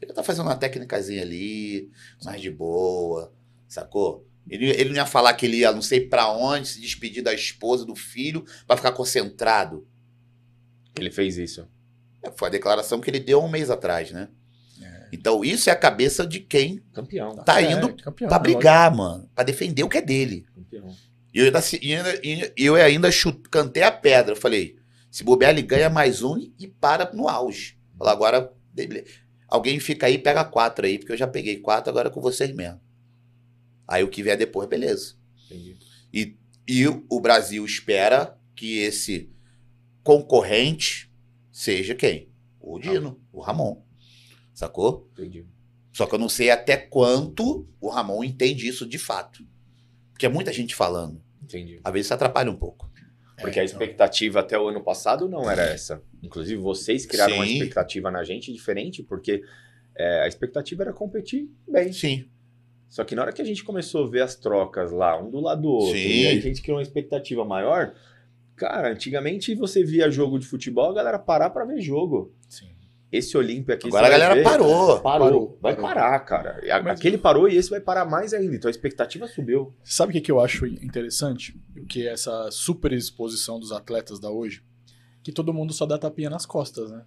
Speaker 3: Ele ia tá fazendo uma técnicazinha ali, mais de boa, sacou? Ele, ele não ia falar que ele ia não sei pra onde, se despedir da esposa, do filho, pra ficar concentrado.
Speaker 1: Ele fez isso.
Speaker 3: É, Foi a declaração que ele deu um mês atrás, né?
Speaker 2: É.
Speaker 3: Então isso é a cabeça de quem
Speaker 1: Campeão.
Speaker 3: tá
Speaker 2: É,
Speaker 3: indo
Speaker 2: campeão,
Speaker 3: pra
Speaker 2: né,
Speaker 3: brigar, mano. Pra defender o que é dele.
Speaker 1: Campeão.
Speaker 3: E eu ainda, eu ainda chut- cantei a pedra. Falei, se bobear, ele ganha mais um e para no auge. Falei, agora, alguém fica aí e pega quatro aí, porque eu já peguei quatro, agora é com vocês mesmo. Aí o que vier depois, beleza.
Speaker 1: Entendi.
Speaker 3: E, e o Brasil espera que esse concorrente seja quem? O Dino, o Ramon. Sacou?
Speaker 1: Entendi.
Speaker 3: Só que eu não sei até quanto o Ramon entende isso de fato. Porque é muita gente falando.
Speaker 1: Entendi.
Speaker 3: Às vezes isso atrapalha um pouco.
Speaker 1: Porque a
Speaker 2: então.
Speaker 1: expectativa até o ano passado não era essa. Inclusive, vocês criaram uma
Speaker 3: Sim.
Speaker 1: expectativa na gente diferente, porque é, a expectativa era competir bem.
Speaker 3: Sim.
Speaker 1: Só que na hora que a gente começou a ver as trocas lá, um do lado do outro,
Speaker 3: Sim.
Speaker 1: e a gente criou uma expectativa maior. Cara, antigamente você via jogo de futebol, a galera parar pra ver jogo.
Speaker 2: Sim.
Speaker 1: Esse Olímpia aqui.
Speaker 3: Agora a galera
Speaker 1: ver,
Speaker 3: parou.
Speaker 1: Parou.
Speaker 2: Parou,
Speaker 1: Vai
Speaker 2: parou.
Speaker 1: parar, cara. A-
Speaker 2: Mas-
Speaker 1: Aquele parou e esse vai parar mais ainda. Então a expectativa subiu.
Speaker 2: Sabe o que, que eu acho interessante? O que é essa super exposição dos atletas da hoje? Que todo mundo só dá tapinha nas costas, né?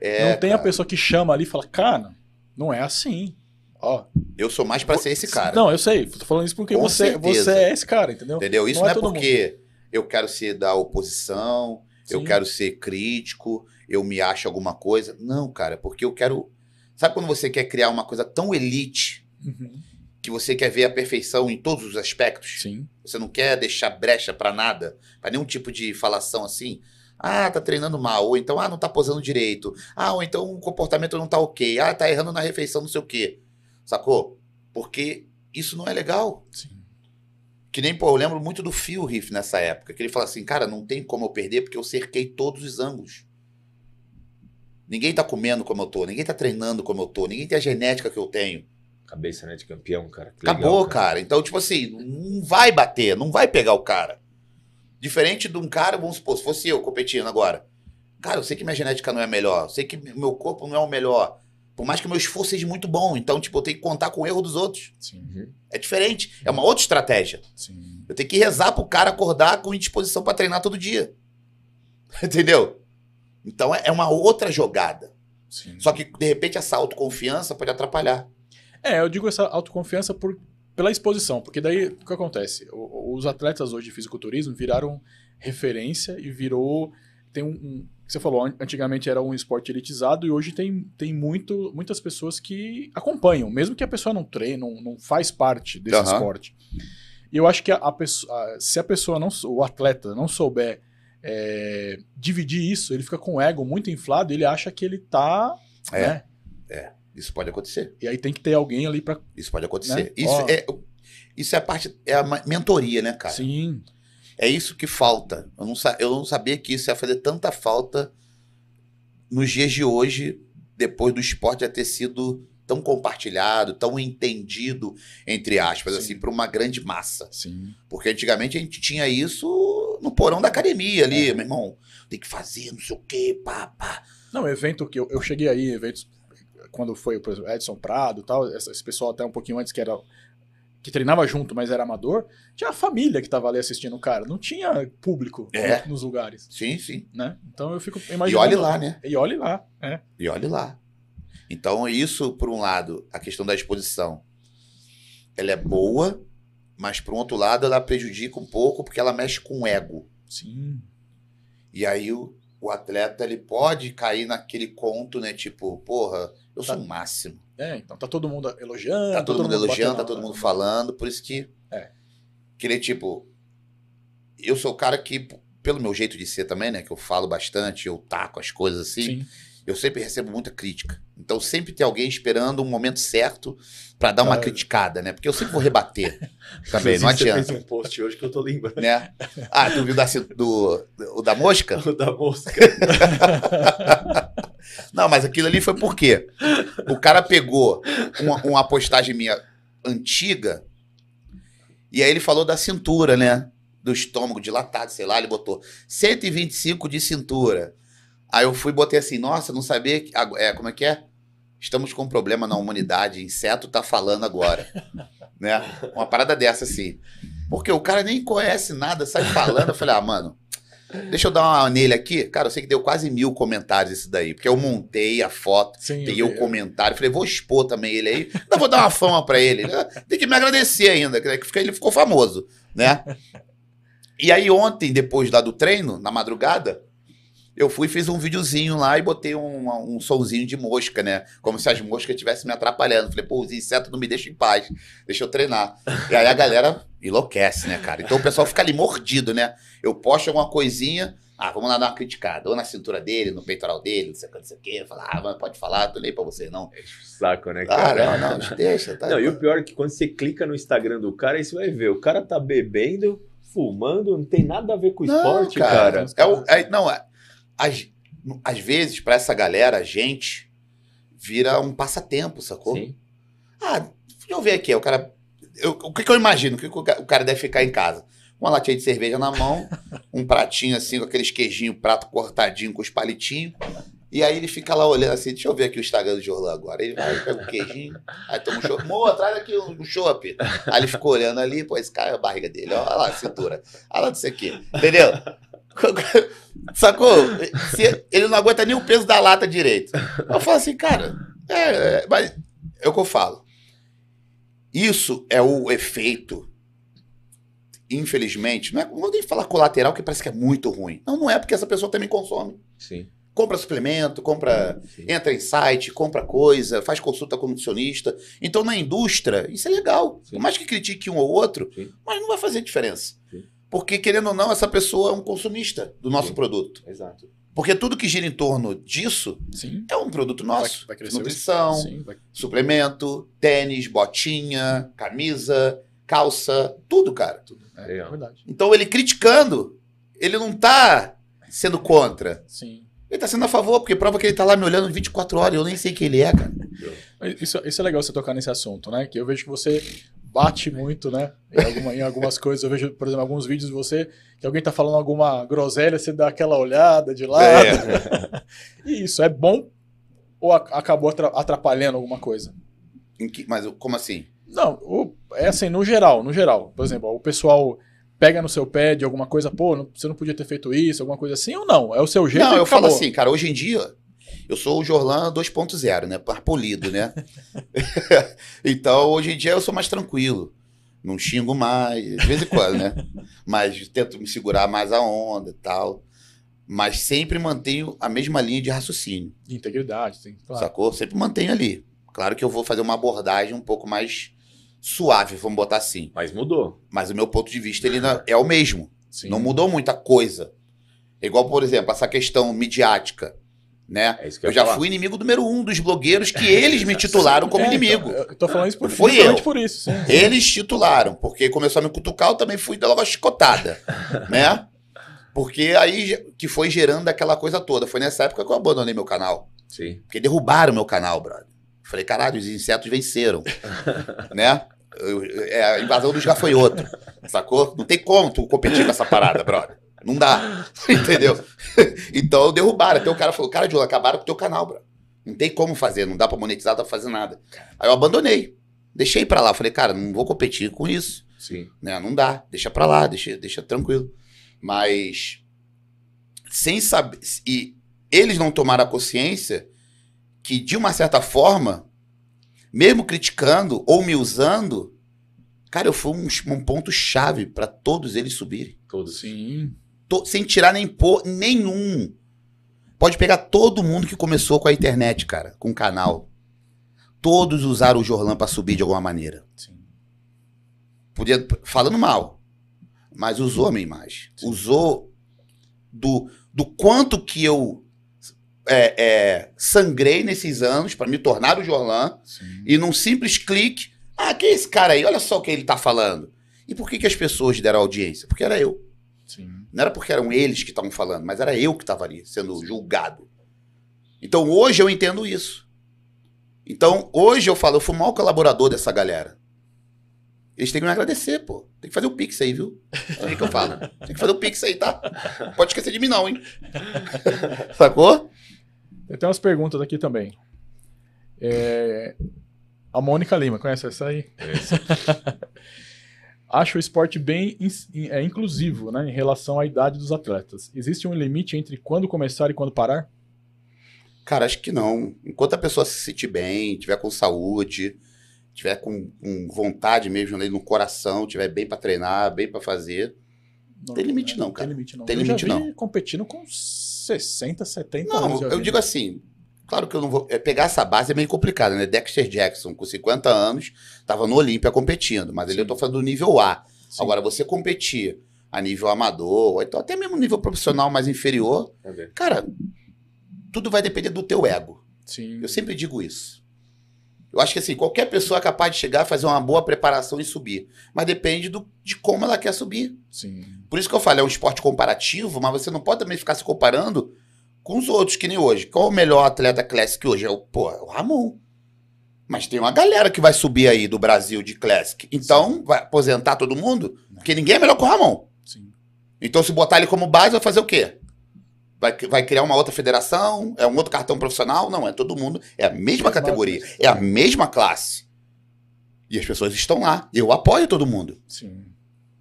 Speaker 3: É,
Speaker 2: não tem a
Speaker 3: cara.
Speaker 2: pessoa que chama ali e fala, cara, não é assim. Ó,
Speaker 3: Eu sou mais pra ser esse cara.
Speaker 2: Não, eu sei. Tô falando isso porque
Speaker 3: Com
Speaker 2: você,
Speaker 3: certeza.
Speaker 2: você é esse cara, entendeu?
Speaker 3: Entendeu? Isso
Speaker 2: Não
Speaker 3: não,
Speaker 2: é
Speaker 3: é,
Speaker 2: todo
Speaker 3: porque eu quero ser da oposição, eu
Speaker 2: Sim.
Speaker 3: quero ser crítico, eu me acho alguma coisa. Não, cara, porque eu quero. Sabe quando você quer criar uma coisa tão elite
Speaker 2: Uhum.
Speaker 3: que você quer ver a perfeição em todos os aspectos.
Speaker 2: Sim.
Speaker 3: Você não quer deixar brecha pra nada, pra nenhum tipo de falação assim. Ah, tá treinando mal, ou então, ah, não tá posando direito. Ah, ou então o comportamento não tá ok. Ah, tá errando na refeição, não sei o quê. Sacou? Porque isso não é legal.
Speaker 2: Sim.
Speaker 3: Que nem, pô, eu lembro muito do Phil Riff nessa época, que ele fala assim, cara, não tem como eu perder porque eu cerquei todos os ângulos. Ninguém tá comendo como eu tô, ninguém tá treinando como eu tô, ninguém tem a genética que eu tenho.
Speaker 1: Cabeça, né, de campeão, cara. Que
Speaker 3: Acabou,
Speaker 1: legal,
Speaker 3: cara. Então, tipo assim, não vai bater, não vai pegar o cara. Diferente de um cara, vamos supor, se fosse eu competindo agora. Cara, eu sei que minha genética não é a melhor, eu sei que meu corpo não é o melhor. Por mais que meu esforço seja muito bom. Então, tipo, eu tenho que contar com o erro dos outros.
Speaker 2: Sim.
Speaker 1: Uhum.
Speaker 3: É diferente. É uma outra estratégia.
Speaker 2: Sim.
Speaker 3: Eu tenho que rezar pro cara acordar com indisposição pra treinar todo dia. (laughs) Entendeu? Então é é uma outra jogada.
Speaker 2: Sim.
Speaker 3: Só que, de repente, essa autoconfiança pode atrapalhar.
Speaker 2: É, eu digo essa autoconfiança por, pela exposição, porque daí o que acontece? O- os atletas hoje de fisiculturismo viraram referência e virou. Tem um. um- que você falou, an- antigamente era um esporte elitizado e hoje tem, tem muito, muitas pessoas que acompanham, mesmo que a pessoa não treine, não, não faz parte desse
Speaker 3: Aham.
Speaker 2: esporte. E eu acho que a, a pessoa, se a pessoa não, o atleta não souber é, dividir isso, ele fica com o ego muito inflado e ele acha que ele tá.
Speaker 3: É.
Speaker 2: né?
Speaker 3: Isso pode acontecer.
Speaker 2: E aí tem que ter alguém ali pra.
Speaker 3: Isso pode acontecer.
Speaker 2: Né?
Speaker 3: Isso,
Speaker 2: Ó.
Speaker 3: é, isso é a parte. É a mentoria, né, cara?
Speaker 2: Sim.
Speaker 3: É isso que falta. Eu não, eu não sabia que isso ia fazer tanta falta nos dias de hoje, depois do esporte já ter sido tão compartilhado, tão entendido, entre aspas,
Speaker 2: Sim.
Speaker 3: assim, para uma grande massa.
Speaker 2: Sim.
Speaker 3: Porque antigamente a gente tinha isso no porão da academia ali,
Speaker 2: É.
Speaker 3: meu irmão. Tem que fazer, não sei o quê, pá, pá.
Speaker 2: Não, evento que eu, eu cheguei aí, eventos quando foi por exemplo, Edson Prado e tal, esse pessoal até um pouquinho antes que era que treinava junto, mas era amador, tinha a família que tava ali assistindo o cara, não tinha público
Speaker 3: É.
Speaker 2: nos lugares,
Speaker 3: Sim, sim.
Speaker 2: né? Então eu fico
Speaker 3: E
Speaker 2: imaginando.
Speaker 3: olhe lá, né?
Speaker 2: E olhe lá, é.
Speaker 3: E olhe lá. Então, isso, por um lado, a questão da exposição, ela é boa, mas, por um outro lado, ela prejudica um pouco porque ela mexe com o ego.
Speaker 2: Sim.
Speaker 3: E aí, o, o atleta, ele pode cair naquele conto, né? Tipo, porra, eu sou
Speaker 2: Tá.
Speaker 3: o máximo.
Speaker 2: É, então tá todo mundo elogiando.
Speaker 3: Tá todo mundo elogiando, tá todo mundo falando, por isso que...
Speaker 2: É.
Speaker 3: Que ele, tipo... Eu sou o cara que, pelo meu jeito de ser também, né? Que eu falo bastante, eu taco as coisas assim.
Speaker 2: Sim.
Speaker 3: eu sempre recebo muita crítica. Então sempre tem alguém esperando um momento certo pra dar uma
Speaker 2: Ah.
Speaker 3: criticada, né? Porque eu sempre vou rebater (laughs) também, não adianta.
Speaker 1: Você fez um post hoje que eu tô lembrando.
Speaker 3: Né? Ah, tu viu da, do, o da mosca? (laughs)
Speaker 1: O da mosca. (laughs)
Speaker 3: Não, mas aquilo ali foi por quê? O cara pegou uma, uma postagem minha antiga e aí ele falou da cintura, né? Do estômago dilatado, sei lá, ele botou 125 de cintura. Aí eu fui botei assim, nossa, não sabia. Que, é, como é que é? Estamos com um problema na humanidade, inseto tá falando agora. né? Uma parada dessa assim. Porque o cara nem conhece nada, sai falando. Eu falei, ah, mano, deixa eu dar uma nele aqui. Cara, eu sei que deu quase mil comentários isso daí, porque eu montei a foto.
Speaker 2: Sim.
Speaker 3: Peguei
Speaker 2: eu
Speaker 3: o comentário, falei, vou expor também ele aí. Ainda vou dar uma fama pra ele. né? Tem que me agradecer ainda, que fica- ele ficou famoso, né? E aí ontem, depois lá do treino, na madrugada, eu fui e fiz um videozinho lá e botei um, um sonzinho de mosca, né? Como se as moscas estivessem me atrapalhando. Falei, pô, os insetos não me deixam em paz, deixa eu treinar. E aí a galera enlouquece, né, cara? Então o pessoal fica ali mordido, né? Eu posto alguma coisinha, ah, vamos lá dar uma criticada. Ou na cintura dele, no peitoral dele, não sei o que, não sei o que. Falar, ah, mas pode falar, tô nem pra você, não.
Speaker 1: Saco, né,
Speaker 3: Ah,
Speaker 1: cara?
Speaker 3: não, não, deixa. Tá,
Speaker 1: Não, e o pior é que quando você clica no Instagram do cara, aí você vai ver, o cara tá bebendo, fumando, não tem nada a ver com o
Speaker 3: Não,
Speaker 1: esporte, cara.
Speaker 3: É o, é- não, é- às, às vezes, pra essa galera, a gente vira um passatempo, sacou?
Speaker 1: Sim.
Speaker 3: Ah, deixa eu ver aqui. O cara. eu- o que, que eu imagino? O que, que o cara deve ficar em casa? Uma latinha de cerveja na mão, um pratinho assim, com aqueles queijinhos, prato cortadinho com os palitinhos. E aí ele fica lá olhando assim, deixa eu ver aqui o Instagram do Jorlan agora. Ele vai, pega o queijinho, aí toma um chopp. Mô, traz aqui o um, chopp. Aí ele ficou olhando ali, pô, esse cara é a barriga dele. Olha lá a cintura. Olha lá disso aqui. Entendeu? (laughs) Sacou? Se- ele não aguenta nem o peso da lata direito. Eu falo assim, cara, é, é, mas é o que eu falo. Isso é o efeito, infelizmente, não é, não vou nem falar colateral, que parece que é muito ruim. Não, não é, porque essa pessoa também consome.
Speaker 1: Sim.
Speaker 3: compra suplemento, compra,
Speaker 1: Sim.
Speaker 3: entra em site, compra coisa, faz consulta com nutricionista. Então, na indústria, isso é legal.
Speaker 1: Sim.
Speaker 3: Por mais que critique um ou outro,
Speaker 1: Sim.
Speaker 3: mas não vai fazer diferença.
Speaker 1: Sim.
Speaker 3: Porque, querendo ou não, essa pessoa é um consumista do nosso
Speaker 1: Sim.
Speaker 3: produto.
Speaker 1: Exato.
Speaker 3: Porque tudo que gira em torno disso
Speaker 2: Sim.
Speaker 3: é um produto nosso.
Speaker 2: Vai- vai
Speaker 3: Nutrição,
Speaker 2: Sim, vai-
Speaker 3: suplemento, tênis, botinha, camisa, calça, tudo, cara.
Speaker 2: é,
Speaker 1: Legal.
Speaker 2: é verdade.
Speaker 3: Então ele criticando, ele não tá sendo contra.
Speaker 2: Sim.
Speaker 3: Ele tá sendo a favor, porque prova que ele tá lá me olhando 24 horas e eu nem sei quem ele é, cara.
Speaker 2: Isso, isso é legal você tocar nesse assunto, né? Que eu vejo que você bate muito, né? Em, alguma- em algumas (laughs) coisas. Eu vejo, por exemplo, alguns vídeos de você que alguém tá falando alguma groselha, você dá aquela olhada de lado.
Speaker 3: É. (laughs)
Speaker 2: E isso é bom ou a- acabou atra- atrapalhando alguma coisa?
Speaker 3: Em que- mas como assim?
Speaker 2: Não, o- é assim, no geral, no geral. Por exemplo, o pessoal pega no seu pé de alguma coisa, pô, não- você não podia ter feito isso, alguma coisa assim, ou não? É o seu jeito
Speaker 3: não, eu falo
Speaker 2: acabou.
Speaker 3: assim, cara, hoje em dia eu sou o Jorlan 2.0, né? Par polido, né? (laughs) então, hoje em dia eu sou mais tranquilo. Não xingo mais, de vez em quando, né? Mas tento me segurar mais a onda e tal. Mas sempre mantenho a mesma linha de raciocínio.
Speaker 2: De Integridade, sim, claro.
Speaker 3: Sacou? Sempre mantenho ali. Claro que eu vou fazer uma abordagem um pouco mais suave, vamos botar assim.
Speaker 1: Mas mudou.
Speaker 3: Mas o meu ponto de vista ele não- é o mesmo.
Speaker 2: Sim.
Speaker 3: Não mudou muita coisa. Igual, por exemplo, essa questão midiática, né?
Speaker 1: É isso que eu,
Speaker 3: Eu já
Speaker 1: falar.
Speaker 3: fui inimigo número um dos blogueiros que eles me titularam como
Speaker 2: É,
Speaker 3: inimigo.
Speaker 2: então, eu tô falando isso por, justamente
Speaker 3: eu.
Speaker 2: por isso, sim.
Speaker 3: Eles titularam, porque começou a me cutucar, eu também fui dar logo a chicotada, (laughs) né? Porque aí que foi gerando aquela coisa toda. Foi nessa época que eu abandonei meu canal.
Speaker 1: Sim.
Speaker 3: Porque derrubaram meu canal, brother. Falei, caralho, os insetos venceram. (laughs) né? É, a invasão dos gafanhotos. Sacou? Não tem como tu competir com essa parada, brother. Não dá. (laughs) Entendeu? então derrubaram. Até o cara falou, cara, Diogo, acabaram com o teu canal, brother. Não tem como fazer, não dá pra monetizar, não dá pra fazer nada. Aí eu abandonei. Deixei pra lá. Falei, cara, não vou competir com isso.
Speaker 1: Sim.
Speaker 3: Né? Não dá. Deixa pra lá, deixa, deixa tranquilo. Mas sem saber. E eles não tomaram a consciência que, de uma certa forma, mesmo criticando ou me usando, cara, eu fui um, um ponto-chave pra todos eles subirem.
Speaker 1: Todos.
Speaker 2: Sim.
Speaker 3: To- sem tirar nem pôr nenhum. Pode pegar todo mundo que começou com a internet, cara, com o canal. Todos usaram o Jorlan pra subir de alguma maneira.
Speaker 2: Sim.
Speaker 3: Podia, falando mal, mas usou a minha imagem. Usou do, do quanto que eu é, é, sangrei nesses anos pra me tornar o Jorlan
Speaker 2: Sim.
Speaker 3: e num simples clique, ah, quem é esse cara aí? Olha só o que ele tá falando. E por que, que as pessoas deram audiência? Porque era eu.
Speaker 2: Sim.
Speaker 3: Não era porque eram eles que estavam falando, mas era eu que estava ali sendo julgado. Então hoje eu entendo isso. Então hoje eu falo, eu fui o maior colaborador dessa galera. Eles têm que me agradecer, pô. Tem que fazer o Pix aí, viu? É aí que eu falo. Tem que fazer o Pix aí, tá? Pode esquecer de mim, não, hein? (laughs) Sacou?
Speaker 2: Tem umas perguntas aqui também. É, A Mônica Lima, conhece essa aí? (laughs) Acho o esporte bem in- é, inclusivo né, em relação à idade dos atletas. Existe um limite entre quando começar e quando parar?
Speaker 3: Cara, acho que não. Enquanto a pessoa se sentir bem, tiver com saúde, tiver com, com vontade mesmo ali no coração, tiver bem pra treinar, bem pra fazer,
Speaker 2: Não,
Speaker 3: Tem limite não,
Speaker 2: Tem
Speaker 3: cara.
Speaker 2: limite não.
Speaker 3: Tem
Speaker 2: eu
Speaker 3: limite
Speaker 2: já vi
Speaker 3: não.
Speaker 2: competindo com 60, 70
Speaker 3: Não,
Speaker 2: anos. já
Speaker 3: eu digo assim, claro que eu não vou. é, pegar essa base é meio complicado, né? Dexter Jackson, com 50 anos, tava no Olímpia competindo, mas ali
Speaker 2: Sim.
Speaker 3: eu tô falando do nível A.
Speaker 2: Sim.
Speaker 3: Agora, você competir a nível amador, ou então até mesmo nível profissional mais inferior,
Speaker 1: Cadê?
Speaker 3: cara, tudo vai depender do teu ego.
Speaker 2: Sim.
Speaker 3: Eu sempre digo isso. Eu acho que assim, qualquer pessoa é capaz de chegar, fazer uma boa preparação e subir. Mas depende do, de como ela quer subir.
Speaker 2: Sim.
Speaker 3: Por isso que eu falo, é um esporte comparativo, mas você não pode também ficar se comparando com os outros, que nem hoje. Qual é o melhor atleta Classic hoje? É o, pô, é o Ramon. Mas tem uma galera que vai subir aí do Brasil de Classic. Então, vai aposentar todo mundo? Porque ninguém é melhor que o Ramon.
Speaker 2: Sim.
Speaker 3: Então, se botar ele como base, vai fazer o quê? Vai, vai criar uma outra federação? É um outro cartão profissional? Não, é todo mundo. É a mesma
Speaker 2: Mesma
Speaker 3: categoria. É a mesma classe. E as pessoas estão lá. Eu apoio todo mundo.
Speaker 2: Sim.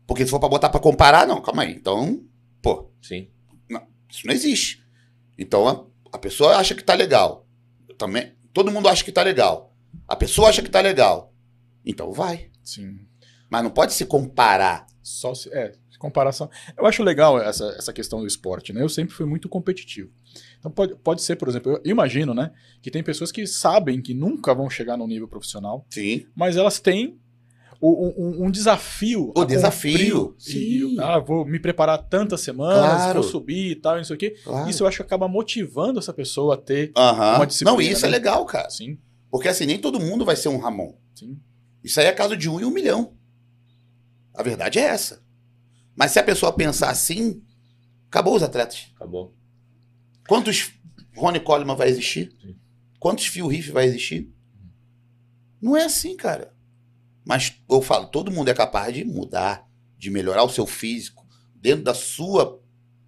Speaker 3: Porque se for pra botar pra comparar, não, calma aí. Então, pô,
Speaker 1: Sim.
Speaker 3: isso não existe. Então a, a pessoa acha que tá legal. Eu também, todo mundo acha que tá legal. A pessoa acha que tá legal. Então vai.
Speaker 2: Sim.
Speaker 3: Mas não pode se comparar.
Speaker 2: Só se, é, comparação. Eu acho legal essa, essa questão do esporte, né? Eu sempre fui muito competitivo. Então pode, pode ser, por exemplo, eu imagino, né, que tem pessoas que sabem que nunca vão chegar no nível profissional,
Speaker 3: Sim.
Speaker 2: mas elas têm o- um, um desafio.
Speaker 3: O desafio,
Speaker 2: cumprir. E,
Speaker 3: sim.
Speaker 2: ah, vou me preparar tantas semanas,
Speaker 3: Claro.
Speaker 2: vou subir e tal, e não sei o quê.
Speaker 3: Claro.
Speaker 2: Isso eu acho que acaba motivando essa pessoa a ter.
Speaker 3: Aham.
Speaker 2: uma disciplina,
Speaker 3: Não, isso é
Speaker 2: né?
Speaker 3: legal, cara.
Speaker 2: Sim,
Speaker 3: Porque assim, nem todo mundo vai ser um Ramon.
Speaker 2: sim.
Speaker 3: Isso aí é caso de um em um milhão. A verdade é essa. Mas se a pessoa pensar assim, acabou os atletas.
Speaker 1: Acabou.
Speaker 3: Quantos Ronnie Coleman vai existir?
Speaker 1: Sim.
Speaker 3: Quantos Phil Heath vai existir? Não é assim, cara. Mas eu falo, todo mundo é capaz de mudar, de melhorar o seu físico dentro da sua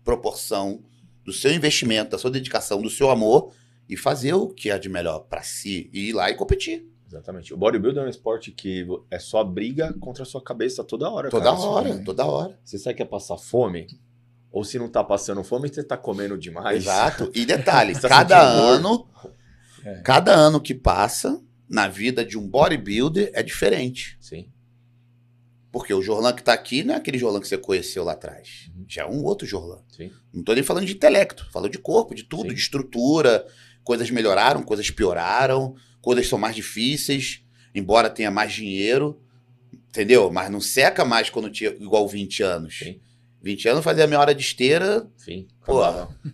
Speaker 3: proporção, do seu investimento, da sua dedicação, do seu amor e fazer o que é de melhor pra si e ir lá e competir.
Speaker 1: Exatamente. O bodybuilding é um esporte que é só briga contra a sua cabeça toda hora.
Speaker 3: Toda
Speaker 1: cara.
Speaker 3: hora, toda hora.
Speaker 1: Você sabe que é passar fome? Ou se não tá passando fome, você tá comendo demais.
Speaker 3: Exato. E detalhe, (laughs)
Speaker 1: tá
Speaker 3: cada ano,
Speaker 2: É.
Speaker 3: cada ano que passa na vida de um bodybuilder é diferente.
Speaker 1: Sim.
Speaker 3: Porque o Jorlan que tá aqui não é aquele Jorlan que você conheceu lá atrás.
Speaker 1: Uhum.
Speaker 3: Já é um outro Jorlan.
Speaker 1: Sim.
Speaker 3: Não tô nem falando de intelecto, falo de corpo, de tudo,
Speaker 1: Sim.
Speaker 3: de estrutura. Coisas melhoraram, coisas pioraram, coisas são mais difíceis, embora tenha mais dinheiro, entendeu? Mas não seca mais quando tinha igual 20 anos.
Speaker 1: Sim.
Speaker 3: 20 anos fazia meia hora de esteira,
Speaker 1: Sim.
Speaker 3: Pô.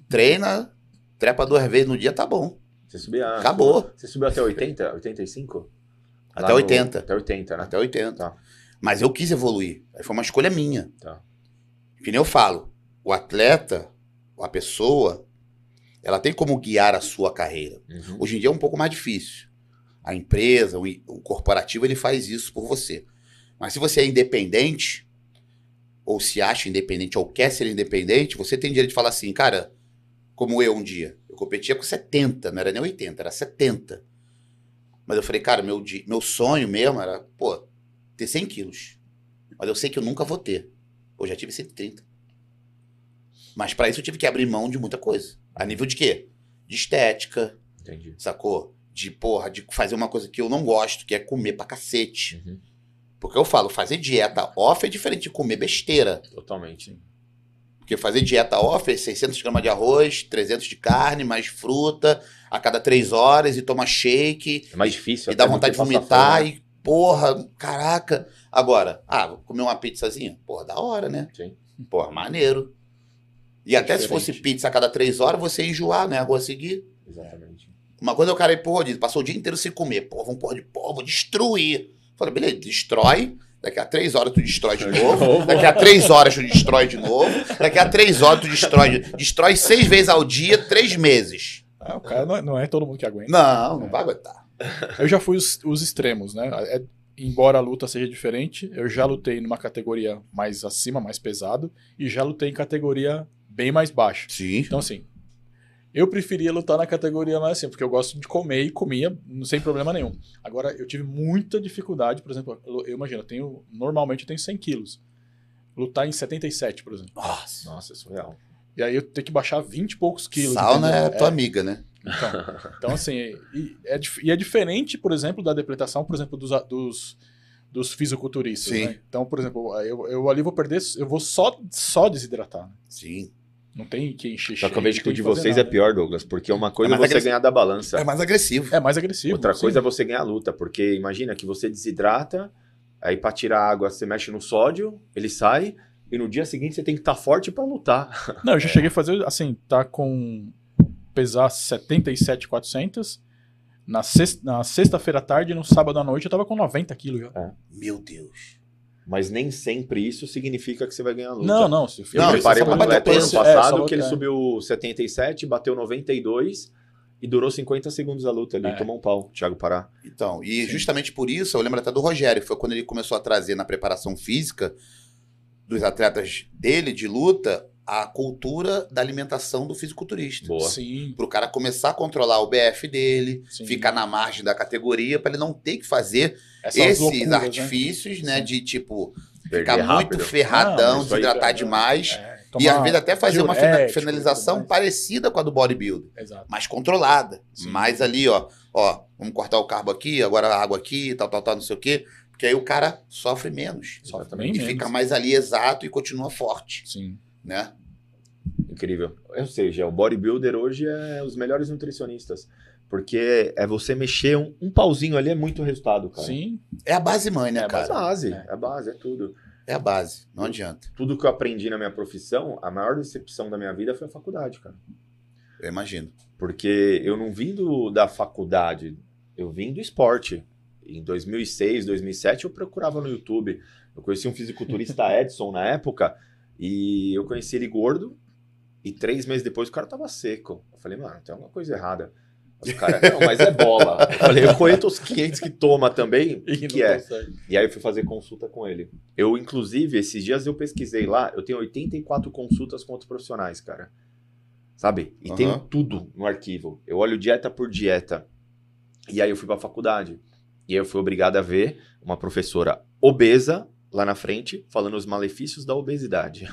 Speaker 3: Treina, trepa duas vezes no dia, tá bom.
Speaker 1: Você subia.
Speaker 3: Acabou.
Speaker 1: Você subiu até 80? 85?
Speaker 3: Até
Speaker 1: no-
Speaker 3: 80.
Speaker 1: Até 80, né?
Speaker 3: Até 80.
Speaker 1: Tá.
Speaker 3: Mas eu quis evoluir. Aí foi uma escolha minha.
Speaker 1: Tá.
Speaker 3: Que nem eu falo, o atleta, a pessoa, ela tem como guiar a sua carreira.
Speaker 1: Uhum.
Speaker 3: Hoje em dia é um pouco mais difícil. A empresa, o, corporativo, ele faz isso por você. Mas se você é independente, ou se acha independente, ou quer ser independente, você tem direito de falar assim, cara, como eu um dia. Eu competia com 70, não era nem 80, era 70. Mas eu falei, cara, meu, meu sonho mesmo era, pô, ter 100 quilos. Mas eu sei que eu nunca vou ter. Eu já tive 130. Mas pra isso eu tive que abrir mão de muita coisa. A nível de quê? De estética,
Speaker 1: Entendi.
Speaker 3: sacou? De, porra, de fazer uma coisa que eu não gosto, que é comer pra cacete.
Speaker 1: Uhum.
Speaker 3: Porque eu falo, fazer dieta off é diferente de comer besteira.
Speaker 1: Totalmente.
Speaker 3: Porque fazer dieta off é 600 gramas de arroz, 300 de carne, mais fruta, a cada três horas, e toma shake,
Speaker 1: É mais difícil.
Speaker 3: e dá
Speaker 1: até
Speaker 3: vontade de vomitar,
Speaker 1: fome, né?
Speaker 3: e porra, caraca. Agora, ah, vou comer uma pizzazinha? Porra, da hora, né?
Speaker 1: Sim.
Speaker 3: Porra, maneiro. E até se
Speaker 2: diferente.
Speaker 3: fosse pizza a cada três horas, você ia enjoar, né? Vou seguir.
Speaker 1: Exatamente.
Speaker 3: Uma coisa é o cara ir pro rodízio, passou o dia inteiro sem comer. Pô, vamos porra de pó, vou destruir. Falei, beleza, destrói. Daqui a três horas tu destrói de (laughs) novo. Daqui a três horas tu destrói de novo. Daqui a três horas tu destrói. de- Destrói seis vezes ao dia, três meses.
Speaker 2: Ah, o cara não é, não é todo mundo que aguenta.
Speaker 3: Não, não vai aguentar.
Speaker 2: Eu já fui os, os extremos, né? É- embora a luta seja diferente, eu já lutei numa categoria mais acima, mais pesado, e já lutei em categoria bem mais baixa.
Speaker 3: Sim.
Speaker 2: Então, assim, eu preferia lutar na categoria mais assim, porque eu gosto de comer e comia sem problema nenhum. Agora, eu tive muita dificuldade, por exemplo, eu, eu imagino, eu tenho, normalmente eu tenho 100 quilos. Lutar em 77, por exemplo.
Speaker 3: Nossa.
Speaker 1: Nossa, é surreal.
Speaker 2: E aí eu tenho que baixar 20 e poucos quilos.
Speaker 3: Sauna é tua amiga, né?
Speaker 2: Então, então assim, e é, e é diferente, por exemplo, da depletação, por exemplo, dos, dos, dos fisiculturistas.
Speaker 3: Sim.
Speaker 2: né? Então, por exemplo, eu, eu ali vou perder, eu vou só, só desidratar. né?
Speaker 3: Sim.
Speaker 2: Não tem que encher
Speaker 1: Só que eu vejo que o de vocês é
Speaker 2: nada.
Speaker 1: pior, Douglas, porque uma coisa é,
Speaker 3: mais
Speaker 1: você
Speaker 3: agressivo.
Speaker 1: ganhar da balança.
Speaker 3: É mais agressivo.
Speaker 2: É mais agressivo.
Speaker 1: Outra
Speaker 2: sim.
Speaker 1: coisa é você ganhar a luta, porque imagina que você desidrata, aí pra tirar a água você mexe no sódio, ele sai, e no dia seguinte você tem que estar forte pra lutar. (laughs)
Speaker 2: Não, eu já cheguei a fazer, assim, tá com. pesar 77,400. Na sexta- na sexta-feira à tarde e no sábado à noite eu tava com 90 quilos já.
Speaker 3: Meu Deus.
Speaker 1: Mas nem sempre isso significa que você vai ganhar a luta.
Speaker 2: Não, não. Se
Speaker 1: Eu
Speaker 3: Não, é
Speaker 1: atleta
Speaker 3: bater
Speaker 1: ano.
Speaker 2: É,
Speaker 1: passado
Speaker 2: só
Speaker 1: que ele
Speaker 2: é.
Speaker 1: subiu 77, bateu 92 e durou 50 segundos a luta ali,
Speaker 2: É.
Speaker 1: tomou um pau, Thiago Pará.
Speaker 3: Então, e
Speaker 2: Sim.
Speaker 3: justamente por isso, eu lembro até do Rogério, foi quando ele começou a trazer na preparação física dos atletas dele de luta a cultura da alimentação do fisiculturista.
Speaker 1: Boa.
Speaker 2: Sim,
Speaker 3: Para o cara começar a controlar o BF dele,
Speaker 2: sim.
Speaker 3: ficar na margem da categoria, para ele não ter que fazer
Speaker 2: Essas
Speaker 3: esses
Speaker 2: loucuras, né?
Speaker 3: artifícios, né,
Speaker 2: Sim.
Speaker 3: de tipo
Speaker 1: Perder
Speaker 3: ficar muito
Speaker 1: rápido.
Speaker 3: ferradão,
Speaker 2: Não,
Speaker 3: desidratar
Speaker 2: é,
Speaker 3: demais.
Speaker 2: É,
Speaker 3: E às vezes até fazer uma
Speaker 2: diurético e
Speaker 3: finalização parecida com a do bodybuilder,
Speaker 2: Exato.
Speaker 3: mais controlada.
Speaker 2: Sim.
Speaker 3: Mais ali, ó, ó, vamos cortar o carbo aqui, agora a água aqui, tal, tal, tal, não sei o quê. Porque aí o cara sofre menos.
Speaker 2: Sofre bem
Speaker 3: E
Speaker 2: menos.
Speaker 3: fica mais ali exato e continua forte,
Speaker 2: Sim.
Speaker 3: Né?
Speaker 1: Incrível. Ou seja, o bodybuilder hoje é os melhores nutricionistas. Porque é você mexer um, um pauzinho ali é muito resultado, cara.
Speaker 2: Sim.
Speaker 3: É a base mãe, né,
Speaker 1: É a
Speaker 3: cara?
Speaker 1: base,
Speaker 2: É.
Speaker 1: é a base, é tudo.
Speaker 3: É a base. Não adianta.
Speaker 1: Tudo que eu aprendi na minha profissão, a maior decepção da minha vida foi a faculdade, cara.
Speaker 3: Eu imagino.
Speaker 1: Porque eu não vim do, da faculdade, eu vim do esporte. Em 2006, 2007, eu procurava no YouTube. Eu conheci um fisiculturista (laughs) Edson na época, e eu conheci ele gordo, e três meses depois o cara tava seco. Eu falei, mano, tem alguma coisa errada. O cara, não, mas é bola. Eu falei, eu conheço os 500 que toma também. O que, que é? E aí eu fui fazer consulta com ele. Eu, inclusive, esses dias eu pesquisei lá, eu tenho 84 consultas com outros profissionais, cara. Sabe? E
Speaker 3: Aham.
Speaker 1: tenho tudo no arquivo. Eu olho dieta por dieta. E aí eu fui pra faculdade. E aí eu fui obrigado a ver uma professora obesa lá na frente, falando os malefícios da obesidade.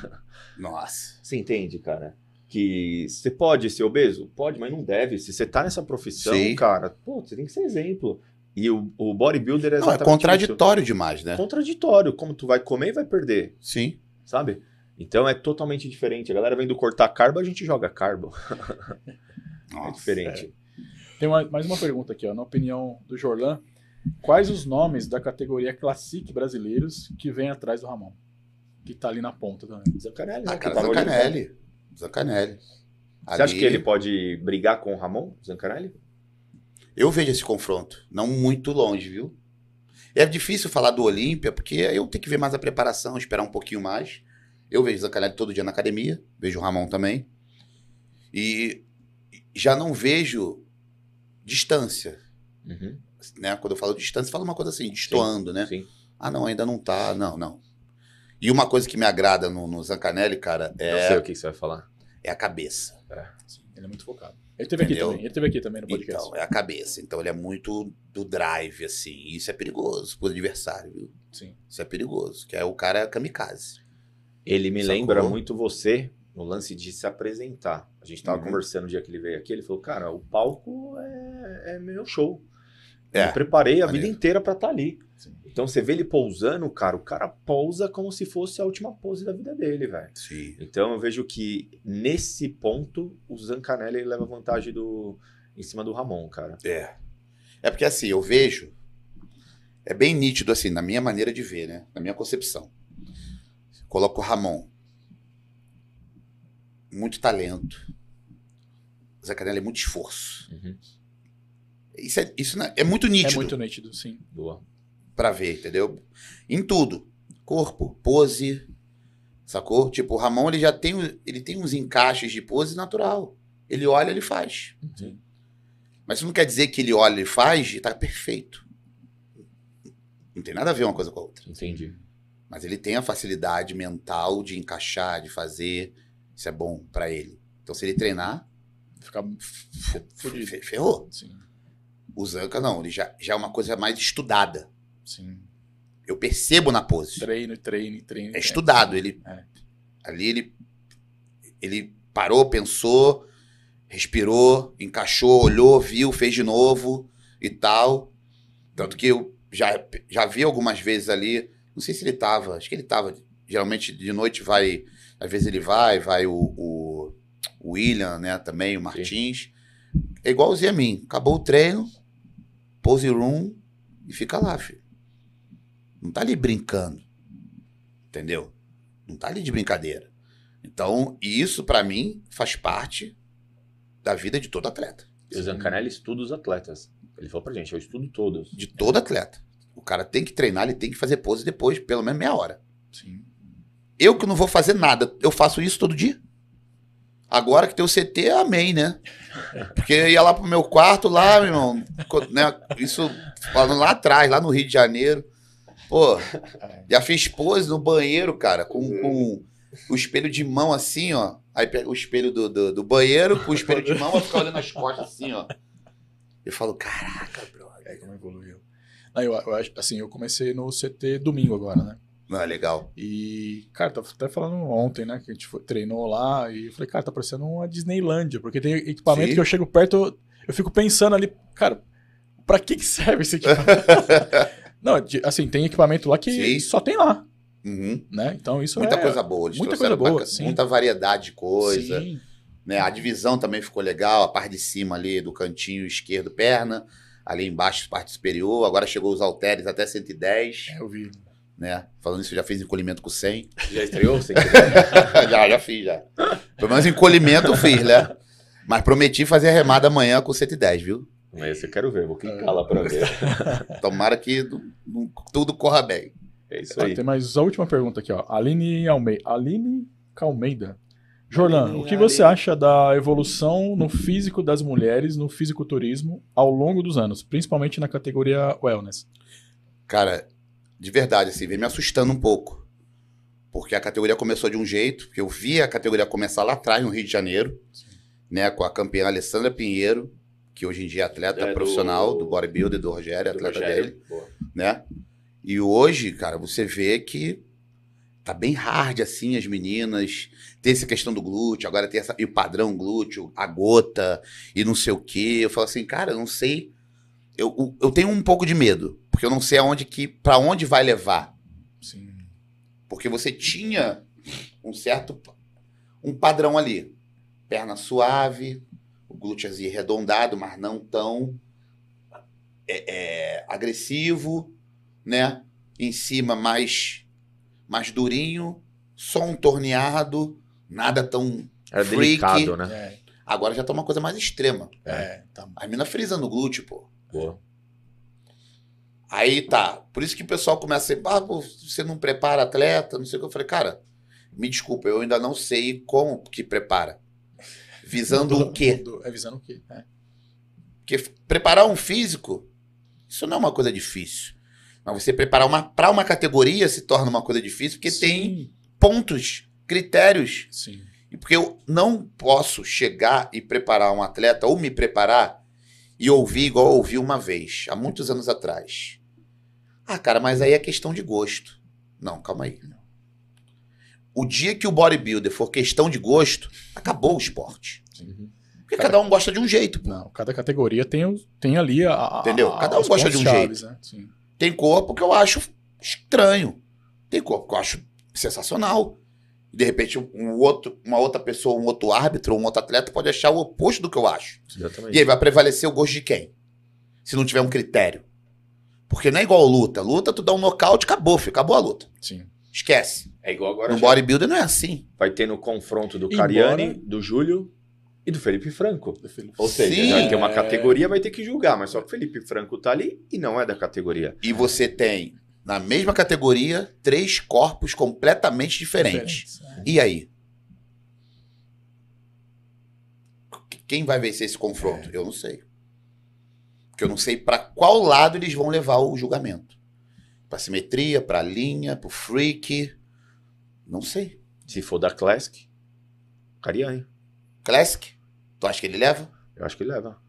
Speaker 3: Nossa. (laughs)
Speaker 1: Você entende, cara? Que você pode ser obeso? Pode, mas não deve. Se você tá nessa profissão,
Speaker 3: Sim.
Speaker 1: cara, pô, você tem que ser exemplo. E o, o bodybuilder é
Speaker 3: Não, é
Speaker 1: exatamente isso.
Speaker 3: contraditório demais, né?
Speaker 1: Contraditório. Como tu vai comer e vai perder,
Speaker 3: Sim.
Speaker 1: sabe? Então é totalmente diferente. A galera vem do cortar carbo, a gente joga carbo. (laughs) é
Speaker 3: Nossa.
Speaker 1: diferente.
Speaker 2: Tem uma- mais uma pergunta aqui, ó. Na opinião do Jorlan, quais os nomes da categoria Classic brasileiros que vem atrás do Ramon? Que tá ali na ponta também.
Speaker 1: Zancanelli,
Speaker 3: Ah,
Speaker 1: né,
Speaker 3: cara. Zancanelli. Zancanelli.
Speaker 1: Você acha que ele pode brigar com o Ramon, Zancanelli?
Speaker 3: Eu vejo esse confronto, não muito longe, viu? É difícil falar do Olímpia, porque eu tenho que ver mais a preparação, esperar um pouquinho mais. Eu vejo Zancanelli todo dia na academia, vejo o Ramon também. E já não vejo distância,
Speaker 1: Uhum.
Speaker 3: Né? Quando eu falo distância, falo uma coisa assim, destoando, né?
Speaker 1: Sim.
Speaker 3: Ah, não, ainda não tá, não, não. E uma coisa que me agrada no, no Zancanelli, cara,
Speaker 1: Eu sei
Speaker 3: é,
Speaker 1: o que você vai falar.
Speaker 3: é a cabeça.
Speaker 2: Sim, ele é muito focado. Ele teve aqui
Speaker 3: Entendeu?
Speaker 2: também. Ele teve aqui também no podcast.
Speaker 3: Então, é a cabeça. Então ele é muito do drive, assim. E isso é perigoso pro adversário, viu?
Speaker 2: Sim.
Speaker 3: Isso é perigoso, que é o cara kamikaze.
Speaker 1: Ele me
Speaker 3: Sacou?
Speaker 1: lembra muito você no lance de se apresentar. A gente tava
Speaker 3: Uhum.
Speaker 1: conversando no dia que ele veio aqui, ele falou, cara, o palco é, é meu show.
Speaker 3: É,
Speaker 1: Eu preparei a
Speaker 3: maneiro.
Speaker 1: vida inteira pra estar ali.
Speaker 2: Sim.
Speaker 1: Então você vê ele pousando, cara, o cara pousa como se fosse a última pose da vida dele, velho. Então eu vejo que nesse ponto o Zancanelli leva vantagem do em cima do Ramon, cara.
Speaker 3: É. É porque assim, eu vejo. É bem nítido, assim, na minha maneira de ver, né? Na minha concepção. Coloco o Ramon. Muito talento. O Zé Canela é muito esforço.
Speaker 1: Uhum.
Speaker 3: Isso é, isso não é, é muito nítido.
Speaker 2: É muito nítido, sim.
Speaker 1: Boa.
Speaker 3: pra ver, entendeu? Em tudo. Corpo, pose, sacou? Tipo, o Ramon, ele já tem, ele tem uns encaixes de pose natural. Ele olha, ele faz.
Speaker 1: Sim.
Speaker 3: Mas isso não quer dizer que ele olha e faz e tá perfeito. Não tem nada a ver uma coisa com a outra.
Speaker 1: Entendi.
Speaker 3: Mas ele tem a facilidade mental de encaixar, de fazer. Isso é bom pra ele. Então, se ele treinar,
Speaker 2: Ficar
Speaker 3: ferrou.
Speaker 2: Sim.
Speaker 3: O Zanca, não. Ele já, já é uma coisa mais estudada.
Speaker 2: Sim.
Speaker 3: Eu percebo na pose.
Speaker 2: Treino, treino, treino.
Speaker 3: É estudado. Ele,
Speaker 2: É.
Speaker 3: Ali ele, ele parou, pensou, respirou, encaixou, olhou, viu, fez de novo e tal. Tanto que eu já, já vi algumas vezes ali, não sei se ele tava, acho que ele tava. Geralmente de noite vai, às vezes ele vai, vai o, o, o William, né, também, o Martins. É igualzinho a mim. Acabou o treino, pose room e fica lá, filho. Não tá ali brincando. Entendeu? Não tá ali de brincadeira. Então, isso pra mim faz parte da vida de todo atleta.
Speaker 1: E o Zancanelli estuda os atletas. Ele falou pra gente, eu estudo todos.
Speaker 3: De todo atleta. O cara tem que treinar, ele tem que fazer pose depois, pelo menos meia hora.
Speaker 2: Sim.
Speaker 3: Eu que não vou fazer nada, eu faço isso todo dia. Agora que tem o CT, amém, né? Porque eu ia lá pro meu quarto, lá, meu irmão, né? Isso falando lá atrás, lá no Rio de Janeiro. Pô, já fiz pose no banheiro, cara, com, com o espelho de mão assim, ó. Aí pega o espelho do, do, do banheiro com o espelho de mão, vai ficar olhando as costas assim, ó. Eu falo, caraca, brother.
Speaker 2: É como evoluiu. Não, eu, eu assim, eu comecei no CT domingo agora, né?
Speaker 3: Não, é legal.
Speaker 2: E, cara, tava até falando ontem, né? Que a gente foi- treinou lá e eu falei, cara, tá parecendo uma Disneylândia, porque tem equipamento
Speaker 3: Sim.
Speaker 2: que eu chego perto, eu, eu fico pensando ali, cara, pra que que serve esse equipamento? (laughs) Não, assim, tem equipamento lá que
Speaker 3: Sim.
Speaker 2: só tem lá.
Speaker 3: Uhum.
Speaker 2: né? Então isso
Speaker 3: Muita
Speaker 2: é...
Speaker 3: coisa boa. Eles
Speaker 2: muita coisa boa,
Speaker 3: bacana-
Speaker 2: sim.
Speaker 3: Muita variedade de coisa.
Speaker 2: Sim.
Speaker 3: Né? A divisão também ficou legal. A parte de cima ali do cantinho esquerdo, perna. Ali embaixo, parte superior. Agora chegou os halteres até 110.
Speaker 2: É, eu vi.
Speaker 3: Né? Falando isso, já fiz encolhimento com 100.
Speaker 1: Já estreou? (laughs)
Speaker 3: Já, já fiz, já. Pelo menos encolhimento eu fiz, né? Mas prometi fazer a remada amanhã com 110, viu?
Speaker 1: Esse eu quero ver, vou clicar lá pra ver. (laughs)
Speaker 3: Tomara que tudo corra bem.
Speaker 1: É isso aí.
Speaker 2: tem mais a última pergunta aqui, ó. Aline Almeida. Aline Calmeida. Jorlan,
Speaker 1: Aline,
Speaker 2: o que você acha da evolução no físico das mulheres no fisiculturismo ao longo dos anos, principalmente na categoria wellness?
Speaker 3: Cara, de verdade, assim, vem me assustando um pouco. Porque a categoria começou de um jeito, porque eu vi a categoria começar lá atrás, no Rio de Janeiro, né, com a campeã Alessandra Pinheiro, que hoje em dia é atleta
Speaker 1: É, do-
Speaker 3: profissional do bodybuilder, do Rogério,
Speaker 1: Do
Speaker 3: atleta
Speaker 1: Rogério.
Speaker 3: dele,
Speaker 1: Boa.
Speaker 3: né? E hoje, cara, você vê que tá bem hard assim as meninas. Tem essa questão do glúteo, agora tem essa, e o padrão glúteo, a gota e não sei o quê. Eu falo assim, cara, eu não sei. Eu- eu tenho um pouco de medo, porque eu não sei aonde que, para onde vai levar.
Speaker 2: Sim.
Speaker 3: Porque você tinha um certo um padrão ali. Perna suave, o glúteozinho arredondado, mas não tão é, é, agressivo, né? Em cima mais mais durinho, só um torneado, nada tão
Speaker 1: Era
Speaker 3: Freak.
Speaker 1: delicado, né?
Speaker 2: É,
Speaker 3: Agora já tá uma coisa mais extrema.
Speaker 2: é, tá.
Speaker 3: A mina frisa no glúteo, pô.
Speaker 1: Boa.
Speaker 3: Aí tá. Por isso que o pessoal começa a dizer, ah, você não prepara atleta, não sei o que. Eu falei, cara, me desculpa, eu ainda não sei como que prepara. Visando o quê?
Speaker 2: Do- É visando o quê? É.
Speaker 3: Porque preparar um físico, isso não é uma coisa difícil. Mas você preparar uma para uma categoria se torna uma coisa difícil, porque tem
Speaker 2: Sim,
Speaker 3: pontos, critérios.
Speaker 2: Sim.
Speaker 3: E porque eu não posso chegar e preparar um atleta ou me preparar e ouvir igual eu ouvi uma vez, há muitos anos atrás. Ah, cara, mas aí é questão de gosto. Não, calma aí. O dia que o bodybuilder for questão de gosto, acabou o esporte.
Speaker 1: Uhum.
Speaker 3: Porque cada um gosta de um jeito. pô.
Speaker 2: Não, cada categoria tem, tem ali a.
Speaker 3: Entendeu? Cada um
Speaker 2: os
Speaker 3: gosta de um
Speaker 2: chaves, Né? Sim.
Speaker 3: Tem corpo que eu acho estranho. Tem corpo que eu acho sensacional. De repente, um outro, uma outra pessoa, um outro árbitro, um outro atleta pode achar o oposto do que eu acho.
Speaker 1: Exatamente.
Speaker 3: E aí vai prevalecer o gosto de quem? Se não tiver um critério. Porque não é igual luta. Luta, tu dá um nocaute, acabou, filho. Acabou a luta.
Speaker 2: Sim.
Speaker 3: Esquece.
Speaker 1: É igual agora
Speaker 3: No
Speaker 1: já
Speaker 3: bodybuilder não é assim.
Speaker 1: vai ter no confronto do
Speaker 2: Embora-
Speaker 1: Cariani, do Júlio e do Felipe Franco. Ou seja,
Speaker 3: Sim.
Speaker 1: vai ter uma
Speaker 2: É.
Speaker 1: categoria, vai ter que julgar, mas só que o Felipe Franco tá ali e não é da categoria.
Speaker 3: E você tem, na mesma categoria, três corpos completamente diferentes.
Speaker 2: Diferentes, é.
Speaker 3: E aí? Quem vai vencer esse confronto? Eu não sei. Porque eu não sei para qual lado eles vão levar o julgamento. Pra simetria, pra linha, pro freak. Não sei.
Speaker 1: Se for da Classic, Cariani.
Speaker 3: Classic? Tu acha que ele leva?
Speaker 1: Eu acho que leva.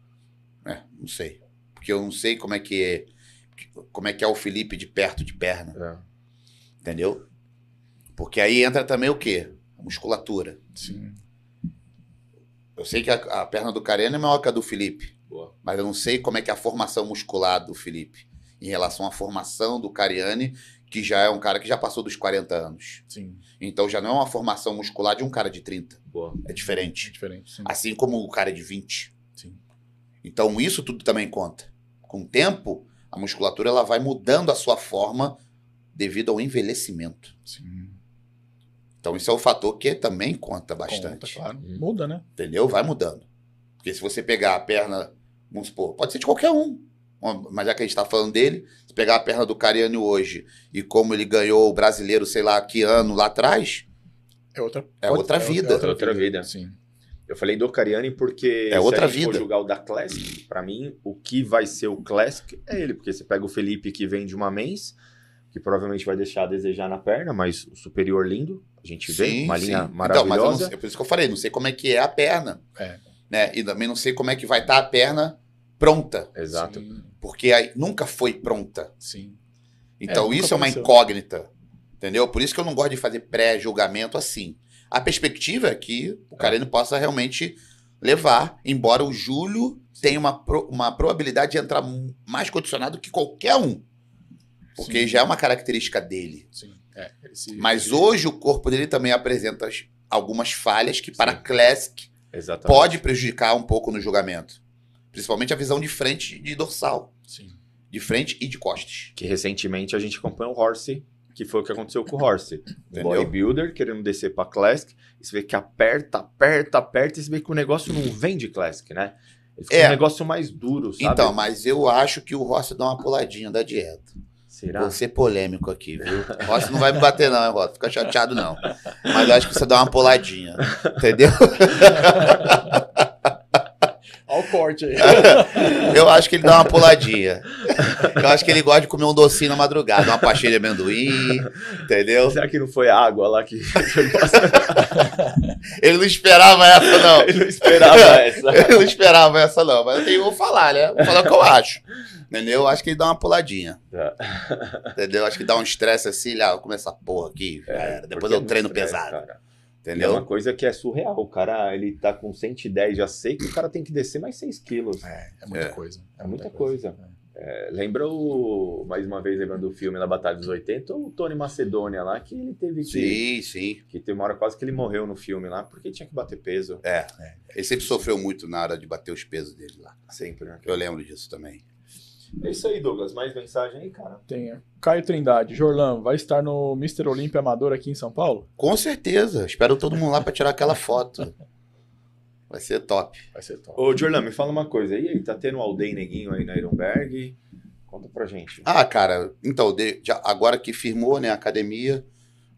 Speaker 3: É, não sei. Porque eu não sei como é que é. Como é que é o Felipe de perto de perna,
Speaker 1: É.
Speaker 3: entendeu? Porque aí entra também o quê? A musculatura.
Speaker 2: Sim.
Speaker 3: Eu sei que a, a perna do Karen é maior que a do Felipe.
Speaker 1: Boa.
Speaker 3: Mas eu não sei como é que é a formação muscular do Felipe. Em relação à formação do Cariani, que já é um cara que já passou dos 40 anos.
Speaker 2: Sim.
Speaker 3: Então já não é uma formação muscular de um cara de 30.
Speaker 1: Boa.
Speaker 3: É
Speaker 2: É
Speaker 3: diferente.
Speaker 2: diferente. Sim.
Speaker 3: Assim como o cara de 20.
Speaker 2: Sim.
Speaker 3: Então isso tudo também conta. Com o tempo, a musculatura ela vai mudando a sua forma devido ao envelhecimento.
Speaker 2: Sim.
Speaker 3: Então isso é um fator que também conta
Speaker 2: Conta,
Speaker 3: bastante.
Speaker 2: claro.
Speaker 1: Hum.
Speaker 2: Muda, né?
Speaker 3: Entendeu? Vai mudando. Porque se você pegar a perna, vamos supor, pode ser de qualquer um. Mas já que a gente está falando dele, se pegar a perna do Cariani hoje e como ele ganhou o brasileiro, sei lá, que ano lá atrás,
Speaker 2: É outra,
Speaker 3: É outra vida.
Speaker 1: É outra vida.
Speaker 2: Sim.
Speaker 1: Eu falei do Cariani porque
Speaker 3: É outra
Speaker 1: se a gente for
Speaker 3: vida.
Speaker 1: julgar o da Classic, pra mim, o que vai ser o Classic é ele, porque você pega o Felipe que vem de uma mens, que provavelmente vai deixar a desejar na perna, mas o superior lindo, a gente vê, uma linha
Speaker 3: Então, mas eu não
Speaker 1: maravilhosa.
Speaker 3: é por isso que eu falei, não sei como é que é a perna.
Speaker 2: É.
Speaker 3: Né? E também não sei como é que vai estar a perna pronta.
Speaker 1: Exato.
Speaker 2: Sim.
Speaker 3: Porque aí nunca foi pronta.
Speaker 2: Sim.
Speaker 3: Então
Speaker 2: nunca
Speaker 3: isso é uma
Speaker 2: aconteceu.
Speaker 3: incógnita. Entendeu? Por isso que eu não gosto de fazer pré-julgamento assim. A perspectiva é que o Careno possa realmente levar, embora o Júlio tenha uma, pro- uma probabilidade de entrar mais condicionado que qualquer um. Porque
Speaker 2: Sim.
Speaker 3: já é uma característica dele.
Speaker 2: Sim. É, ele se-
Speaker 3: Mas hoje o corpo dele também apresenta as- algumas falhas que para
Speaker 1: Sim.
Speaker 3: Classic
Speaker 1: Exatamente.
Speaker 3: pode prejudicar um pouco no julgamento. Principalmente a visão de frente e de dorsal.
Speaker 2: Sim.
Speaker 3: De frente e de costas.
Speaker 1: Que recentemente a gente acompanhou o Horsey, que foi o que aconteceu com o Horsey. Um
Speaker 3: Entendeu?
Speaker 1: bodybuilder querendo descer pra Classic, e você vê que aperta, aperta, aperta, e você vê que o negócio não vem de Classic, né? Ele fica
Speaker 3: É.
Speaker 1: um negócio mais duro, sabe?
Speaker 3: Então, mas eu acho que o Rossi dá uma puladinha da dieta.
Speaker 1: Será?
Speaker 3: Vou ser polêmico aqui, viu? Rossi não vai me bater, não, hein, Rossi? Fica chateado, não. Mas eu acho que você dá uma puladinha. Entendeu? (laughs)
Speaker 2: Olha o corte aí. (laughs)
Speaker 3: Eu acho que ele dá uma puladinha. Eu acho que ele gosta de comer um docinho na madrugada, uma pastilha de amendoim, entendeu?
Speaker 1: Será que não foi a água lá que (laughs)
Speaker 3: Ele não esperava essa, não.
Speaker 1: ele não esperava (laughs) essa?
Speaker 3: Eu não esperava essa, não. Mas eu tenho, vou falar, né? Vou falar o que eu acho. Entendeu? Eu acho que ele dá uma puladinha.
Speaker 1: Tá.
Speaker 3: Entendeu? Acho que dá um estresse assim, ah, vou começar essa porra aqui. já era. Depois eu
Speaker 1: é
Speaker 3: treino
Speaker 1: estresse,
Speaker 3: pesado.
Speaker 1: cara. É uma
Speaker 3: Entendeu?
Speaker 1: coisa que é surreal. O cara, ele tá com 110 já sei que o cara tem que descer mais 6 quilos.
Speaker 2: É, é muita
Speaker 3: É.
Speaker 2: coisa.
Speaker 1: É muita coisa. É, lembra o. Mais uma vez, lembrando do filme da Batalha dos 80, o Tony Macedônia lá, que ele teve que.
Speaker 3: Sim, sim.
Speaker 1: Que tem uma hora quase que ele morreu no filme lá, porque tinha que bater peso.
Speaker 3: É. Ele sempre sofreu muito na hora de bater os pesos dele lá.
Speaker 1: Sempre, né?
Speaker 3: Eu lembro disso também.
Speaker 1: É isso aí, Douglas. Mais mensagem aí, cara.
Speaker 2: Tem. é. Caio Trindade, Jorlan, vai estar no Mr. Olímpia Amador aqui em São Paulo?
Speaker 3: Com certeza. Espero todo mundo lá pra tirar aquela foto. Vai ser top.
Speaker 2: Vai ser top.
Speaker 1: Ô, Jorlan, me fala uma coisa. E aí, tá tendo um Aldeia Neguinho aí na Ironberg? Conta pra gente.
Speaker 3: Ah, cara, então, de- já- agora que firmou né, a academia,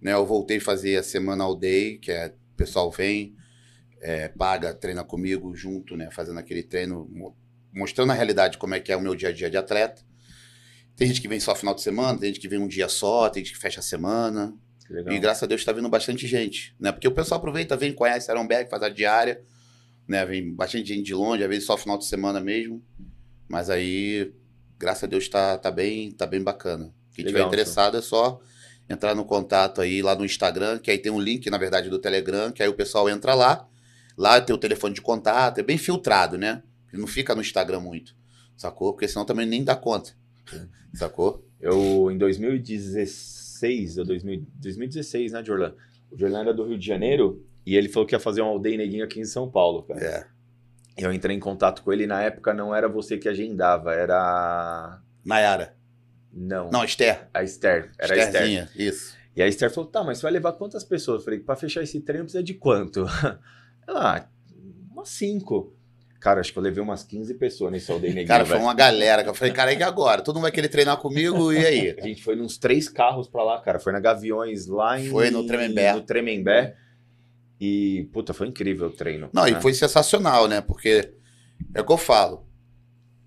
Speaker 3: né, eu voltei a fazer a semana all day, que é o pessoal vem, é, paga, treina comigo junto, né, fazendo aquele treino, mostrando a realidade como é que é o meu dia a dia de atleta. Tem gente que vem só final de semana, tem gente que vem um dia só, tem gente que fecha a semana.
Speaker 1: Legal.
Speaker 3: E graças a Deus está vindo bastante gente, né? Porque o pessoal aproveita, vem, conhece Aronberg, faz a diária, né? Vem bastante gente de longe, às vezes só final de semana mesmo. Mas aí, graças a Deus, tá, tá bem, tá bem bacana. Quem tiver
Speaker 1: Legal,
Speaker 3: interessado é só entrar no contato aí lá no Instagram, que aí tem um link, na verdade, do Telegram, que aí o pessoal entra lá. Lá tem o telefone de contato, é bem filtrado, né? Não fica no Instagram muito, sacou? Porque senão também nem dá conta, (laughs) sacou?
Speaker 1: Eu, em 2016, ou 2000 2016, né, Jorlan? O Jorlan era do Rio de Janeiro e ele falou que ia fazer um Aldeia Neguinho aqui em São Paulo, cara.
Speaker 3: É.
Speaker 1: Eu entrei em contato com ele e na época não era você que agendava, era.
Speaker 3: Nayara.
Speaker 1: Não,
Speaker 3: Não, Esther.
Speaker 1: a Esther. Era a Esther.
Speaker 3: Isso.
Speaker 1: E a Esther falou: tá, mas você vai levar quantas pessoas? Eu falei: pra fechar esse treino precisa de quanto? (laughs) Ela, ah, umas cinco. Cara, acho que eu levei umas 15 pessoas nesse Aldeia Neguinho.
Speaker 3: Cara, foi uma galera que eu falei, cara, e agora? Todo mundo vai querer treinar comigo, e aí? (laughs)
Speaker 1: A gente foi nos três carros pra lá, cara. Foi na Gaviões lá em.
Speaker 3: Foi no Tremembé.
Speaker 1: No Tremembé. E, puta, foi incrível o treino.
Speaker 3: Não,
Speaker 1: né?
Speaker 3: e foi sensacional, né? Porque é o que eu falo.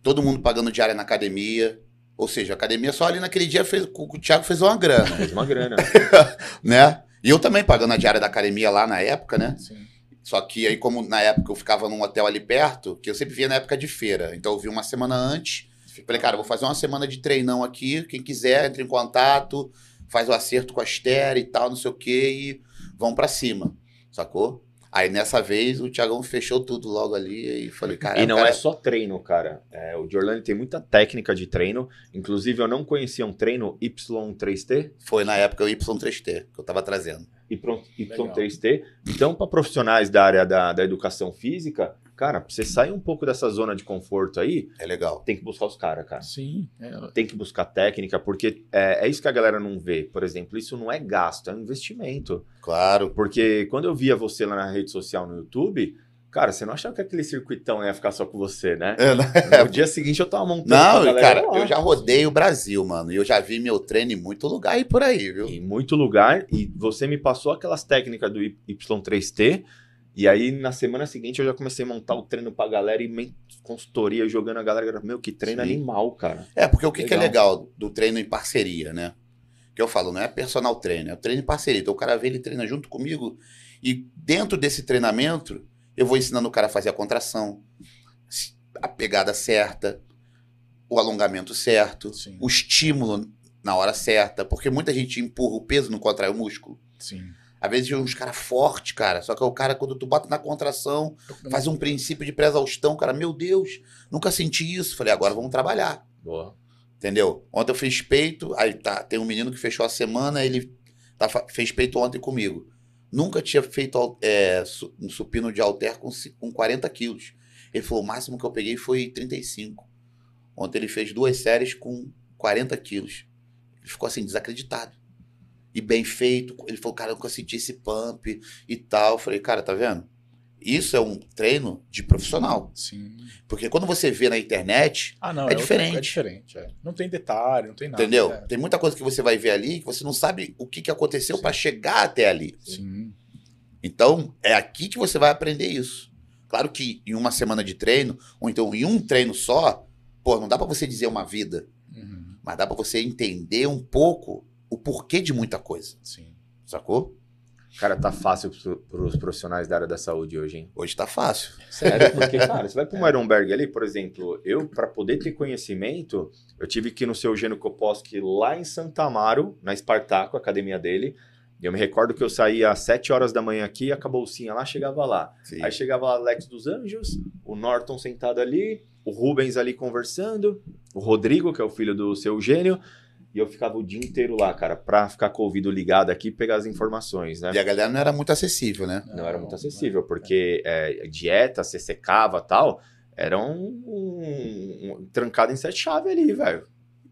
Speaker 3: Todo mundo pagando diária na academia. Ou seja, a academia só ali naquele dia fez, o o Thiago fez uma grana,
Speaker 1: Fez uma grana. (laughs)
Speaker 3: né? E eu também pagando a diária da academia lá na época, né?
Speaker 2: Sim.
Speaker 3: Só que aí, como na época eu ficava num hotel ali perto, que eu sempre via na época de feira. Então eu vi uma semana antes. Falei, cara, vou fazer uma semana de treinão aqui. Quem quiser, entre em contato, faz o acerto com a Esther e tal, não sei o quê, e vão pra cima. Sacou? Aí nessa vez o Thiagão fechou tudo logo ali e falei, cara.
Speaker 1: E não
Speaker 3: cara,
Speaker 1: é só treino, cara. É, o Jorlani tem muita técnica de treino. Inclusive, eu não conhecia um treino Y3T
Speaker 3: Foi na época o Y3T que eu tava trazendo.
Speaker 1: e pro- Y3T. Então, para profissionais da área da, da educação física, cara, pra você sair um pouco dessa zona de conforto aí,
Speaker 3: É legal.
Speaker 1: tem que buscar os caras, cara.
Speaker 2: Sim. é,
Speaker 1: Tem que buscar técnica, porque é, é isso que a galera não vê. Por exemplo, isso não é gasto, é um investimento.
Speaker 3: Claro.
Speaker 1: Porque quando eu via você lá na rede social no YouTube, cara, você não achava que aquele circuitão ia ficar só com você, né?
Speaker 3: É, né?
Speaker 1: No dia seguinte eu tava montando.
Speaker 3: Não,
Speaker 1: galera
Speaker 3: cara, eu já rodei o Brasil, mano. E eu já vi meu treino em muito lugar aí por aí, viu?
Speaker 1: Em muito lugar, e você me passou aquelas técnicas do Y- Y3T, e aí na semana seguinte eu já comecei a montar o treino pra galera e consultoria jogando a galera. Meu, que treino
Speaker 3: Sim.
Speaker 1: animal, cara.
Speaker 3: É, porque o que, que é
Speaker 1: Legal.
Speaker 3: legal do treino em parceria, né? Que eu falo, não é personal treino, é o treino em parceria. Então o cara vem, ele treina junto comigo e dentro desse treinamento eu vou ensinando o cara a fazer a contração, a pegada certa, o alongamento certo,
Speaker 2: Sim.
Speaker 3: o estímulo na hora certa, porque muita gente empurra o peso, não contrai o músculo.
Speaker 2: Sim.
Speaker 3: Às vezes uns caras fortes, cara, só que o cara, quando tu bota na contração, faz um princípio de pré-exaustão, cara, meu Deus, nunca senti isso. Falei, agora vamos trabalhar.
Speaker 1: Boa.
Speaker 3: Entendeu? Ontem eu fiz peito, aí tá, tem um menino que fechou a semana, ele tá fez peito ontem comigo. Nunca tinha feito é, um supino de halter com, com 40 quilos. Ele falou, o máximo que eu peguei foi 35. Ontem ele fez duas séries com 40 quilos. Ele ficou assim, desacreditado. E bem feito. Ele falou, cara, eu nunca senti esse pump e tal. Eu falei, cara, tá vendo? Isso é um treino de profissional.
Speaker 2: Sim.
Speaker 3: Porque quando você vê na internet,
Speaker 2: Ah, não.
Speaker 3: É
Speaker 2: outra-
Speaker 3: diferente.
Speaker 2: É diferente. é. Não tem detalhe, não tem nada.
Speaker 3: entendeu?
Speaker 2: é.
Speaker 3: Tem muita coisa que você vai ver ali que você não sabe o que, que aconteceu para chegar até ali.
Speaker 2: Sim.
Speaker 3: Então, é aqui que você vai aprender isso. Claro que em uma semana de treino, ou então em um treino só, pô, não dá para você dizer uma vida,
Speaker 2: Uhum.
Speaker 3: mas dá para você entender um pouco o porquê de muita coisa.
Speaker 2: Sim.
Speaker 3: Sacou?
Speaker 1: Cara, tá fácil para os profissionais da área da saúde hoje, hein?
Speaker 3: Hoje tá fácil.
Speaker 1: Sério, porque, cara, você vai para (laughs) um Ironberg ali, por exemplo, eu, para poder ter conhecimento, eu tive que ir no seu Geno Koposki lá em Santa Amaro, na Espartaco, a academia dele. E eu me recordo que eu saía às 7 horas da manhã aqui, a bolsinha lá, chegava lá.
Speaker 3: Sim.
Speaker 1: Aí chegava lá Alex dos Anjos, o Norton sentado ali, o Rubens ali conversando, o Rodrigo, que é o filho do seu Eugênio, e eu ficava o dia inteiro lá, cara, pra ficar com o ouvido ligado aqui e pegar as informações, né?
Speaker 3: E a galera não era muito acessível, né?
Speaker 1: Não era muito acessível, porque é, dieta, você secava tal, era um, um- um- trancado em sete chaves ali, velho.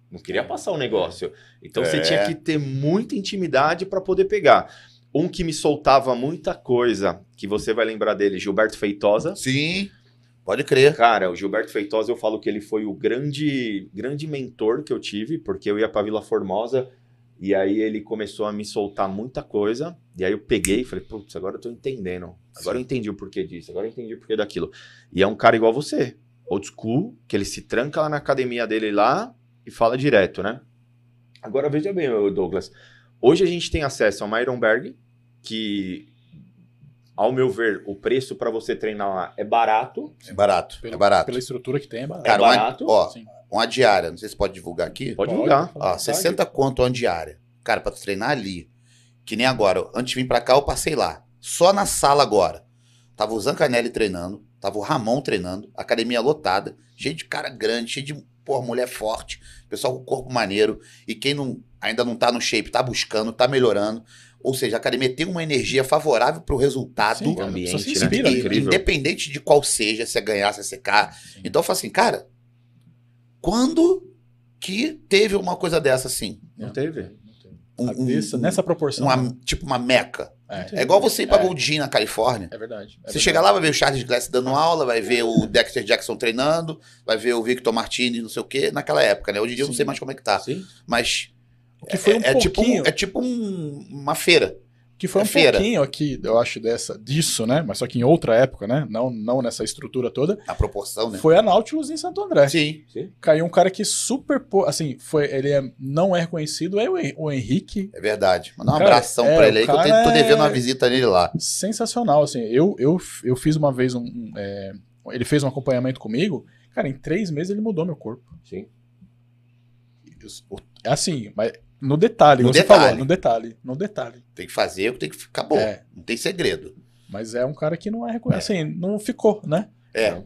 Speaker 1: Não queria passar o negócio. Então você
Speaker 3: É.
Speaker 1: tinha que ter muita intimidade para poder pegar. Um que me soltava muita coisa, que você vai lembrar dele, Gilberto Feitosa.
Speaker 3: Sim, pode crer.
Speaker 1: Cara, o Gilberto Feitosa, eu falo que ele foi o grande, grande mentor que eu tive, porque eu ia pra Vila Formosa e aí ele começou a me soltar muita coisa. E aí eu peguei e falei, putz, agora eu tô entendendo. Agora eu entendi o porquê disso, agora eu entendi o porquê daquilo. E é um cara igual você, old school, que ele se tranca lá na academia dele lá e fala direto, né? Agora veja bem, Douglas. Hoje a gente tem acesso a uma Ironberg, que, ao meu ver, o preço para você treinar lá é barato.
Speaker 3: É barato,
Speaker 2: Pelo-
Speaker 3: é barato.
Speaker 2: Pela estrutura que tem, é barato.
Speaker 3: Cara,
Speaker 1: é
Speaker 3: uma-
Speaker 1: barato?
Speaker 3: ó,
Speaker 2: Sim.
Speaker 3: uma diária, não sei se pode divulgar aqui.
Speaker 1: Pode
Speaker 2: Pode, pode.
Speaker 3: Ó, 60 conto uma diária. Cara, pra tu treinar ali. Que nem agora. Antes de vir pra cá, eu passei lá. Só na sala agora. Tava o Zancanelli treinando. Tava o Ramon treinando. Academia lotada. Cheio de cara grande. Cheio de, pô, mulher forte. Pessoal com corpo maneiro. E quem não, ainda não tá no shape, tá buscando, tá melhorando. Ou seja, a academia tem uma energia favorável pro resultado.
Speaker 2: Sim,
Speaker 1: ambiente,
Speaker 2: se
Speaker 1: né?
Speaker 2: inspira.
Speaker 3: E-
Speaker 1: Incrível.
Speaker 3: independente de qual seja, se é ganhar, se é secar.
Speaker 2: Sim.
Speaker 3: Então eu falo assim, cara, quando que teve uma coisa dessa assim?
Speaker 1: Não teve.
Speaker 3: Um- um-
Speaker 2: dessa- nessa proporção.
Speaker 3: uma- tipo uma meca.
Speaker 2: É,
Speaker 3: É igual você ir pra
Speaker 2: É.
Speaker 3: Goldin na Califórnia.
Speaker 2: é verdade. é
Speaker 3: Você
Speaker 2: verdade.
Speaker 3: chega lá, vai ver o Charles Glass dando aula, vai ver o Dexter Jackson treinando, vai ver o Victor Martinez, não sei o quê, naquela época, né? Hoje em dia eu não
Speaker 2: Sim.
Speaker 3: sei mais como é que tá.
Speaker 1: Sim.
Speaker 3: Mas
Speaker 2: Que foi um
Speaker 3: é, é tipo,
Speaker 2: pouquinho.
Speaker 3: um- é tipo um- uma feira.
Speaker 2: Que foi
Speaker 3: É
Speaker 2: um
Speaker 3: feira.
Speaker 2: pouquinho aqui, eu acho, dessa, disso, né? Mas só que em outra época, né? Não, não nessa estrutura toda.
Speaker 3: A proporção, né?
Speaker 2: Foi a Nautilus em Santo André.
Speaker 3: Sim.
Speaker 2: Caiu um cara que super. Assim, foi, ele é- não é reconhecido, é o, o Henrique.
Speaker 3: É verdade. Mandar um
Speaker 2: Cara,
Speaker 3: abração
Speaker 2: é,
Speaker 3: pra ele aí, que eu
Speaker 2: cara
Speaker 3: tô, devendo uma
Speaker 2: é-
Speaker 3: visita nele lá.
Speaker 2: Sensacional, assim. Eu, eu, eu fiz uma vez um. um, é, ele fez um acompanhamento comigo. Cara, em três meses ele mudou meu corpo.
Speaker 1: Sim.
Speaker 2: É assim, mas no detalhe,
Speaker 3: No
Speaker 2: você
Speaker 3: detalhe.
Speaker 2: falou, no detalhe, no detalhe.
Speaker 3: Tem que fazer, tem que ficar bom.
Speaker 2: É.
Speaker 3: Não tem segredo.
Speaker 2: Mas é um cara que não é reconhecido. Assim, não ficou, né?
Speaker 3: É.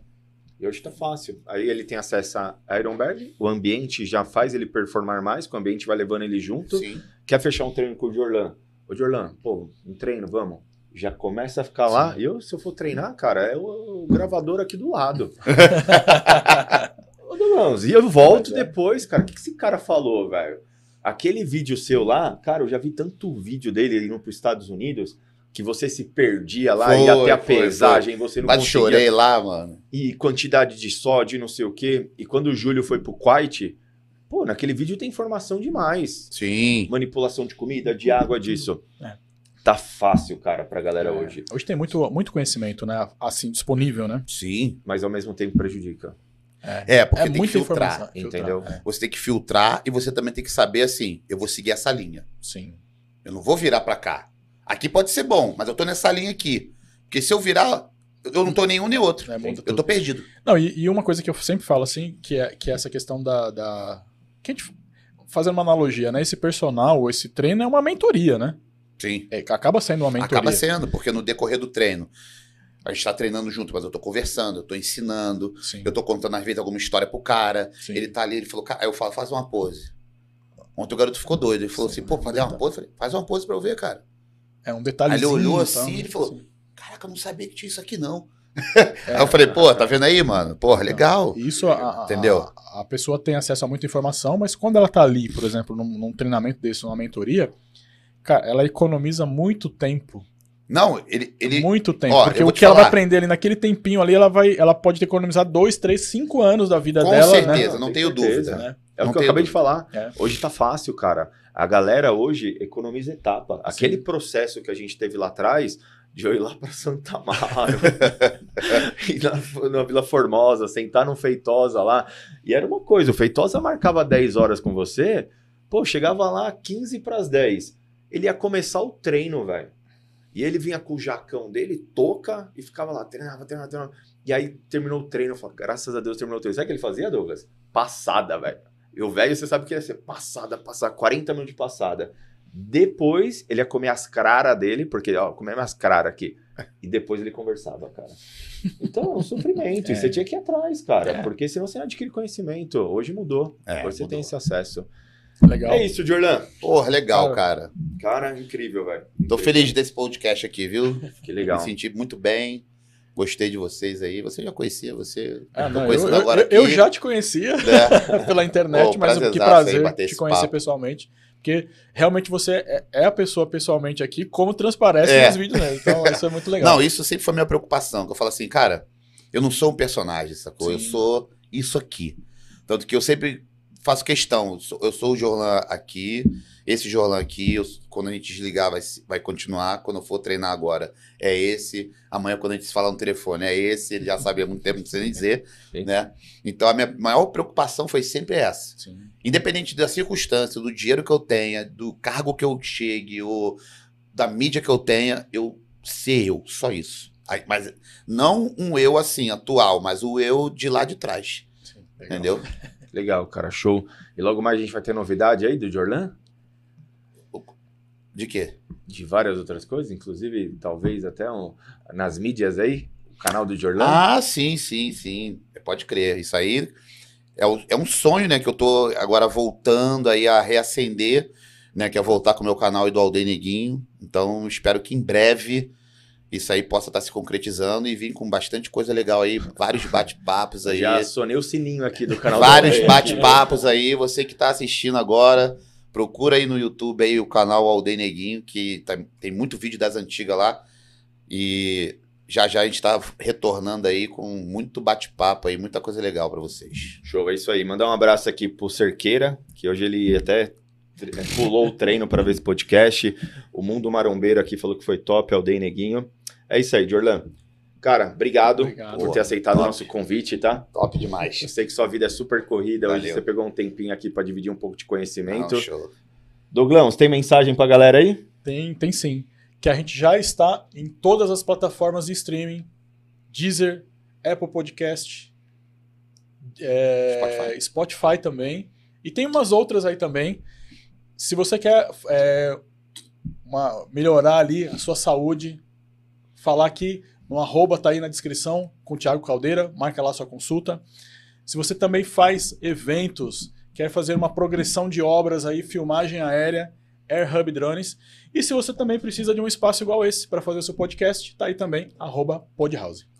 Speaker 1: E hoje tá fácil. Aí ele tem acesso a Ironberg, o ambiente já faz ele performar mais, que o ambiente vai levando ele junto.
Speaker 3: Sim.
Speaker 1: Quer fechar um treino com o Jorlan? Ô Jorlan, pô, um treino, vamos. Já começa a ficar lá. E eu, se eu for treinar, cara, é o, o gravador aqui do lado. (laughs) Ô, e eu volto
Speaker 2: é.
Speaker 1: depois, cara. O que, que esse cara falou, velho? Aquele vídeo seu lá, cara, eu já vi tanto vídeo dele indo para os Estados Unidos que você se perdia lá,
Speaker 3: Foi,
Speaker 1: ia até a
Speaker 3: foi,
Speaker 1: pesagem, você não
Speaker 3: Quase
Speaker 1: conseguia
Speaker 3: chorei lá, mano.
Speaker 1: e quantidade de sódio e não sei o quê. E quando o Júlio foi pro Quite, pô, naquele vídeo tem informação demais.
Speaker 3: Sim.
Speaker 1: Manipulação de comida, de água, disso.
Speaker 2: É.
Speaker 1: Tá fácil, cara, pra galera
Speaker 2: É,
Speaker 1: hoje.
Speaker 2: Hoje tem muito, muito conhecimento, né? Assim, disponível, né?
Speaker 3: Sim.
Speaker 1: Mas ao mesmo tempo prejudica.
Speaker 3: É, porque
Speaker 2: é
Speaker 3: tem que filtrar.
Speaker 1: entendeu?
Speaker 2: Filtrar, é,
Speaker 3: Você tem que filtrar e você também tem que saber assim, eu vou seguir essa linha.
Speaker 2: sim.
Speaker 3: Eu não vou virar pra cá. Aqui pode ser bom, mas eu tô nessa linha aqui. Porque se eu virar, eu não tô nenhum nem outro.
Speaker 2: É,
Speaker 3: eu tô perdido.
Speaker 2: Não, e, e uma coisa que eu sempre falo, assim, que é, que é essa questão da. da... Que a gente, fazendo uma analogia, né? Esse personal, esse treino é uma mentoria, né?
Speaker 3: Sim.
Speaker 2: É, acaba sendo uma mentoria.
Speaker 3: Acaba sendo, porque no decorrer do treino, a gente tá treinando junto, mas eu tô conversando, eu tô ensinando,
Speaker 2: Sim,
Speaker 3: eu tô contando às vezes alguma história pro cara.
Speaker 2: sim.
Speaker 3: Ele tá ali, ele falou, cara, aí eu falo, faz uma pose. Ontem o garoto ficou doido. Ele falou assim, pô, fazer uma pose? Eu falei, faz uma pose pra eu ver, cara.
Speaker 2: É um
Speaker 3: Aí
Speaker 2: detalhezinho.
Speaker 3: ele olhou
Speaker 2: e
Speaker 3: assim
Speaker 2: tal,
Speaker 3: e ele falou, caraca, eu não sabia que tinha isso aqui, não. (laughs)
Speaker 2: É,
Speaker 3: Aí eu falei, pô, tá vendo aí, mano? Porra, legal.
Speaker 2: Isso, a-
Speaker 3: Entendeu?
Speaker 2: A, a pessoa tem acesso a muita informação, mas quando ela tá ali, por exemplo, num, num treinamento desse, numa mentoria, cara, ela economiza muito tempo.
Speaker 3: Não, ele. ele
Speaker 2: muito tempo.
Speaker 3: Ó,
Speaker 2: porque o que
Speaker 3: te
Speaker 2: ela vai aprender ali naquele tempinho ali, ela vai, ela pode economizar dois, três, cinco anos da vida
Speaker 3: com
Speaker 2: dela,
Speaker 3: certeza,
Speaker 2: né?
Speaker 3: não
Speaker 1: Tem
Speaker 3: tenho
Speaker 1: certeza.
Speaker 3: dúvida.
Speaker 2: né?
Speaker 1: É o
Speaker 3: Não
Speaker 1: que eu acabei de
Speaker 3: dúvida.
Speaker 1: falar.
Speaker 2: É.
Speaker 1: Hoje tá fácil, cara. A galera hoje economiza etapa. Aquele processo que a gente teve lá atrás, de eu ir lá (laughs) pra Santa Amaro, (laughs) ir na, na Vila Formosa, sentar no Feitosa lá. E era uma coisa, o Feitosa marcava 10 horas com você, pô, chegava lá 15 pras 10. Ele ia começar o treino, velho. E ele vinha com o jacão dele, toca e ficava lá, treinava, treinava, treinava. E aí terminou o treino, eu graças a Deus terminou o treino. Sabe o que ele fazia, Douglas? Passada, velho. E o velho, você sabe que ia ser passada, passada, 40 minutos de passada. Depois, ele ia comer as craras dele, porque, ó, comer minhas craras aqui. E depois ele conversava, cara. Então, é um sofrimento. (laughs) E
Speaker 2: É.
Speaker 1: você tinha que ir atrás, cara.
Speaker 2: É.
Speaker 1: Porque senão você não adquire conhecimento. Hoje mudou.
Speaker 3: É,
Speaker 1: Hoje você
Speaker 3: mudou.
Speaker 1: tem esse acesso.
Speaker 2: Legal.
Speaker 1: É isso, Jordan.
Speaker 3: Porra, legal,
Speaker 2: Cara,
Speaker 3: cara.
Speaker 1: Cara, incrível, velho.
Speaker 3: Tô feliz desse podcast aqui, viu?
Speaker 1: Que legal.
Speaker 3: Me senti muito bem. Gostei de vocês aí. Você já conhecia, você.
Speaker 2: Ah, não, eu, eu-
Speaker 3: agora
Speaker 2: eu- eu já te conhecia
Speaker 3: né? (laughs)
Speaker 2: pela internet,
Speaker 3: Pô,
Speaker 2: mas que prazer
Speaker 3: aí
Speaker 2: te conhecer
Speaker 3: papo.
Speaker 2: pessoalmente. Porque realmente você é, é a pessoa pessoalmente aqui, como transparece
Speaker 3: É.
Speaker 2: nos vídeos, né? Então (laughs) isso é muito legal.
Speaker 3: Não, isso sempre foi minha preocupação. Que eu falo assim, cara, eu não sou um personagem, sacou? Eu
Speaker 2: Sim.
Speaker 3: sou isso aqui. Tanto que eu sempre faço questão. Eu sou, o Jorlan aqui, esse Jorlan aqui, eu- quando a gente desligar vai, vai continuar. Quando eu for treinar agora, é esse. Amanhã, quando a gente se falar no telefone, é esse. Ele já sabe há muito tempo, não precisa nem dizer.
Speaker 1: Sim.
Speaker 3: Né? Então a minha maior preocupação foi sempre essa.
Speaker 2: Sim.
Speaker 3: Independente da circunstância, do dinheiro que eu tenha, do cargo que eu chegue, ou da mídia que eu tenha, eu ser eu, só isso. Mas não um eu assim, atual, mas o eu de lá de trás.
Speaker 2: sim.
Speaker 3: Entendeu?
Speaker 1: Legal, cara. Show. E logo mais a gente vai ter novidade aí do Jordan?
Speaker 3: De quê?
Speaker 1: De várias outras coisas, inclusive, talvez até um- nas mídias aí, o canal do Jordan.
Speaker 3: Ah, sim, sim, sim. Pode crer. Isso aí é, o- é um sonho, né? Que eu tô agora voltando aí a reacender, né? Que é voltar com o meu canal e do Aldeia Neguinho. Então, espero que em breve isso aí possa estar se concretizando e vir com bastante coisa legal aí, vários bate-papos aí.
Speaker 1: Já sonei o sininho aqui do canal
Speaker 3: Vários
Speaker 1: Aldeia.
Speaker 3: bate-papos aí. Você que tá assistindo agora, procura aí no YouTube aí o canal Aldeia Neguinho, que tá- tem muito vídeo das antigas lá. E já já a gente tá retornando aí com muito bate-papo aí, muita coisa legal pra vocês.
Speaker 1: Show, é isso aí. Mandar um abraço aqui pro Cerqueira, que hoje ele até pulou o treino para ver esse podcast. O Mundo Marombeiro aqui falou que foi top, o Dei Neguinho. É isso aí, Jorlan. Cara, obrigado,
Speaker 2: Obrigado.
Speaker 1: por ter aceitado o nosso convite, tá?
Speaker 3: Top
Speaker 1: Eu
Speaker 3: demais.
Speaker 1: sei que sua vida é super corrida, hoje
Speaker 3: Valeu.
Speaker 1: você pegou um tempinho aqui para dividir um pouco de conhecimento.
Speaker 3: Não, show.
Speaker 1: Douglão, você tem mensagem pra galera aí?
Speaker 2: Tem, tem sim. Que a gente já está em todas as plataformas de streaming: Deezer, Apple Podcast, é,
Speaker 3: Spotify.
Speaker 2: Spotify. também. E tem umas outras aí também. Se você quer é, uma- melhorar ali a sua saúde, falar aqui no arroba tá aí na descrição com o Thiago Caldeira, marca lá sua consulta. Se você também faz eventos, quer fazer uma progressão de obras aí, filmagem aérea, Air Hub Drones. E se você também precisa de um espaço igual esse para fazer o seu podcast, tá aí também, arroba Podhouse.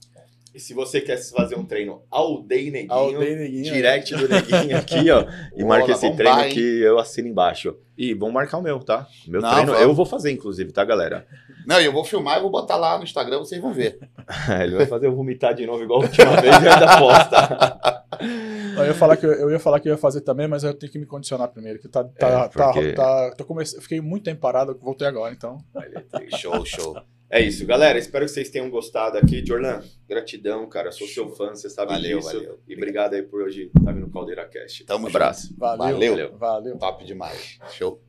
Speaker 1: E se você quer fazer um treino ao Dei Neguinho,
Speaker 2: Aldeia Neguinho,
Speaker 1: direct do Neguinho aqui, ó, e
Speaker 3: Bola,
Speaker 1: marca esse treino
Speaker 3: hein?
Speaker 1: que eu assino embaixo. E vamos marcar o meu, tá? Meu
Speaker 3: Não,
Speaker 1: treino
Speaker 3: vamos.
Speaker 1: eu vou fazer, inclusive, tá, galera?
Speaker 3: Não, e eu vou filmar e vou botar lá no Instagram, vocês vão ver. (laughs)
Speaker 1: Ele vai fazer eu vomitar de novo igual a última vez e ainda posta. (laughs)
Speaker 2: Eu ia, falar que eu, eu ia falar que eu ia fazer também, mas eu tenho que me condicionar primeiro. Que tá, tá,
Speaker 1: É, porque-
Speaker 2: tá, tá, tô come... eu Fiquei muito tempo parado, voltei agora, então.
Speaker 3: Show, show.
Speaker 1: É isso, galera. Espero que vocês tenham gostado aqui. Jorlan, gratidão, cara. Sou seu fã, você sabe
Speaker 3: Valeu,
Speaker 1: disso.
Speaker 3: valeu.
Speaker 1: E obrigado aí por hoje estar vindo no Caldeira Cast.
Speaker 3: Tamo
Speaker 1: um abraço.
Speaker 2: Valeu.
Speaker 3: Valeu.
Speaker 2: Valeu.
Speaker 3: Top demais. Show.